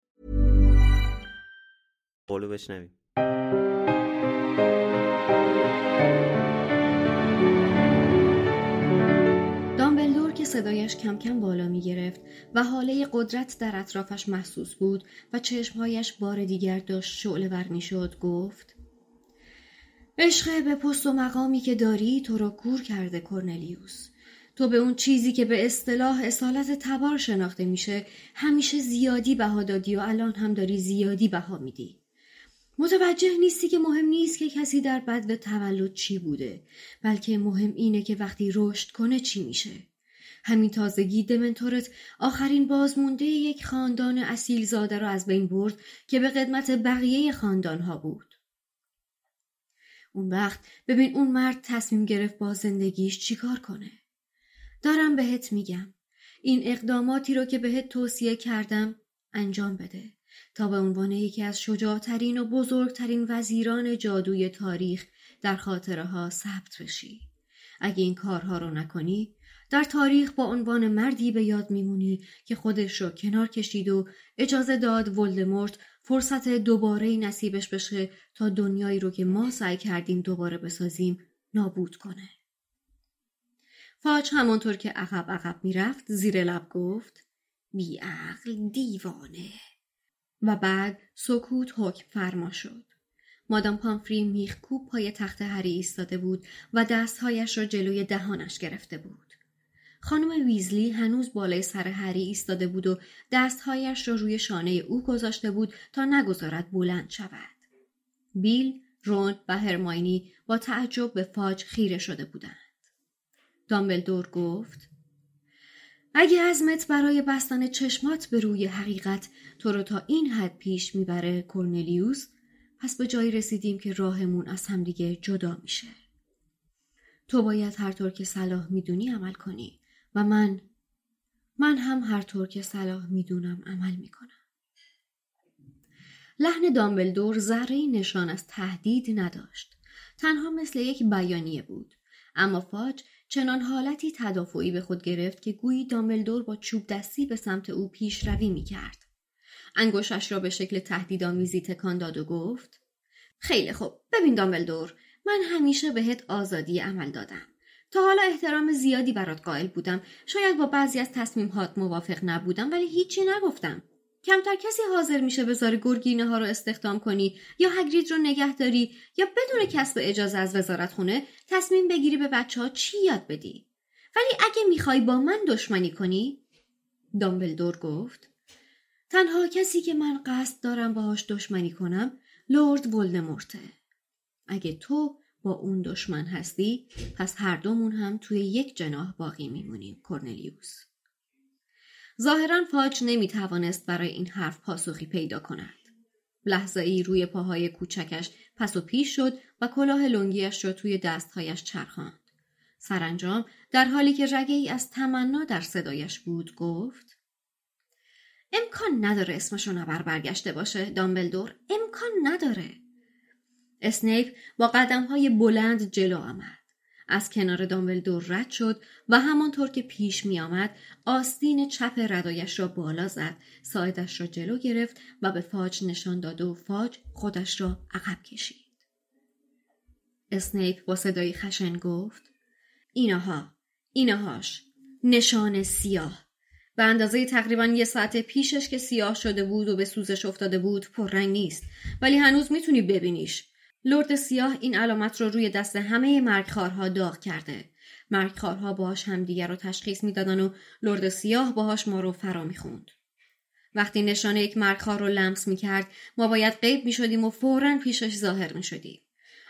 S2: قولو بشنویم.
S4: دامبلدور که صدایش کم کم بالا می گرفت و حاله قدرت در اطرافش محسوس بود و چشمهایش بار دیگر داشت شعله ور می شد گفت عشق به پست و مقامی که داری تو را کور کرده کرنلیوس تو به اون چیزی که به اصطلاح اصالت تبار شناخته میشه همیشه زیادی بها دادی و الان هم داری زیادی بها میدی. متوجه نیستی که مهم نیست که کسی در بد و تولد چی بوده بلکه مهم اینه که وقتی رشد کنه چی میشه. همین تازگی دمنتورت آخرین بازمونده یک خاندان اصیل زاده را از بین برد که به قدمت بقیه خاندانها بود. اون وقت ببین اون مرد تصمیم گرفت با زندگیش چیکار کنه. دارم بهت میگم این اقداماتی رو که بهت توصیه کردم انجام بده. تا به عنوان یکی از شجاعترین و بزرگترین وزیران جادوی تاریخ در خاطره ها ثبت بشی. اگه این کارها رو نکنی در تاریخ با عنوان مردی به یاد میمونی که خودش رو کنار کشید و اجازه داد ولدمورت فرصت دوباره نصیبش بشه تا دنیایی رو که ما سعی کردیم دوباره بسازیم نابود کنه. فاج همانطور که عقب عقب می‌رفت زیر لب گفت بیعقل دیوانه و بعد سکوت حکم فرما شد. مادام پامفری میخکوب پای تخت هری ایستاده بود و دستهایش را جلوی دهانش گرفته بود. خانم ویزلی هنوز بالای سر هری ایستاده بود و دستهایش را روی شانه او گذاشته بود تا نگذارد بلند شود. بیل، رون و هرماینی با تعجب به فاج خیره شده بودند. دامبلدور گفت اگه عزمت برای بستن چشمات به روی حقیقت تو رو تا این حد پیش می‌بره کرنلیوس پس به جایی رسیدیم که راهمون از همدیگه جدا میشه. تو باید هر طور که صلاح می‌دونی عمل کنی و من من هم هر طور که صلاح می‌دونم عمل می‌کنم. لحن دامبلدور ذره نشان از تهدید نداشت. تنها مثل یک بیانیه بود. اما فاج چنان حالتی تدافعی به خود گرفت که گویی دامبلدور با چوب دستی به سمت او پیش روی می کرد. انگوشش را به شکل تهدیدآمیزی تکان داد و گفت خیلی خوب. ببین دامبلدور من همیشه بهت آزادی عمل دادم. تا حالا احترام زیادی برات قائل بودم. شاید با بعضی از تصمیمات موافق نبودم ولی هیچی نگفتم. کمتر کسی حاضر میشه بذار گرگینه ها رو استخدام کنی یا هگرید رو نگه داری یا بدون کسب اجازه از وزارت خونه تصمیم بگیری به بچه ها چی یاد بدی؟ ولی اگه می‌خوای با من دشمنی کنی؟ دامبلدور گفت. تنها کسی که من قصد دارم باهاش دشمنی کنم لورد ولدمورته. اگه تو با اون دشمن هستی پس هر دومون هم توی یک جناح باقی میمونیم کرنلیوس ظاهرا فاج نمی توانست برای این حرف پاسخی پیدا کند. لحظه ای روی پاهای کوچکش پس و پیش شد و کلاه لنگیش را توی دستهایش چرخاند. سرانجام در حالی که رگه ای از تمنا در صدایش بود گفت امکان نداره اسمشو نبر برگشته باشه دامبلدور امکان نداره اسنیپ با قدم های بلند جلو آمد از کنار دامبلدور رد شد و همانطور که پیش می آمد آستین چپ ردایش را بالا زد ساعدش را جلو گرفت و به فاج نشان داد و فاج خودش را عقب کشید. اسنیپ با صدایی خشن گفت اینها اینهاش نشان سیاه. به اندازه تقریبا یه ساعت پیشش که سیاه شده بود و به سوزش افتاده بود پررنگ نیست. ولی هنوز می‌تونی ببینیش. لرد سیاه این علامت رو روی دست همه مرگخوارها داغ کرده. مرگخوارها باهاش همدیگر رو تشخیص می‌دادن و لرد سیاه باهاش ما رو فرا می‌خوند. وقتی نشانه یک مرگخوار رو لمس می‌کرد ما باید قیب می‌شدیم و فورا پیشش ظاهر می‌شدیم.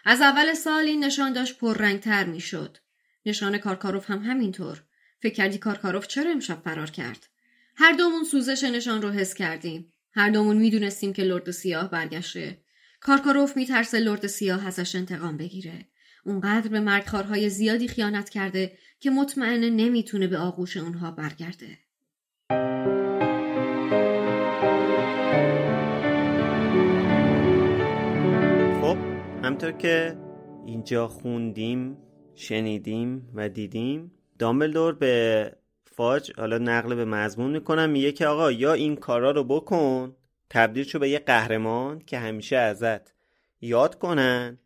S4: از اول سال این نشان داشت پررنگتر می‌شد. نشان کارکاروف هم همینطور. فکر کردی کارکاروف چرا امشب فرار کرد؟ هر دومون سوزش نشان رو حس کردیم. هر دومون می‌دونستیم که لرد سیاه برگشته. کارکاروف میترسه لرد سیاه ازش انتقام بگیره. اونقدر به مرگخوارهای زیادی خیانت کرده که مطمئنه نمی‌تونه به آغوش اونها برگرده.
S2: خب همطور که اینجا خوندیم شنیدیم و دیدیم دامبلدور به فاج حالا نقل به مضمون می‌کنم میگه که آقا یا این کارا رو بکن تبدیل شو به یه قهرمان که همیشه ازت یاد کنن.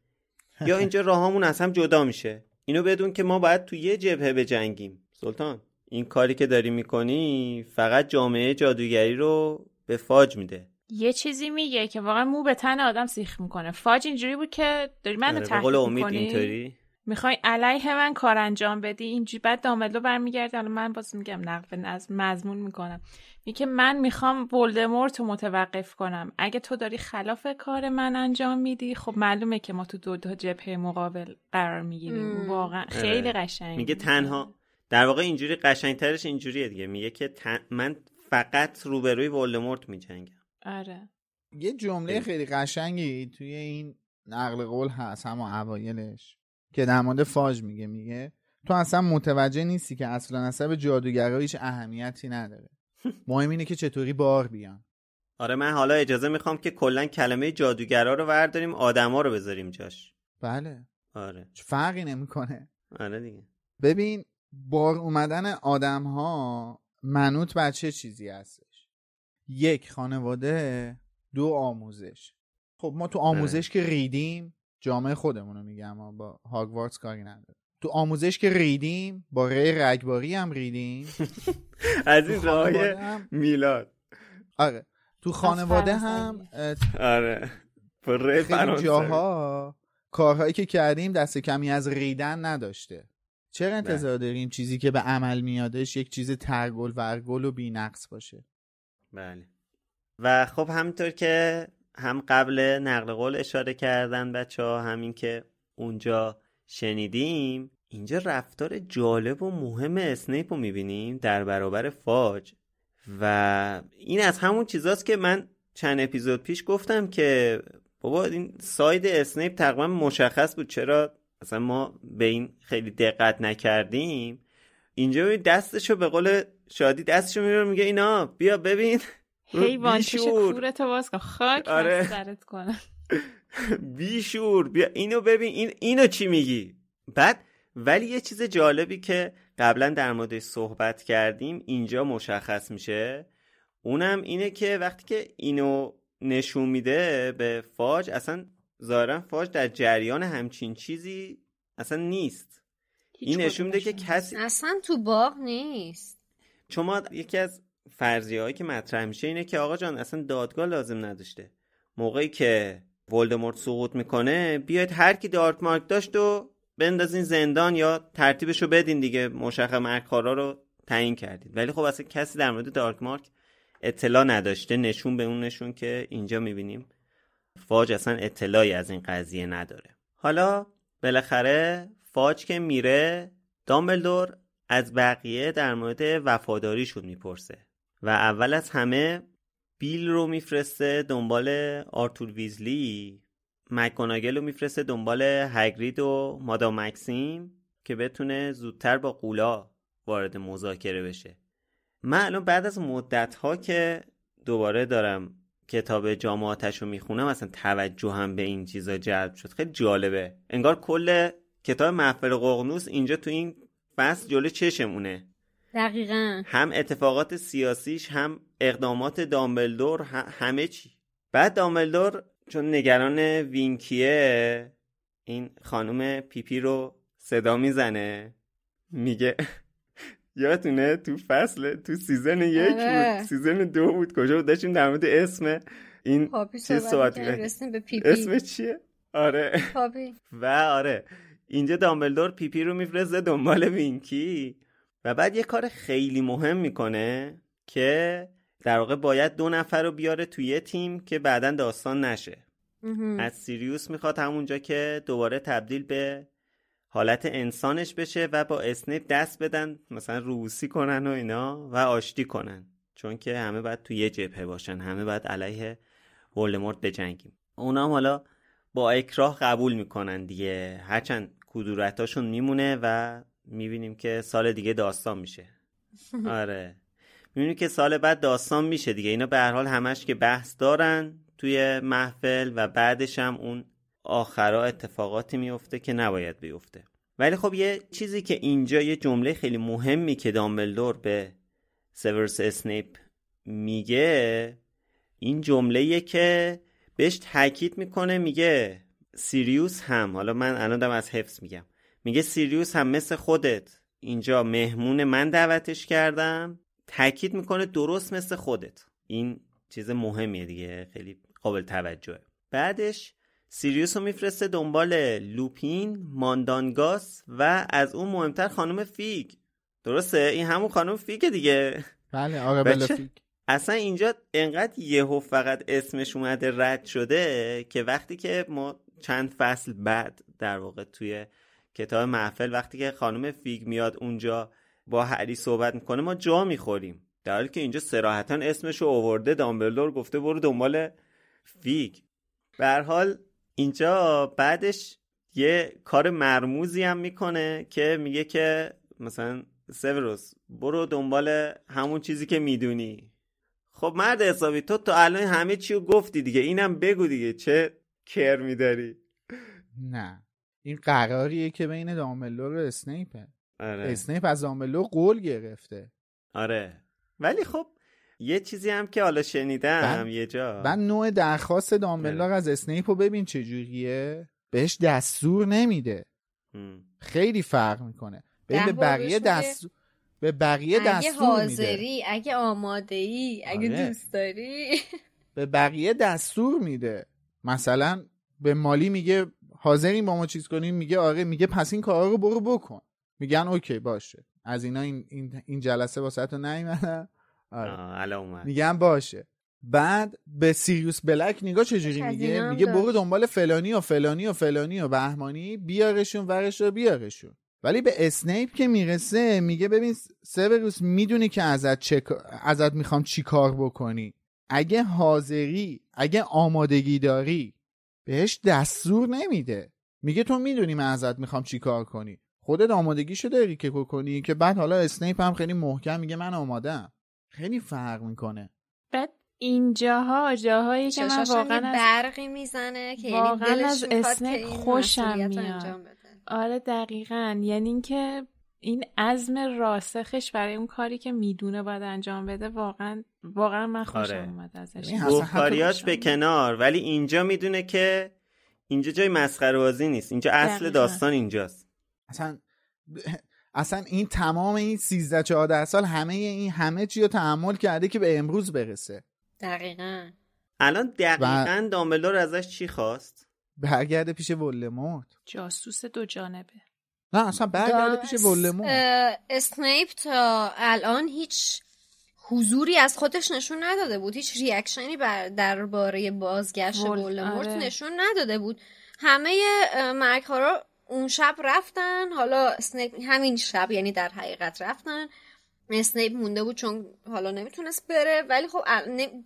S2: یا اینجا راهامون از هم جدا میشه. اینو بدون که ما باید تو یه جبهه بجنگیم. سلطان این کاری که داری می‌کنی فقط جامعه جادوگری رو به فاج میده.
S3: یه چیزی میگه که واقعا مو به تن آدم سیخ می‌کنه. فاج اینجوری بود که داری منو
S2: آره،
S3: تحقیق
S2: امید
S3: می‌کنی؟
S2: اینطوری.
S3: می‌خوای علیه من کار انجام بدی؟ اینجوری بعد دامبلدو برمیگرده. حالا من باز میگم نقل نظم مضمون می‌کنم. میگه من می‌خوام ولدمورت رو متوقف کنم. اگه تو داری خلاف کار من انجام میدی خب معلومه که ما تو دو تا جبهه مقابل قرار می‌گیریم. واقعا خیلی
S2: آره.
S3: قشنگ
S2: میگه تنها در واقع اینجوری قشنگترش اینجوریه دیگه. میگه که تن... من فقط روبروی ولدمورت میجنگم.
S3: آره.
S5: یه جمله خیلی قشنگی توی این نقل قول هست همون اوایلش. که در مورد فاج میگه میگه تو اصلا متوجه نیستی که اصلا نسب جادوگرا هیچ اهمیتی نداره. مهم اینه که چطوری بار بیان.
S2: آره من حالا اجازه می‌خوام که کلا کلمه جادوگرا رو ورداریم آدما رو بذاریم جاش.
S5: بله.
S2: آره.
S5: فرقی نمی‌کنه.
S2: آره دیگه.
S5: ببین بار اومدن آدم ها منوط بر چه چیزی هستش؟ یک خانواده دو آموزش. خب ما تو آموزش که ریدیم جامعه خودمون رو میگم اما با هاگوارتس کاری نداره. تو آموزش که ری با ری رگباری هم ریدیم.
S2: از این
S5: تو
S2: راه
S5: خانواده هم-
S2: میلاد.
S5: آره. تو خانواده. هم
S2: آره.
S5: خیلی. جاها کارهایی که کردیم دست کمی از ریدن نداشته. چرا انتظار داریم چیزی که به عمل میادش یک چیز ترگل ورگل و بینقص باشه؟
S2: بله. و خب همینطور که هم قبل نقل قول اشاره کردن بچه ها همین که اونجا شنیدیم. اینجا رفتار جالب و مهم اسنیپ رو می‌بینیم در برابر فاج. و این از همون چیزاست که من چند اپیزود پیش گفتم که بابا این ساید اسنیپ تقریبا مشخص بود. چرا اصلا ما به این خیلی دقت نکردیم؟ اینجا ببین دستشو به قول شادی دستشو میره میگه اینا بیا ببین.
S3: حیوان پیش
S2: بیشعور.
S3: کورت باز کن. خاک
S2: آره.
S3: سرت کنم.
S2: بیشور بیا اینو ببین. این اینو چی میگی؟ بعد ولی یه چیز جالبی که قبلا در موردش صحبت کردیم اینجا مشخص میشه. اونم اینه که وقتی که اینو نشون میده به فاج اصلا ظاهرا فاج در جریان همچین چیزی اصلا نیست. این نشون میده که کسی
S10: اصلا تو باغ نیست.
S2: چون ما یکی از فرضیه هایی که مطرح میشه اینه که آقا جان اصلا دادگاه لازم نداشته. موقعی که ولدمورت سقوط می‌کنه بیاید هر کی دارک مارک داشت و بندازین زندان یا ترتیبش رو بدین دیگه مشخص مرگخوارا رو تعیین کردید ولی خب اصلا کسی در مورد دارک مارک اطلاع نداشته. نشون به اون نشون که اینجا می‌بینیم. فاج اصلا اطلاعی از این قضیه نداره. حالا بالاخره فاج که میره دامبلدور از بقیه در مورد وفاداریشون می‌پرسه. و اول از همه بیل رو میفرسته دنبال آرتور ویزلی. مکگوناگل رو میفرسته دنبال هگرید و مادام مکسیم که بتونه زودتر با قولا وارد مذاکره بشه. من الان بعد از مدت ها که دوباره دارم کتاب جامعاتش رو می‌خونم اصلا توجهم به این چیزا جلب شد. خیلی جالبه. انگار کل کتاب محفل ققنوس اینجا تو این فصل جلو چشمونه.
S4: دقیقا.
S2: هم اتفاقات سیاسیش هم اقدامات دامبلدور همه چی. بعد دامبلدور چون نگران وینکیه این خانم پیپی رو صدا می‌زنه. میگه یادتونه تو فصل تو season یک بود.
S4: آره.
S2: season دو بود. کجا بود؟ داشتیم در مورد اسم این چیز
S4: صحبت
S2: اسم چیه؟ آره.
S4: پاپی.
S2: و آره. اینجا دامبلدور پیپی رو میفرسته دنبال وینکی. و بعد یه کار خیلی مهم می‌کنه که در واقع باید دو نفر رو بیاره توی یه تیم که بعدا داستان نشه. از سیریوس می‌خواد همونجا که دوباره تبدیل به حالت انسانش بشه و با اسنیپ دست بدن مثلا روسی کنن و اینا و آشتی کنن. چون که همه باید تو یه جبهه باشن همه باید علیه ولدمورت بجنگیم. اونا هم حالا با اکراه قبول می‌کنن دیگه. هرچند کدورتاشون میمونه و می‌بینیم که سال دیگه داستان میشه. آره. می‌بینیم که سال بعد داستان میشه دیگه. اینا به هر حال همش که بحث دارن توی محفل و بعدش هم اون آخرا اتفاقاتی میفته که نباید بیفته. ولی خب یه چیزی که اینجا یه جمله خیلی مهمی که دامبلدور به سیورس اسنیپ میگه این جمله که بهش تاکید می‌کنه میگه سیریوس هم. حالا من الان دارم از حفظ میگم. میگه سیریوس هم مثل خودت. اینجا مهمون من دعوتش کردم. تاکید می‌کنه درست مثل خودت. این چیز مهمیه دیگه. خیلی قابل توجهه. بعدش سیریوس رو میفرسته دنبال لوپین ماندانگاس و از اون مهمتر خانم فیگ. درسته؟ این همون خانم فیگ دیگه.
S5: بله
S2: بچه-
S5: فیگ
S2: اصلا اینجا انقدر یهو فقط اسمش اومده رد شده که وقتی که ما چند فصل بعد در واقع توی کتاب محفل وقتی که خانم فیگ میاد اونجا با هری صحبت می‌کنه ما جا می‌خوریم. در حالی که اینجا سراحتا اسمش رو آورده دامبلدور گفته برو دنبال فیگ. به حال اینجا بعدش یه کار مرموزی هم می‌کنه که میگه که مثلا سیوروس برو دنبال همون چیزی که می‌دونی. خب مرد حسابی تو تا الان همه چی رو گفتی دیگه. اینم بگو دیگه چه کر میداری؟
S5: نه. این قراریه که بین دامبلدور و اسنیپه.
S2: آره.
S5: اسنیپ از دامبلدور قول گرفته.
S2: آره. ولی خب یه چیزی هم که حالا شنیدم یه جا.
S5: بعد نوع درخواست دامبلدور از اسنیپ رو ببین چجوریه بهش دستور نمیده. خیلی فرق می‌کنه. به بقیه دستور به بقیه
S4: اگه
S5: دستور میده.
S4: حاضری اگه آماده ای اگه
S5: آره.
S4: دوست داری.
S5: به بقیه دستور میده. مثلا به مالی میگه حاضرین با ما چیز کنیم میگه آره میگه پس این کارا رو برو بکن. میگن okay باشه. از اینا این, این, این جلسه واسه تو نیومدن آره.
S2: اومد.
S5: میگن باشه. بعد به سیریوس بلک نگاه چجوری میگه؟ میگه برو. دنبال فلانی و فلانی و فلانی و بهمانی بیارشون ورش رو بیارشون. ولی به اسنیپ که می‌رسه میگه ببین سیوروس می‌دونی که ازت چه ازت می‌خوام چی کار بکنی. اگه حاضری اگه آمادگی داری بهش دستور نمیده. میگه تو می‌دونی من ازت می‌خوام چی کار کنی. خودت آمادگیشو داری که کنی که بعد حالا اسنیپ هم خیلی محکم میگه من آمادم خیلی فرق می‌کنه.
S3: بعد اینجاها جاهایی که من واقعا از
S4: برقی می‌زنه که یعنی
S3: واقعا
S4: دلش
S3: از
S4: که
S3: اسنیپ خوشم میاد. آره دقیقا. یعنی اینکه این عزم راسخش برای اون کاری که می‌دونه باید انجام بده واقعا واقعا من خوشم
S2: آره.
S3: اومد ازش. حتی
S2: به کنار ولی اینجا می‌دونه که اینجا جای مسخره بازی نیست. اینجا اصل. داستان اینجاست.
S5: اصلا اصلا این تمام این 13 14 سال همه این همه چی رو تحمل کرده که به امروز برسه.
S4: دقیقا.
S2: الان دقیقا دامبلدور ازش چی خواست؟
S5: برگرده پیش ولدمورت.
S3: جاسوس دو جانبه.
S5: نه اصلا برگرده پیش ولدمورت
S4: اه، اسنیپ تا الان هیچ حضوری از خودش نشون نداده بود. هیچ reaction ی بر درباره بازگشت
S3: ول-
S4: ولدمورت
S3: آره.
S4: نشون نداده بود. همه مرگ‌خوارا اون شب رفتن. حالا اسنیپ همین شب یعنی در حقیقت رفتن. اسنیپ مونده بود چون حالا نمی‌تونست بره ولی خب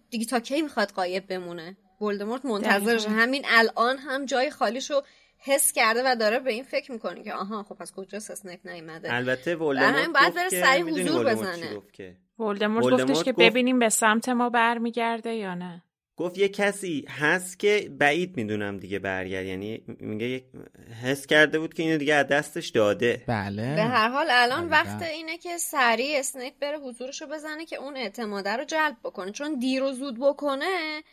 S4: دیگه تا کی می‌خواد غایب بمونه؟ ولدمورت منتظرش. همین الان هم جای خالیشو حس کرده و داره به این فکر می‌کنه که آها خب از کجاست؟ اسنیپ نیومده.
S2: البته
S4: همین
S2: ولدمورت
S4: باید
S2: گفت
S4: بره سریع
S2: می‌دونی
S4: حضور بزنه.
S3: ولدمورت
S2: ولدمورت
S3: گفتش که
S2: گفت-
S3: ببینیم به سمت ما برمیگرده یا نه.
S2: گفت یه کسی هست که بعید می‌دونم دیگه برگرد. یعنی میگه حس کرده بود که اینو دیگه از دستش داده.
S5: بله.
S4: به هر حال الان
S5: دقیقاً.
S4: وقت اینه که سریع اسنیپ بره حضورشو بزنه که اون اعتماده رو جلب بکنه. چون دیر و زود بکنه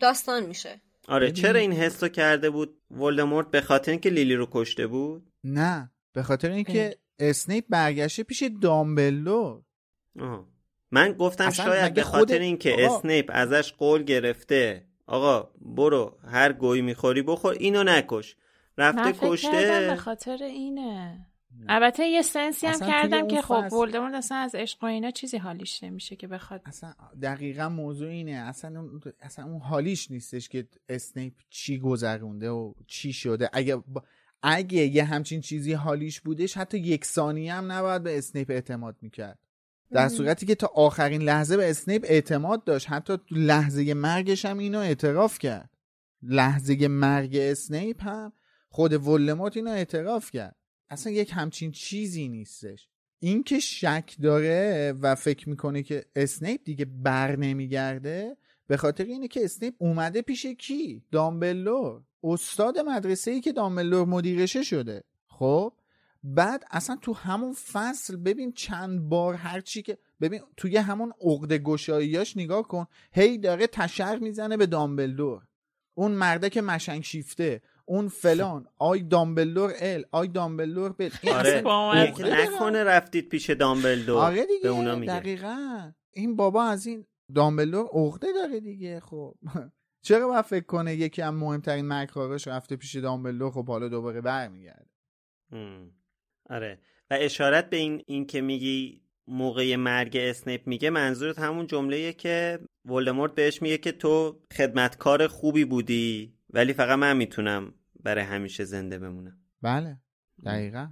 S4: داستان میشه.
S2: آره
S5: ببین.
S2: چرا این حس رو کرده بود ولدمورت به خاطر اینکه لیلی رو کشته بود
S5: نه به خاطر اینکه اسنیپ برگشته پیش دامبلدور
S2: آها. من گفتم شاید به
S5: خود-
S2: خاطر اینکه
S5: آقا.
S2: اسنیپ ازش قول گرفته آقا برو هر گوی می‌خوری بخور اینو نکش رفته
S3: من فکر کردم به
S2: کشته
S3: خاطر اینه البته یه سنسی هم کردم که خب
S5: فصل-
S3: ولدمورت اصلا از عشق و اینا چیزی حالیش نمیشه که بخواد
S5: اصلا دقیقا موضوع اینه. اصلا اون, اصلا اون حالیش نیستش که اسنیپ چی گذرونده و چی شده. اگه با- اگه یه همچین چیزی حالیش بودش حتی یک ثانیه هم نباید به اسنیپ اعتماد می‌کرد. در صورتی که تا آخرین لحظه به اسنیپ اعتماد داشت حتی تو لحظه مرگش هم اینو اعتراف کرد. لحظه مرگ اسنیپ هم خود ولدمورت اینو اعتراف کرد. اصلا یک همچین چیزی نیستش. این که شک داره و فکر می‌کنه که اسنیپ دیگه بر نمیگرده به خاطر اینه که اسنیپ اومده پیش کی؟ دامبلور استاد مدرسه ای که دامبلور مدیرشه شده. خب؟ بعد اصلا تو همون فصل ببین چند بار هرچی که ببین توی همون عقده گشاییاش نگاه کن هی داره تشر می‌زنه به دامبلدور. اون مرده که مشنگ شیفته. اون فلان آی دامبلدور ال آی دامبلدور بل. این
S2: آره. نکنه رفتید پیش دامبلدور.
S5: آره دیگه
S2: به اونا میگه.
S5: دقیقا. این بابا از این دامبلدور عقده داره دیگه خب. چرا باید فکر کنه یکی از مهمترین مکراراش رفته پیش دامبلدور خب حالا دوباره برمیگرده؟
S2: هم. آره. و اشارت به این این که میگی موقع مرگ اسنیپ میگه منظورت همون جمله که ولدمورت بهش میگه که تو خدمتکار خوبی بودی. ولی فقط من می‌تونم برای همیشه زنده بمونم
S5: بله دقیقا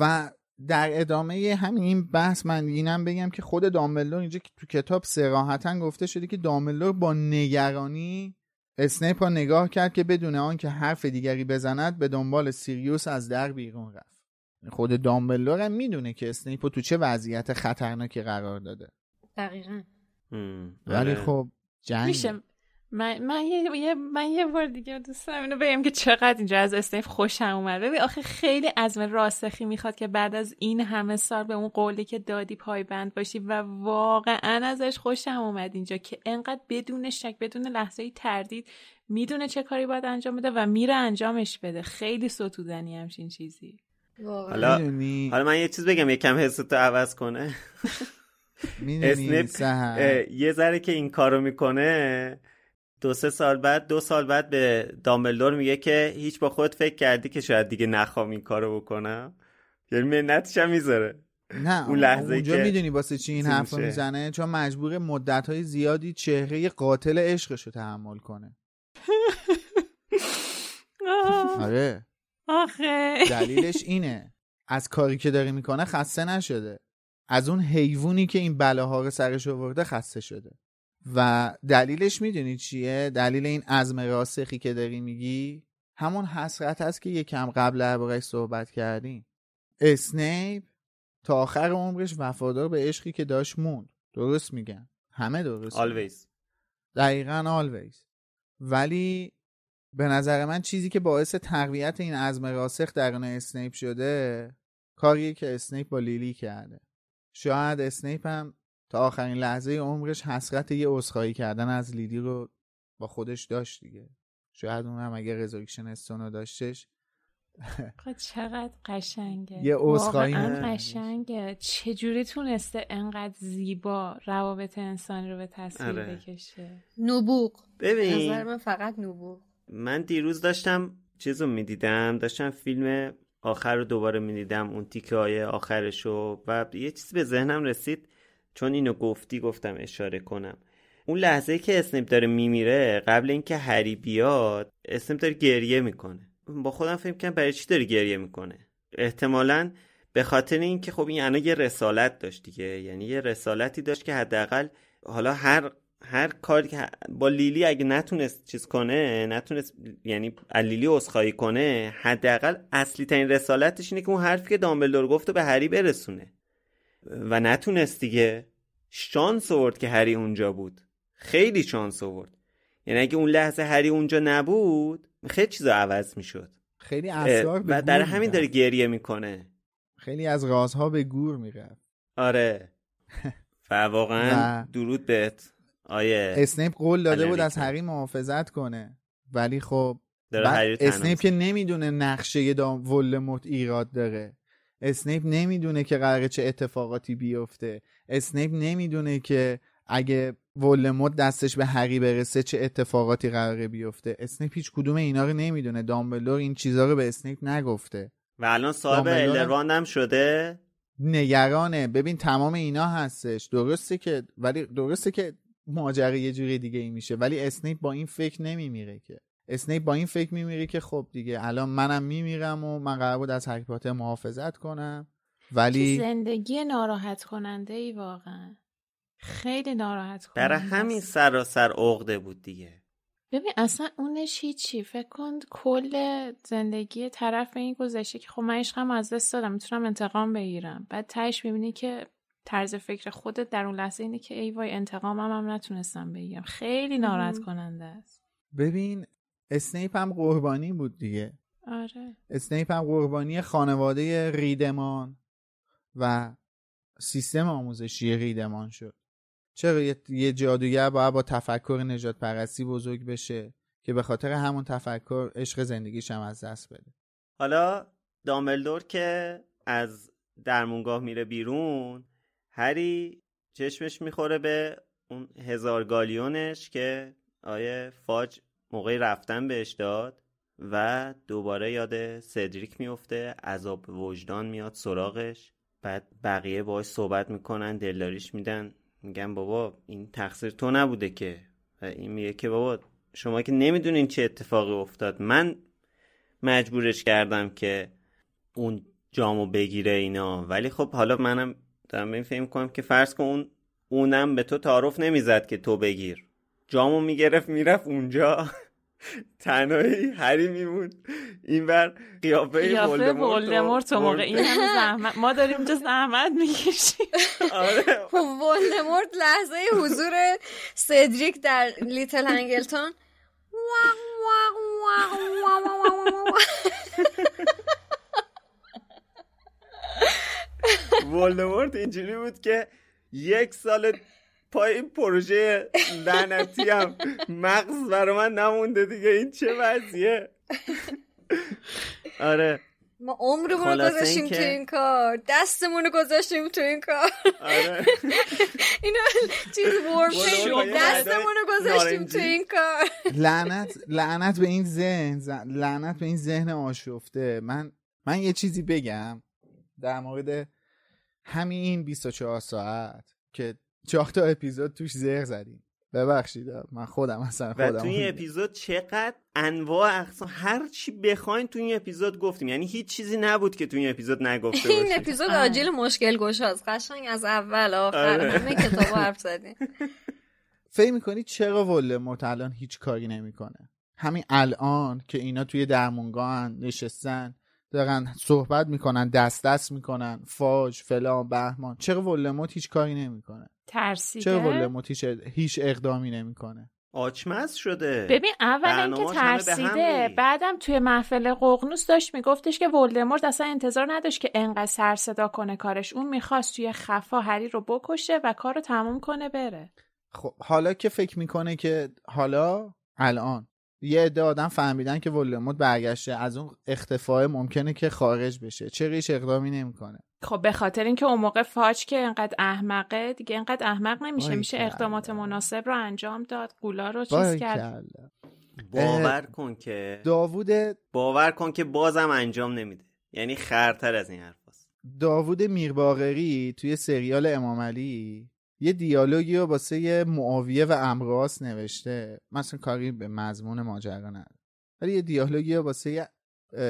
S5: و در ادامه همین این بحث من اینم بگم که خود دامبلدور اینجا که تو کتاب سراحتا گفته شده که دامبلدور با نگرانی اسنیپ را نگاه کرد که بدون آنکه حرف دیگری بزند به دنبال سیریوس از در بیرون رفت خود دامبلدور هم می‌دونه که اسنیپ رو تو چه وضعیت خطرناکی قرار داده
S4: دقیقا.
S5: ولی
S2: آره.
S5: خب جنگ
S3: میشه من من یه, یه- من یه بار دیگه دوست دارم اینو بگم که چقدر اینجا از اسنیپ خوشم اومد. ببین آخه خیلی عزم راسخی می‌خواد که بعد از این همه سال به اون قولی که دادی پایبند باشی و واقعا ازش خوشم اومد اینجا که انقدر بدون شک بدون لحظه ای تردید می‌دونه چه کاری باید انجام بده و میره انجامش بده. خیلی ستودنی همچین چیزی.
S4: واقعا.
S2: حالا
S5: می‌دونی؟
S2: حالا من یه چیز بگم یکم حستو عوض کنه.
S5: می‌دونی
S2: اسنیپ یه ذره که این کارو می‌کنه دو سه سال بعد دو سال بعد به دامبلدور میگه که هیچ با خود فکر کردی که شاید دیگه نخوام این کارو بکنم؟ یعنی منتش هم می‌ذاره.
S5: نه
S2: اون لحظه
S5: اونجا
S2: که
S5: می‌دونی واسه چی این حرف؟ می‌زنه؟ چون مجبور مدت های زیادی چهره قاتل عشقش رو تحمل کنه. آره.
S3: آخه.
S5: دلیلش اینه. از کاری که داره می‌کنه خسته نشده. از اون حیوانی که این بلاها رو سرش آورده خسته شده. و دلیلش می‌دونی چیه؟ دلیل این عزم راسخی که داری میگی؟ همون حسرت هست که یکم قبل دربارهش صحبت کردیم. اسنیپ تا آخر عمرش وفادار به عشقی که داشت موند. درست میگم. همه درست میگن.
S2: always.
S5: دقیقا آلویز ولی به نظر من چیزی که باعث تقویت این عزم راسخ درون اسنیپ شده کاریه که اسنیپ با لیلی کرده. شاید اسنیپ هم تا آخرین لحظه عمرش حسرت یه عذرخواهی کردن از لیلی رو با خودش داشت دیگه. شاید اون هم اگه resurrection stone رو داشتش.
S3: چقدر قشنگه.
S5: یه عذرخواهی.
S3: قشنگه. چجوری تونسته انقدر زیبا روابط انسانی رو به تصویر
S2: آره.
S3: بکشه؟
S4: نبوغ.
S2: ببین
S4: نظر من فقط نبوغ.
S2: من دیروز داشتم چیز رو می‌دیدم داشتم فیلم آخر رو دوباره می‌دیدم اون تیکه های آخرشو و یه چیزی به ذهنم رسید. چون اینو گفتی گفتم اشاره کنم. اون لحظه که اسنیپ داره میمیره قبل اینکه هری بیاد اسنیپ داره گریه می‌کنه. با خودم فکر کنم برای چی داره گریه می‌کنه؟ احتمالا به خاطر اینکه خب این یه رسالت داشت دیگه. یعنی یه رسالتی داشت که حداقل حالا هر هر کاری که با لیلی اگه نتونست چیز کنه نتونست یعنی لیلی عذرخواهی کنه حداقل اصلی ترین رسالتش اینه که اون حرفی که دامبلدور گفت به هری برسونه. و نتونست دیگه شانس آورد که هری اونجا بود. خیلی شانس آورد. یعنی اگه اون لحظه هری اونجا نبود خیلی چیزا عوض می‌شد.
S5: خیلی اسرار
S2: و در همین داره گریه می‌کنه.
S5: خیلی از رازها به گور میره
S2: آره. و واقعا درود بهت آیه
S5: اسنیپ قول داده بود از هری محافظت کنه. ولی خب اسنیپ که نمی‌دونه نقشه دام ولدمورت ایراد داره. اسنیپ نمی‌دونه که قراره چه اتفاقاتی بیفته. اسنیپ نمی‌دونه که اگه ولدمورت دستش به هری برسه چه اتفاقاتی قراره بیفته. اسنیپ هیچ کدوم اینا رو نمی‌دونه. دامبلور این چیزها رو به اسنیپ نگفته.
S2: و الان صاحب الروان هم شده؟
S5: نگرانه. ببین تمام اینا هستش. درسته که ولی درسته که ماجرا یه جوری دیگه ای میشه. ولی اسنیپ با این فکر نمیمیره که. اسنیپ با این فکر میمیره که خب دیگه الان منم میمیرم و من قرار بود از هری پاتر محافظت کنم. ولی
S3: زندگی ناراحت کننده ای واقعا. خیلی ناراحت کننده
S2: برای همین سراسر عقده بود دیگه.
S3: ببین اصلا اونش هیچی. فکر کن کل زندگی طرف این گذشته که خب من عشقم از دست دادم می‌تونم انتقام بگیرم. بعد تهش می‌بینی که طرز فکر خودت در اون لحظه اینه که ای وای انتقامم هم نتونستم بگیرم. خیلی ناراحت کننده است.
S5: ببین اسنیپ هم قربانی بود دیگه.
S3: آره.
S5: اسنیپ هم قربانی خانواده ریدمان و سیستم آموزشی ریدمان شد. چرا یه جادوگر باید با تفکر نجات پرستی بزرگ بشه که به خاطر همون تفکر عشق زندگیش هم از دست بده؟
S2: حالا داملدور که از درمونگاه میره بیرون هری چشمش می‌خوره به اون هزار گالیونش که آیه فاج موقعی رفتن بهش داد و دوباره یاد سدریک میفته عذاب وجدان میاد سراغش. بعد بقیه باش صحبت می‌کنن دلداریش میدن. میگن بابا این تقصیر تو نبوده که. و این میگه که بابا شما که نمی‌دونین چه اتفاقی افتاد. من مجبورش کردم که اون جامو بگیره اینا. ولی خب حالا منم دارم این فهم کنم که فرض کن اون اونم به تو تعارف نمی‌زد که تو بگیر. جامو می‌گرفت می‌رفت اونجا. تنهایی هری میمون این بر قیافه
S3: ولدمورت تو موقع این همه زحمت ما داریم اینجا زحمت می‌کشیم.
S2: آره.
S4: خب ولدمورت لحظه حضور سدریک در لیتل هنگلتون
S2: ولدمورت اینجوری بود که یک سال پای این پروژه لعنتی هم مغز برای من نمونده دیگه. این چه وضعیه؟ آره.
S4: ما عمرمون رو گذاشتیم تو این کار. دستمون رو گذاشتیم تو این کار. آره. اینا چیز ورم دستمون رو گذاشتیم تو این کار.
S5: لعنت لعنت به این ذهن لعنت به این ذهن آشفته. من من یه چیزی بگم در مورد همین 24 ساعت که چهار تا اپیزود توش زهر زدیم. ببخشید من خودم اصلا خودم
S2: و توی این اپیزود چقدر انواع اقسام هر چی بخواین توی این اپیزود گفتیم. یعنی هیچ چیزی نبود که توی این اپیزود نگفته
S4: این اپیزود آجیل مشکل گشاست قشنگ از اول آخر. آره. همه کتاب حرف زدیم.
S5: فکر می‌کنی چرا ولدمورت الان هیچ کاری نمی‌کنه؟ همین الان که اینا توی درمونگاه نشستن دارن صحبت می‌کنن دست دست می‌کنن فاج فلان بهمان. چرا ولدمورت هیچ کاری نمی‌کنه؟
S3: ترسیده؟
S5: چرا ولدمورت هیچ, هیچ اقدامی نمی‌کنه.
S2: آچمز شده.
S3: ببین اول اینکه ترسیده بعدم توی محفل ققنوس داشت میگفتش که ولدمورت اصلا انتظار نداشت که انقدر سر صدا کنه کارش. اون می‌خواست توی خفا هری رو بکشه و کار رو تموم کنه بره.
S5: خب حالا که فکر می‌کنه که حالا الان. یه عده آدم فهمیدن که ولدمورت برگشته. از اون اختفاء ممکنه که خارج بشه. چرا هیچ اقدامی نمی‌کنه.
S3: خب به خاطر اینکه اون موقع فاج که انقدر احمقه دیگه انقدر احمق نمیشه. میشه اقدامات مناسب رو انجام داد قولا رو چیز کرد.
S2: باور کن که
S5: داوود
S2: باور کن که بازم انجام نمیده. یعنی خرتر از این حرف
S5: داوود میرباغری توی سریال امام علی یه دیالوگی رو واسه معاویه و امراس نوشته. مثلا کاری به مضمون ماجرا نداره ولی یه دیالوگی رو واسه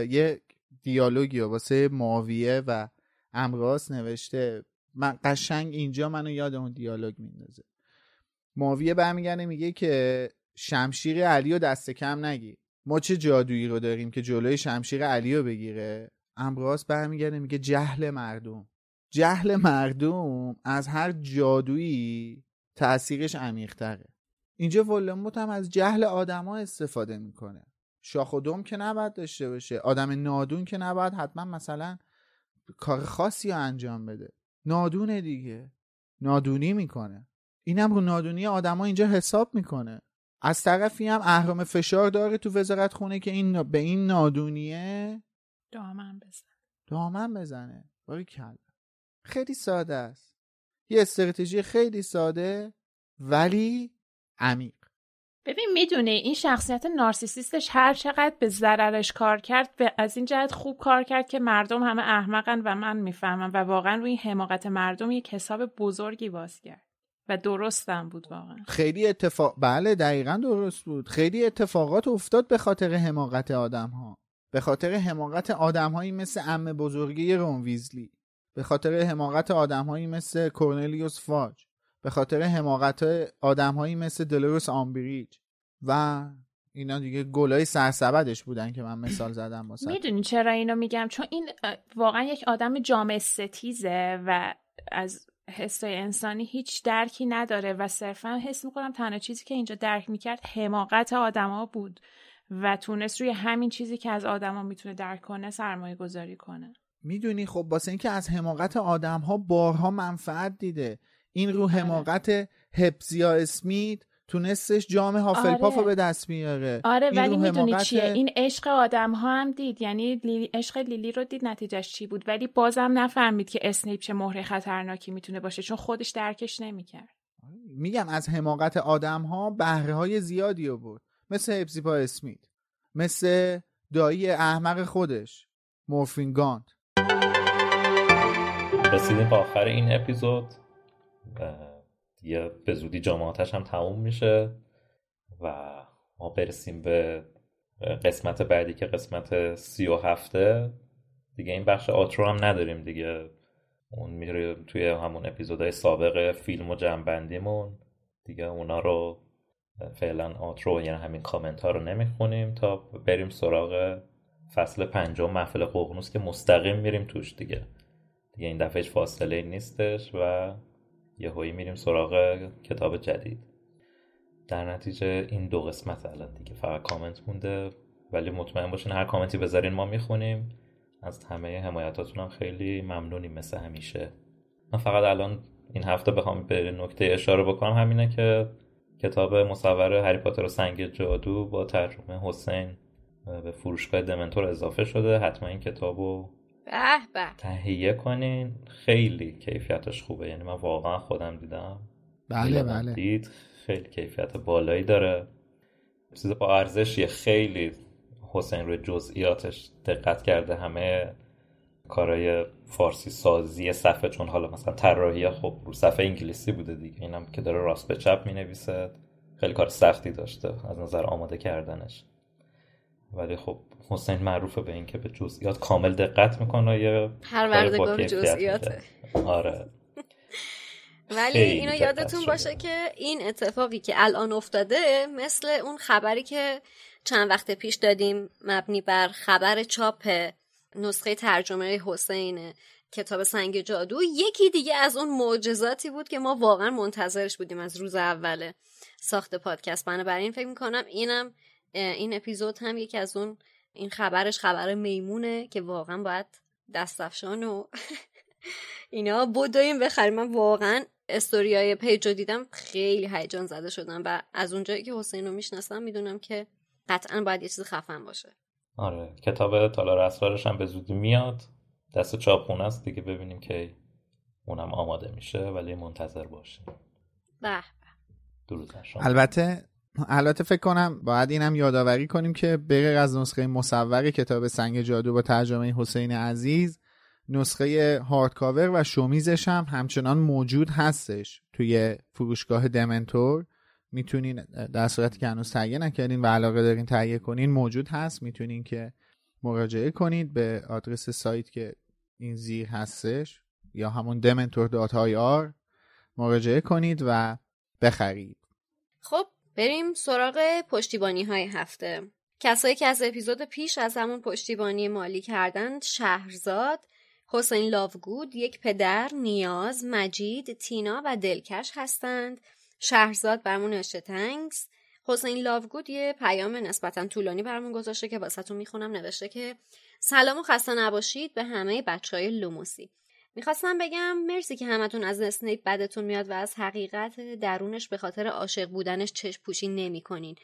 S5: یه دیالوگی رو واسه معاویه و امراس نوشته. من قشنگ اینجا منو یاد اون دیالوگ میندازه. معاویه برمیگرده میگه که شمشیر علی رو دست کم نگیر. ما چه جادویی رو داریم که جلوی شمشیر علی رو بگیره؟ امراس برمیگرده میگه جهل مردم. جهل مردم از هر جادویی تاثیرش عمیقتره. اینجا ولموت هم از جهل آدما استفاده می‌کنه. شاخ و دم که نباید داشته باشه. آدم نادون که نباید حتما مثلا کار خاصی رو انجام بده. نادونه دیگه. نادونی می‌کنه. اینم رو نادونی آدما اینجا حساب می‌کنه. از طرفی هم اهرام فشار داره تو وزارت خونه که این به این نادونیه.
S3: دامن بزن.
S5: دامن بزنه. باری کل خیلی ساده است. یه استراتژی خیلی ساده ولی عمیق.
S3: ببین می‌دونی این شخصیت نارسیسیستش هر چقدر به ضررش کار کرد به از این جهت خوب کار کرد که مردم همه احمقن و من می‌فهمم. و واقعا روی حماقت مردم یک حساب بزرگی باز کرد. و درستم بود واقعا.
S5: خیلی اتفاق بله دقیقا درست بود. خیلی اتفاقات افتاد به خاطر حماقت آدم ها به خاطر حماقت آدمهایی مثل ام بزرگی رون ویزلی. به خاطر حماقت آدمهایی مثل کورنلیوس فاج. به خاطر حماقت آدمهایی مثل دلوروس آمبریج و اینا دیگه گلای سرسبدش بودن که من مثال زدم واسه.
S3: می‌دونی چرا اینو میگم؟ چون این واقعا یک آدم جامعه ستیزه و از حسای انسانی هیچ درکی نداره و صرفا حس می‌کنم تنها چیزی که اینجا درک می‌کرد حماقت آدما بود و تونست روی همین چیزی که از آدما می‌تونه درک کنه سرمایه گذاری کنه.
S5: می‌دونی خب واسه اینکه از حماقت آدم ها بارها منفعت دیده. این رو حماقت هپزیا اسمیت تونستش جام هافلپاف رو
S3: آره.
S5: به دست بیاره.
S3: آره
S5: این
S3: ولی
S5: رو
S3: می‌دونی
S5: حماقت-
S3: چیه؟ این عشق آدم ها هم دید. یعنی لیلی- عشق لیلی رو دید نتیجهش چی بود. ولی بازم نفهمید که اسنیپ چه مهره خطرناکی می‌تونه باشه چون خودش درکش نمی‌کرد.
S5: میگم از حماقت آدم ها بهره های زیادی آورد مثل هپزیپا اسمیت. مثل دایی احمق خودش مورفین گانت.
S11: رسیدیم به آخر این اپیزود. دیگه به زودی جامعاتش هم تموم میشه و ما برسیم به قسمت بعدی که قسمت سی و هفته. دیگه این بخش آترو هم نداریم دیگه. اون میره توی همون اپیزودهای سابق فیلم و جنبندیمون دیگه اونا رو فعلا آترو یعنی همین کامنت ها رو نمی‌خونیم تا بریم سراغ فصل پنجم محفل ققنوس که مستقیم میریم توش دیگه. دیگه این دفعه فاصله نیستش و یه هایی میریم سراغ کتاب جدید. در نتیجه این دو قسمت الان دیگه فقط کامنت مونده ولی مطمئن باشین هر کامنتی بذارین ما می‌خونیم. از همه حمایتاتون هم خیلی ممنونیم مثل همیشه. من فقط الان این هفته بخوام به نکته اشاره بکنم همینه که کتاب مصور هری پاتر و سنگ جادو با ترجمه حسین به فروشگاه دمنتور اضافه شده. حتما این کتاب رو
S4: به به.
S11: تهیه کنین. خیلی کیفیتش خوبه. یعنی من واقعا خودم دیدم.
S5: بله
S11: خیلی
S5: بله.
S11: دید. خیلی کیفیت بالایی داره. چیز با ارزشیه خیلی حسین روی جزئیاتش دقت کرده. همه کارهای فارسی سازی صفحه چون حالا مثلا طراحی خب رو صفحه انگلیسی بوده دیگه. اینم که داره راست به چپ می نویسه خیلی کار سختی داشته. از نظر آماده کردنش. ولی خب حسین معروفه به اینکه به جزئیات کامل دقت می‌کنه یه با کیفیت
S4: جزئیاته.
S11: آره
S4: ولی اینو یادتون
S11: شده.
S4: باشه که این اتفاقی که الان افتاده مثل اون خبری که چند وقت پیش دادیم مبنی بر خبر چاپ نسخه ترجمه حسین کتاب سنگ جادو یکی دیگه از اون معجزاتی بود که ما واقعا منتظرش بودیم از روز اول ساخت پادکست بنابراین فکر می‌کنم اینم این اپیزود هم یکی از اون این خبرش خبر میمونه که واقعا باید دستفشان و اینا بدویم بخریم. من واقعا استوریای پیج رو دیدم خیلی هیجان زده شدم و از اونجایی که حسین رو می‌شناسم می‌دونم که قطعا باید یه چیز خفن باشه.
S11: آره کتاب تالار اسرارش هم به زودی میاد. دست چاپخونه است دیگه ببینیم که اونم آماده میشه ولی منتظر باشیم
S4: به
S11: درود
S5: البته البته فکر کنم باید اینم یادآوری کنیم که بغیر از نسخه مصور کتاب سنگ جادو با ترجمه حسین عزیز نسخه هارد کاور و شومیزش هم همچنان موجود هستش. توی فروشگاه دمنتور می‌تونین در صورتی که هنوز تهیه نکردین و علاقه دارین تهیه کنین موجود هست. می‌تونین که مراجعه کنید به آدرس سایت که این زیر هستش یا همون دمنتور دات آر. مراجعه کنید و بخرید.
S4: خب بریم سراغ پشتیبانی های هفته. کسایی که از اپیزود پیش از همون پشتیبانی مالی کردند شهرزاد حسین لاوگود یک پدر نیاز مجید تینا و دلکش هستند. شهرزاد برمون نوشته تنگس. حسین لاوگود یه پیام نسبتا طولانی برامون گذاشته که واسهتون می‌خونم. نوشته که سلام و خسته نباشید به همه بچه های لوموسی. می‌خواستم بگم مرسی که همتون از اسنیپ بدتون میاد و از حقیقت درونش به خاطر عاشق بودنش چشم پوشی نمی‌کنین.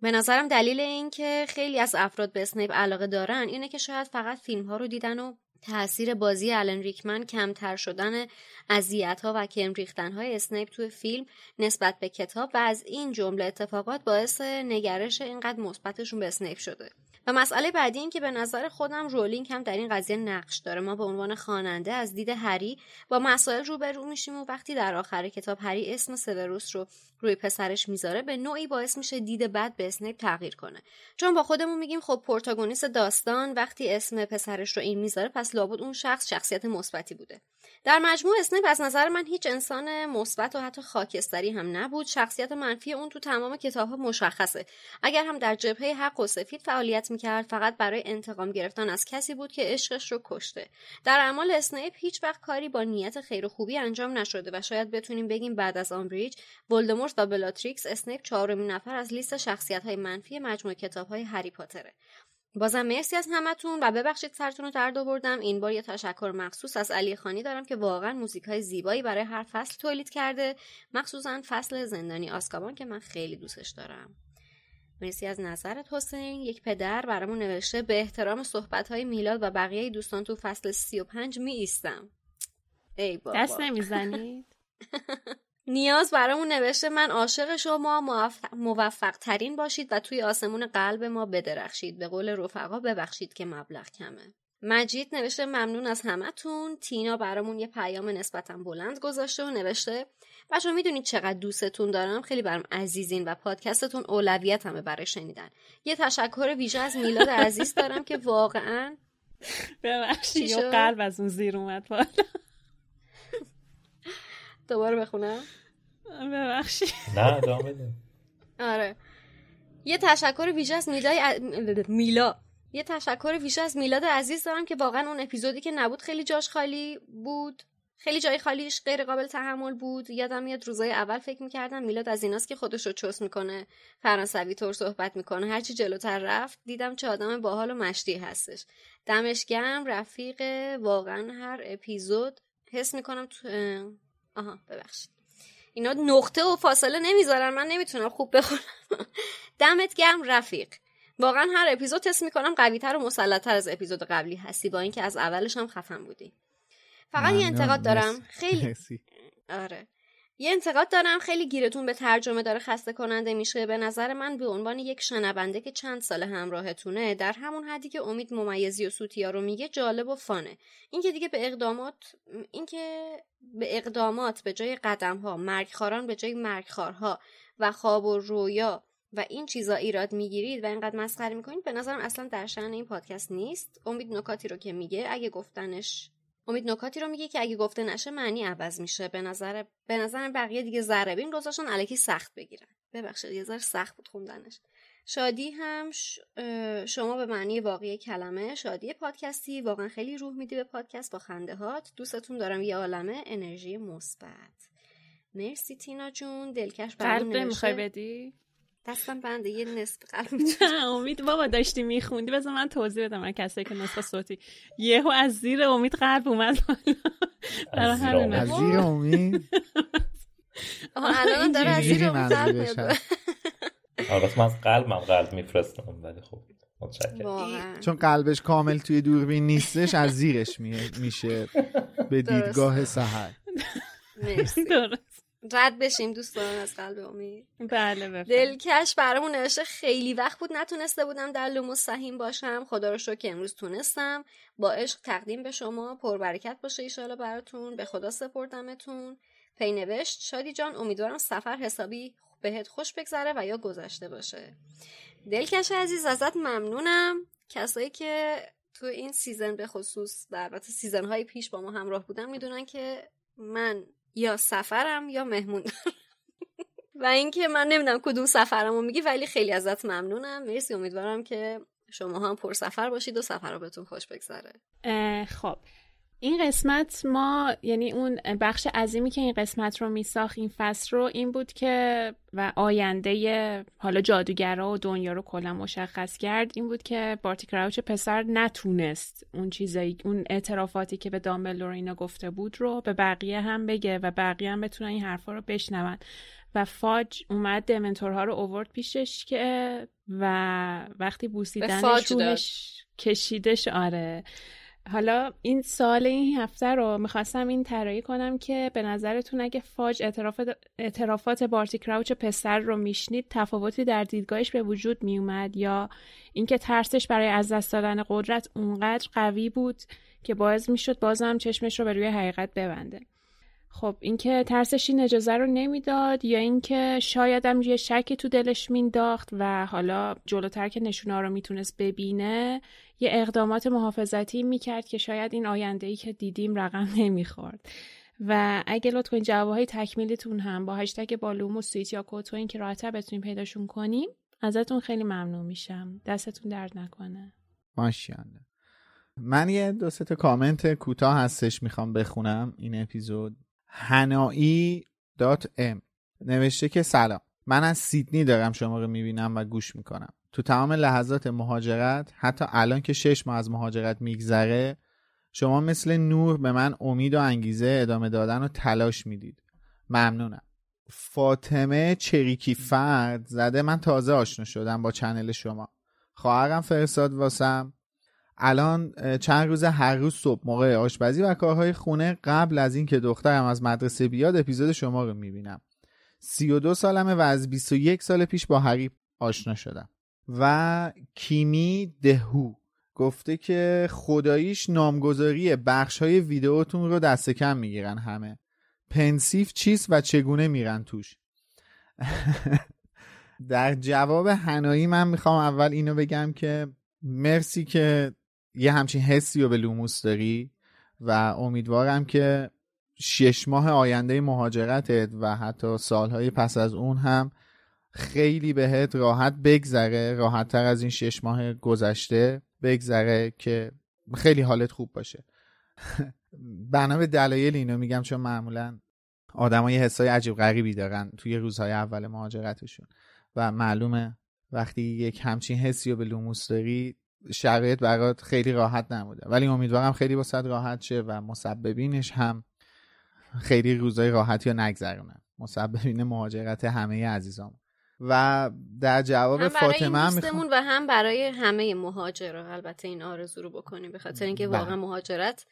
S4: به نظرم دلیل این که خیلی از افراد به اسنیپ علاقه دارن اینه که شاید فقط فیلم ها رو دیدن و تاثیر بازی الن ریکمن کمتر شدن اذیت ها و کرم ریختن های اسنیپ توی فیلم نسبت به کتاب و از این جمله اتفاقات باعث نگرش اینقدر مثبتشون به اسنیپ شده و مسئله بعدی این که به نظر خودم رولینگ هم در این قضیه نقش داره. ما به عنوان خواننده از دید هری با مسائل روبرو میشیم و وقتی در آخر کتاب هری اسم سوروس رو روی پسرش می‌ذاره به نوعی باعث میشه دید بد به اسنیپ تغییر کنه. چون با خودمون میگیم خب protagonist داستان وقتی اسم پسرش رو این می‌ذاره پس لابد اون شخص شخصیت مثبتی بوده. در مجموع اسنیپ از نظر من هیچ انسان مثبت و حتی خاکستری هم نبود. شخصیت منفی اون تو تمام کتابها مشخصه. اگر هم در جبهه حق و سفید فعالیت می‌کرد فقط برای انتقام گرفتن از کسی بود که عشقش رو کشته. در اعمال اسنیپ هیچ وقت کاری با نیت خیر و خوبی انجام نشده و شاید بتونیم بگیم بعد از آمبریج ولدمورت و بلاتریکس اسنیپ چهارمین نفر از لیست شخصیت های منفی مجموعه کتاب های هری پاتره. بازم مرسی از همتون و ببخشید سرتون رو درد آوردم. این بار یه تشکر مخصوص از علی خانی دارم که واقعا موزیک های زیبایی برای هر فصل تولید کرده. مخصوصا فصل زندانی آسکابان که من خیلی دوستش دارم. مرسی از نظرت حسین. یک پدر برامون نوشته به احترام صحبت های میلاد و بقیه دوستان تو فصل 35 می ایستم ای بابا.
S3: دست نمی‌زنید؟
S4: نیاز برامون نوشته من عاشق شما موفق ترین باشید و توی آسمون قلب ما بدرخشید. به قول رفقا ببخشید که مبلغ کمه. مجید نوشته ممنون از همتون. تینا برامون یه پیام نسبتا بلند گذاشته و نوشته بچه می‌دونید چقدر دوستتون دارم؟ خیلی برام عزیزین و پادکستتون اولویت همه برای شنیدن. یه تشکر ویژه از میلاد عزیز دارم که واقعا
S3: ببخشید قلب از اون زیر اومد بالا.
S4: دوباره بخونم؟
S3: ببخشید.
S11: نه دامه
S4: آره. یه تشکر ویژه از میلاد میلا. یه تشکر ویژه از میلاد عزیز دارم که واقعا اون اپیزودی که نبود خیلی جاش خالی بود. خیلی جای خالیش غیر قابل تحمل بود. یادم میاد روزای اول فکر می‌کردم میلاد از ایناست که خودش رو چوس می‌کنه فرانسوی طور صحبت می‌کنه. هرچی جلوتر رفت دیدم چه آدم باحال و مشتی هستش. دمش گرم رفیق واقعا هر اپیزود. حس می‌کنم تو آها ببخشید. اینا نقطه و فاصله نمی‌ذارن من نمی‌تونم خوب بخونم. دمت گرم رفیق. واقعا هر اپیزود تست می‌کنم قویتر و مسلطتر از اپیزود قبلی هستی. با اینکه از اولش هم خفن بودی. فقط یه انتقاد دارم. خیلی آره. یه انتقاد دارم. خیلی گیرتون به ترجمه داره خسته کننده میشه. به نظر من به عنوان یک شنونده که چند سال همراهتونه در همون حدی که امید ممیزی و سوتیا رو میگه جالب و فانه. اینکه دیگه به اقدامات اینکه به اقدامات به جای قدم ها مرگخاران به جای مرگخارها و خواب و رویا و این چیزا ایراد می‌گیرید و اینقدر مسخره می‌کنید به نظرم اصلا در شأن این پادکست نیست. امید نکاتی رو که میگه اگه گفتنش امید نکاتی رو میگه که اگه گفته نشه معنی عوض میشه. به نظر به نظر بقیه دیگه ذره بین گذاشتن الکی سخت بگیرن. ببخشید یه ذره سخت بود خوندنش. شادی هم شما به معنی واقعی کلمه شادی پادکستی واقعا خیلی روح میدی به پادکست با خنده هات. دوستتون دارم یه عالمه انرژی مثبت. مرسی تینا جون دلکش
S3: قلب می‌خوای بدی؟
S4: دستم بنده یه نصف قلب
S3: امید بابا داشتی میخوندی؟ بذار من توضیح بدم من کسی که نصف صوتی. یهو از زیر امید قلب اومد
S5: از زیر امید.
S4: الان داره از زیر امید
S11: البته من از قلبم قلب میفرستم ولی خب
S5: چون قلبش کامل توی دوربین نیستش از زیرش میشه به دیدگاه سهر
S4: مرسی. رد بشیم دوستان از قلب امید.
S3: بله بفرم.
S4: دلکش برامون نوشته خیلی وقت بود نتونسته بودم در لوموس سهیم باشم. خدا رو شکر که امروز تونستم. با عشق تقدیم به شما. پربرکت باشه ایشالا براتون. به خدا سپردمتون. پی نوشت شادی جان امیدوارم سفر حسابی بهت خوش بگذره و یا گذشته باشه. دلکش عزیز ازت ممنونم. کسایی که تو این season به خصوص در season های پیش با ما همراه بودن می‌دونن که من یا سفرم یا مهمون. و اینکه من نمی‌دونم کدوم سفرمو میگی ولی خیلی ازت ممنونم. مرسی امیدوارم که شما هم پر سفر باشید و سفر رو بهتون خوش بگذره.
S3: خب. این قسمت ما یعنی اون بخش عظیمی که این قسمت رو میساخت این فصل رو این بود که و آینده حالا جادوگرا و دنیا رو کلا مشخص کرد. این بود که بارتی کراوچ پسر نتونست اون چیزایی اون اعترافاتی که به دامبلدور اینا گفته بود رو به بقیه هم بگه و بقیه هم بتونن این حرفا رو بشنون. و فاج اومد دمنتورها رو اوورد پیشش که و وقتی بوسیدنش کشیدش آره. حالا این سال این هفته رو می‌خواستم این طراحی کنم که به نظرتون اگه فاج اعترافات, اعترافات بارتی کراوچ پسر رو میشنید تفاوتی در دیدگاهش به وجود میومد یا اینکه ترسش برای از دست دادن قدرت اونقدر قوی بود که باعث می‌شد بازم چشمش رو به روی حقیقت ببنده. خب اینکه ترسش این اجازه رو نمی‌داد یا اینکه شاید هم یه شکی تو دلش مینداخت و حالا جلوتر که نشونا رو می‌تونست ببینه یه اقدامات محافظتی می‌کرد که شاید این آینده ای که دیدیم رقم نمی‌خورد. و اگه لطف کنید جوابهای تکمیلیتون هم با هشتگ بالوم و سویت یا کوتو که راحتر بتونیم پیداشون کنیم. ازتون خیلی ممنون میشم. دستتون درد نکنه.
S5: ماشاءالله. من یه دو تا کامنت کوتاه هستش می‌خوام بخونم این اپیزود. هنایی نوشته که سلام. من از سیدنی دارم شما رو می‌بینم و گوش می‌کنم. تو تمام لحظات مهاجرت حتی الان که شش ماه از مهاجرت میگذره شما مثل نور به من امید و انگیزه ادامه دادن و تلاش می‌دید. ممنونم. فاطمه چریکی فرد زده من تازه آشنا شدم با چنل شما. خواهرم فرستاد واسم. الان چند روز هر روز صبح موقع آشپزی و کارهای خونه قبل از اینکه دخترم از مدرسه بیاد اپیزود شما رو می‌بینم. سی و دو سالمه و از 21 سال پیش با هری آشنا شدم. و کیمی دهو گفته که خداییش نامگذاری بخش های ویدیوتون رو دست کم می‌گیرن همه. Pensieve چیست و چگونه میرن توش؟ در جواب هنایی من می‌خوام اول اینو بگم که مرسی که یه همچین حسی رو به لوموس داری و امیدوارم که شش ماه آینده مهاجرتت و حتی سالهای پس از اون هم خیلی بهت راحت بگذره راحت تر از این شش ماه گذشته بگذره که خیلی حالت خوب باشه. بنا به دلایل اینو میگم چون معمولا آدمای حسای عجیب غریبی دارن توی روزهای اول مهاجرتشون و معلومه وقتی یک همچین حسی رو به لوموس داری شرایط برات خیلی راحت نبوده. ولی امیدوارم خیلی واسه راحت شه و مسببینش هم خیلی روزای راحتی رو نگذرونن مسببین مهاجرت همه عزیزام. و در جواب
S4: هم
S5: فاطمه هم
S4: می‌خوام و هم برای همه مهاجرا. البته این آرزو رو بکنیم به خاطر اینکه
S5: بله.
S4: واقعا مهاجرت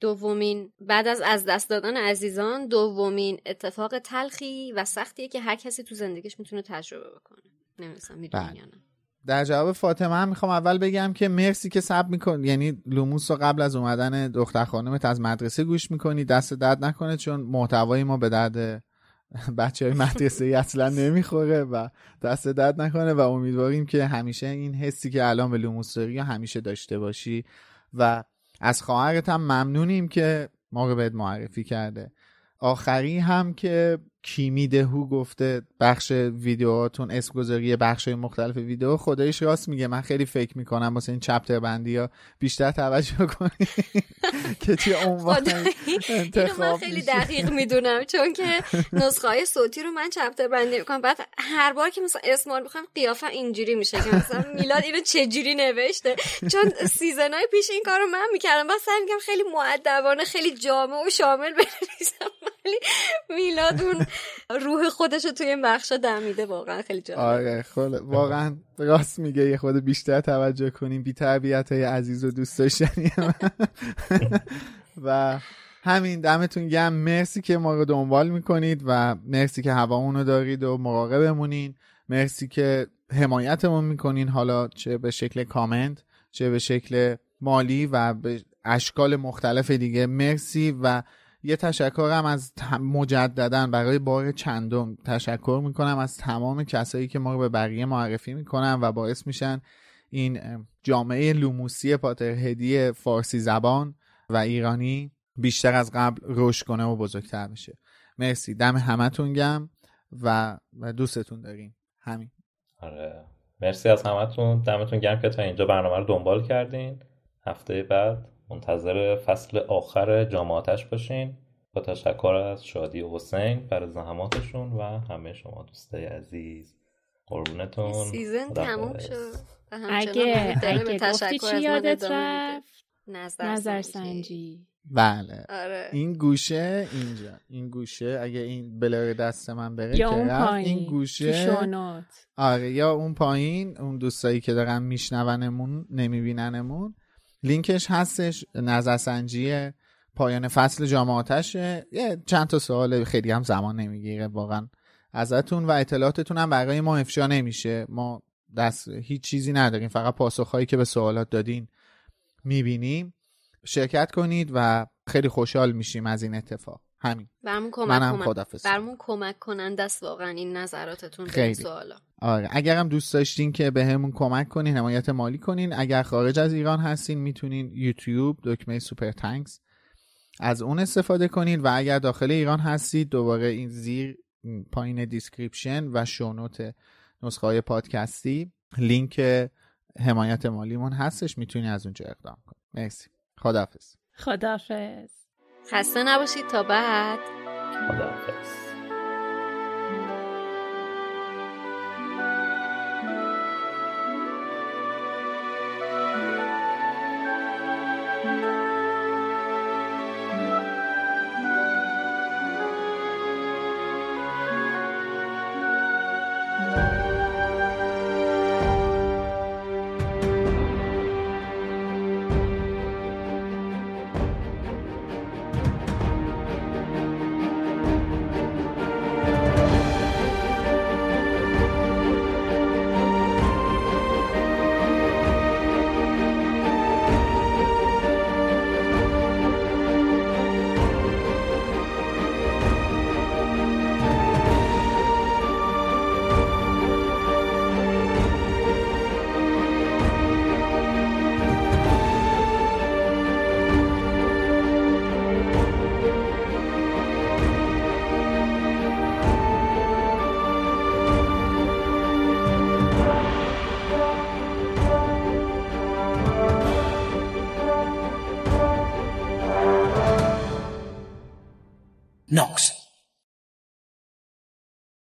S4: دومین بعد از از دست دادن عزیزان دومین اتفاق تلخی و سختیه که هر کسی تو زندگیش می‌تونه تجربه بکنه. نمی‌دونم می‌دونی
S5: بله.
S4: یا نه؟
S5: در جواب فاطمه هم می‌خوام اول بگم که مرسی که سب میکن یعنی لوموس رو قبل از اومدن دختر خانمت از مدرسه گوش می‌کنی. دست درد نکنه چون محتوای ما به درد بچه های مدرسه ای اصلا نمی‌خوره و دست درد نکنه و امیدواریم که همیشه این حسی که الان به لوموس داری همیشه داشته باشی. و از خواهرت هم ممنونیم که ما رو بهت معرفی کرده. آخری هم که کیمی دهو گفته بخش ویدیوهاتون اسم گذاری بخش مختلف ویدیو. خدایش راست میگه من خیلی فکر می‌کنم واسه این چپتر بندی ها بیشتر توجه کنی که چی عنوان
S4: اینو من خیلی دقیق می‌دونم چون که نسخه های صوتی رو من چپتر بندی می‌کنم. بعد هر بار که مثلا اسمال می‌خوام قیافه اینجوری میشه که مثلا میلاد اینو چجوری نوشته. چون سیزن های پیش این کار رو من می‌کردم. بعد سعی می‌کنم خیلی معدبانه خیلی جامع و شامل بنویسم. ولی میلاد اون روح خودش رو توی بخشا دمیده واقعا خیلی جالب.
S5: آره. واقعا راست میگه یه خود بیشتر توجه کنیم. بی تربیت های عزیز و دوست داشتنی و همین دمتون گم مرسی که ما رو دنبال می‌کنید و مرسی که هوامون رو دارید و مراقبمونین. مرسی که حمایتمون می‌کنین. حالا چه به شکل کامنت چه به شکل مالی و به اشکال مختلف دیگه. مرسی و یه تشکرم از مجددا برای بار چندم تشکر می‌کنم از تمام کسایی که ما رو به بقیه معرفی می‌کنن و باعث میشن این جامعه لوموسی پاترهدی فارسی زبان و ایرانی بیشتر از قبل رشد کنه و بزرگتر بشه. مرسی. دم همتون گم و, دوستتون داریم. همین.
S11: آره. مرسی از همتون. دمتون گرم که تا اینجا برنامه رو دنبال کردین. هفته بعد. منتظر فصل آخر جامعاتش باشین. با تشکر از شادی و حسین برای زحماتشون و همه شما دوستای عزیز. قربونتون.
S4: season تموم شد.
S3: اگه اگه گفتی چی یادت رفت؟ نظر سنجی
S5: بله.
S4: آره.
S5: این گوشه اینجا. این گوشه اگه این بالای دست من بره
S3: یا
S5: که
S3: اون پایین
S5: این گوشه آره یا اون پایین اون دوستایی که دارن میشنونمون نمیبیننمون. لینکش هستش نظرسنجی پایان فصل جامعاتشه یه چند تا سوال خیلی هم زمان نمی‌گیره واقعا ازتون و اطلاعاتتون هم برای ما افشا نمیشه. ما دست هیچ چیزی نداریم فقط پاسخهایی که به سوالات دادین می‌بینیم. شرکت کنید و خیلی خوشحال میشیم از این اتفاق. همین.
S4: برمون کمک
S5: منم
S4: کمک. برمون کمک کننده است واقعا این نظراتتون به این
S5: خیلی.
S4: سوالا.
S5: آره اگرم دوست داشتین که به همون کمک کنین حمایت مالی کنین اگر خارج از ایران هستین می‌تونین یوتیوب دکمه سوپر تانکس از اون استفاده کنین و اگر داخل ایران هستید دوباره این زیر پایین description و show note نسخه های پادکستی لینک حمایت مالیمون هستش می‌تونین از اونجا اقدام کنین مرسی. خداحافظ.
S3: خدافز
S4: خسته نباشید تا بعد.
S11: خداحافظ.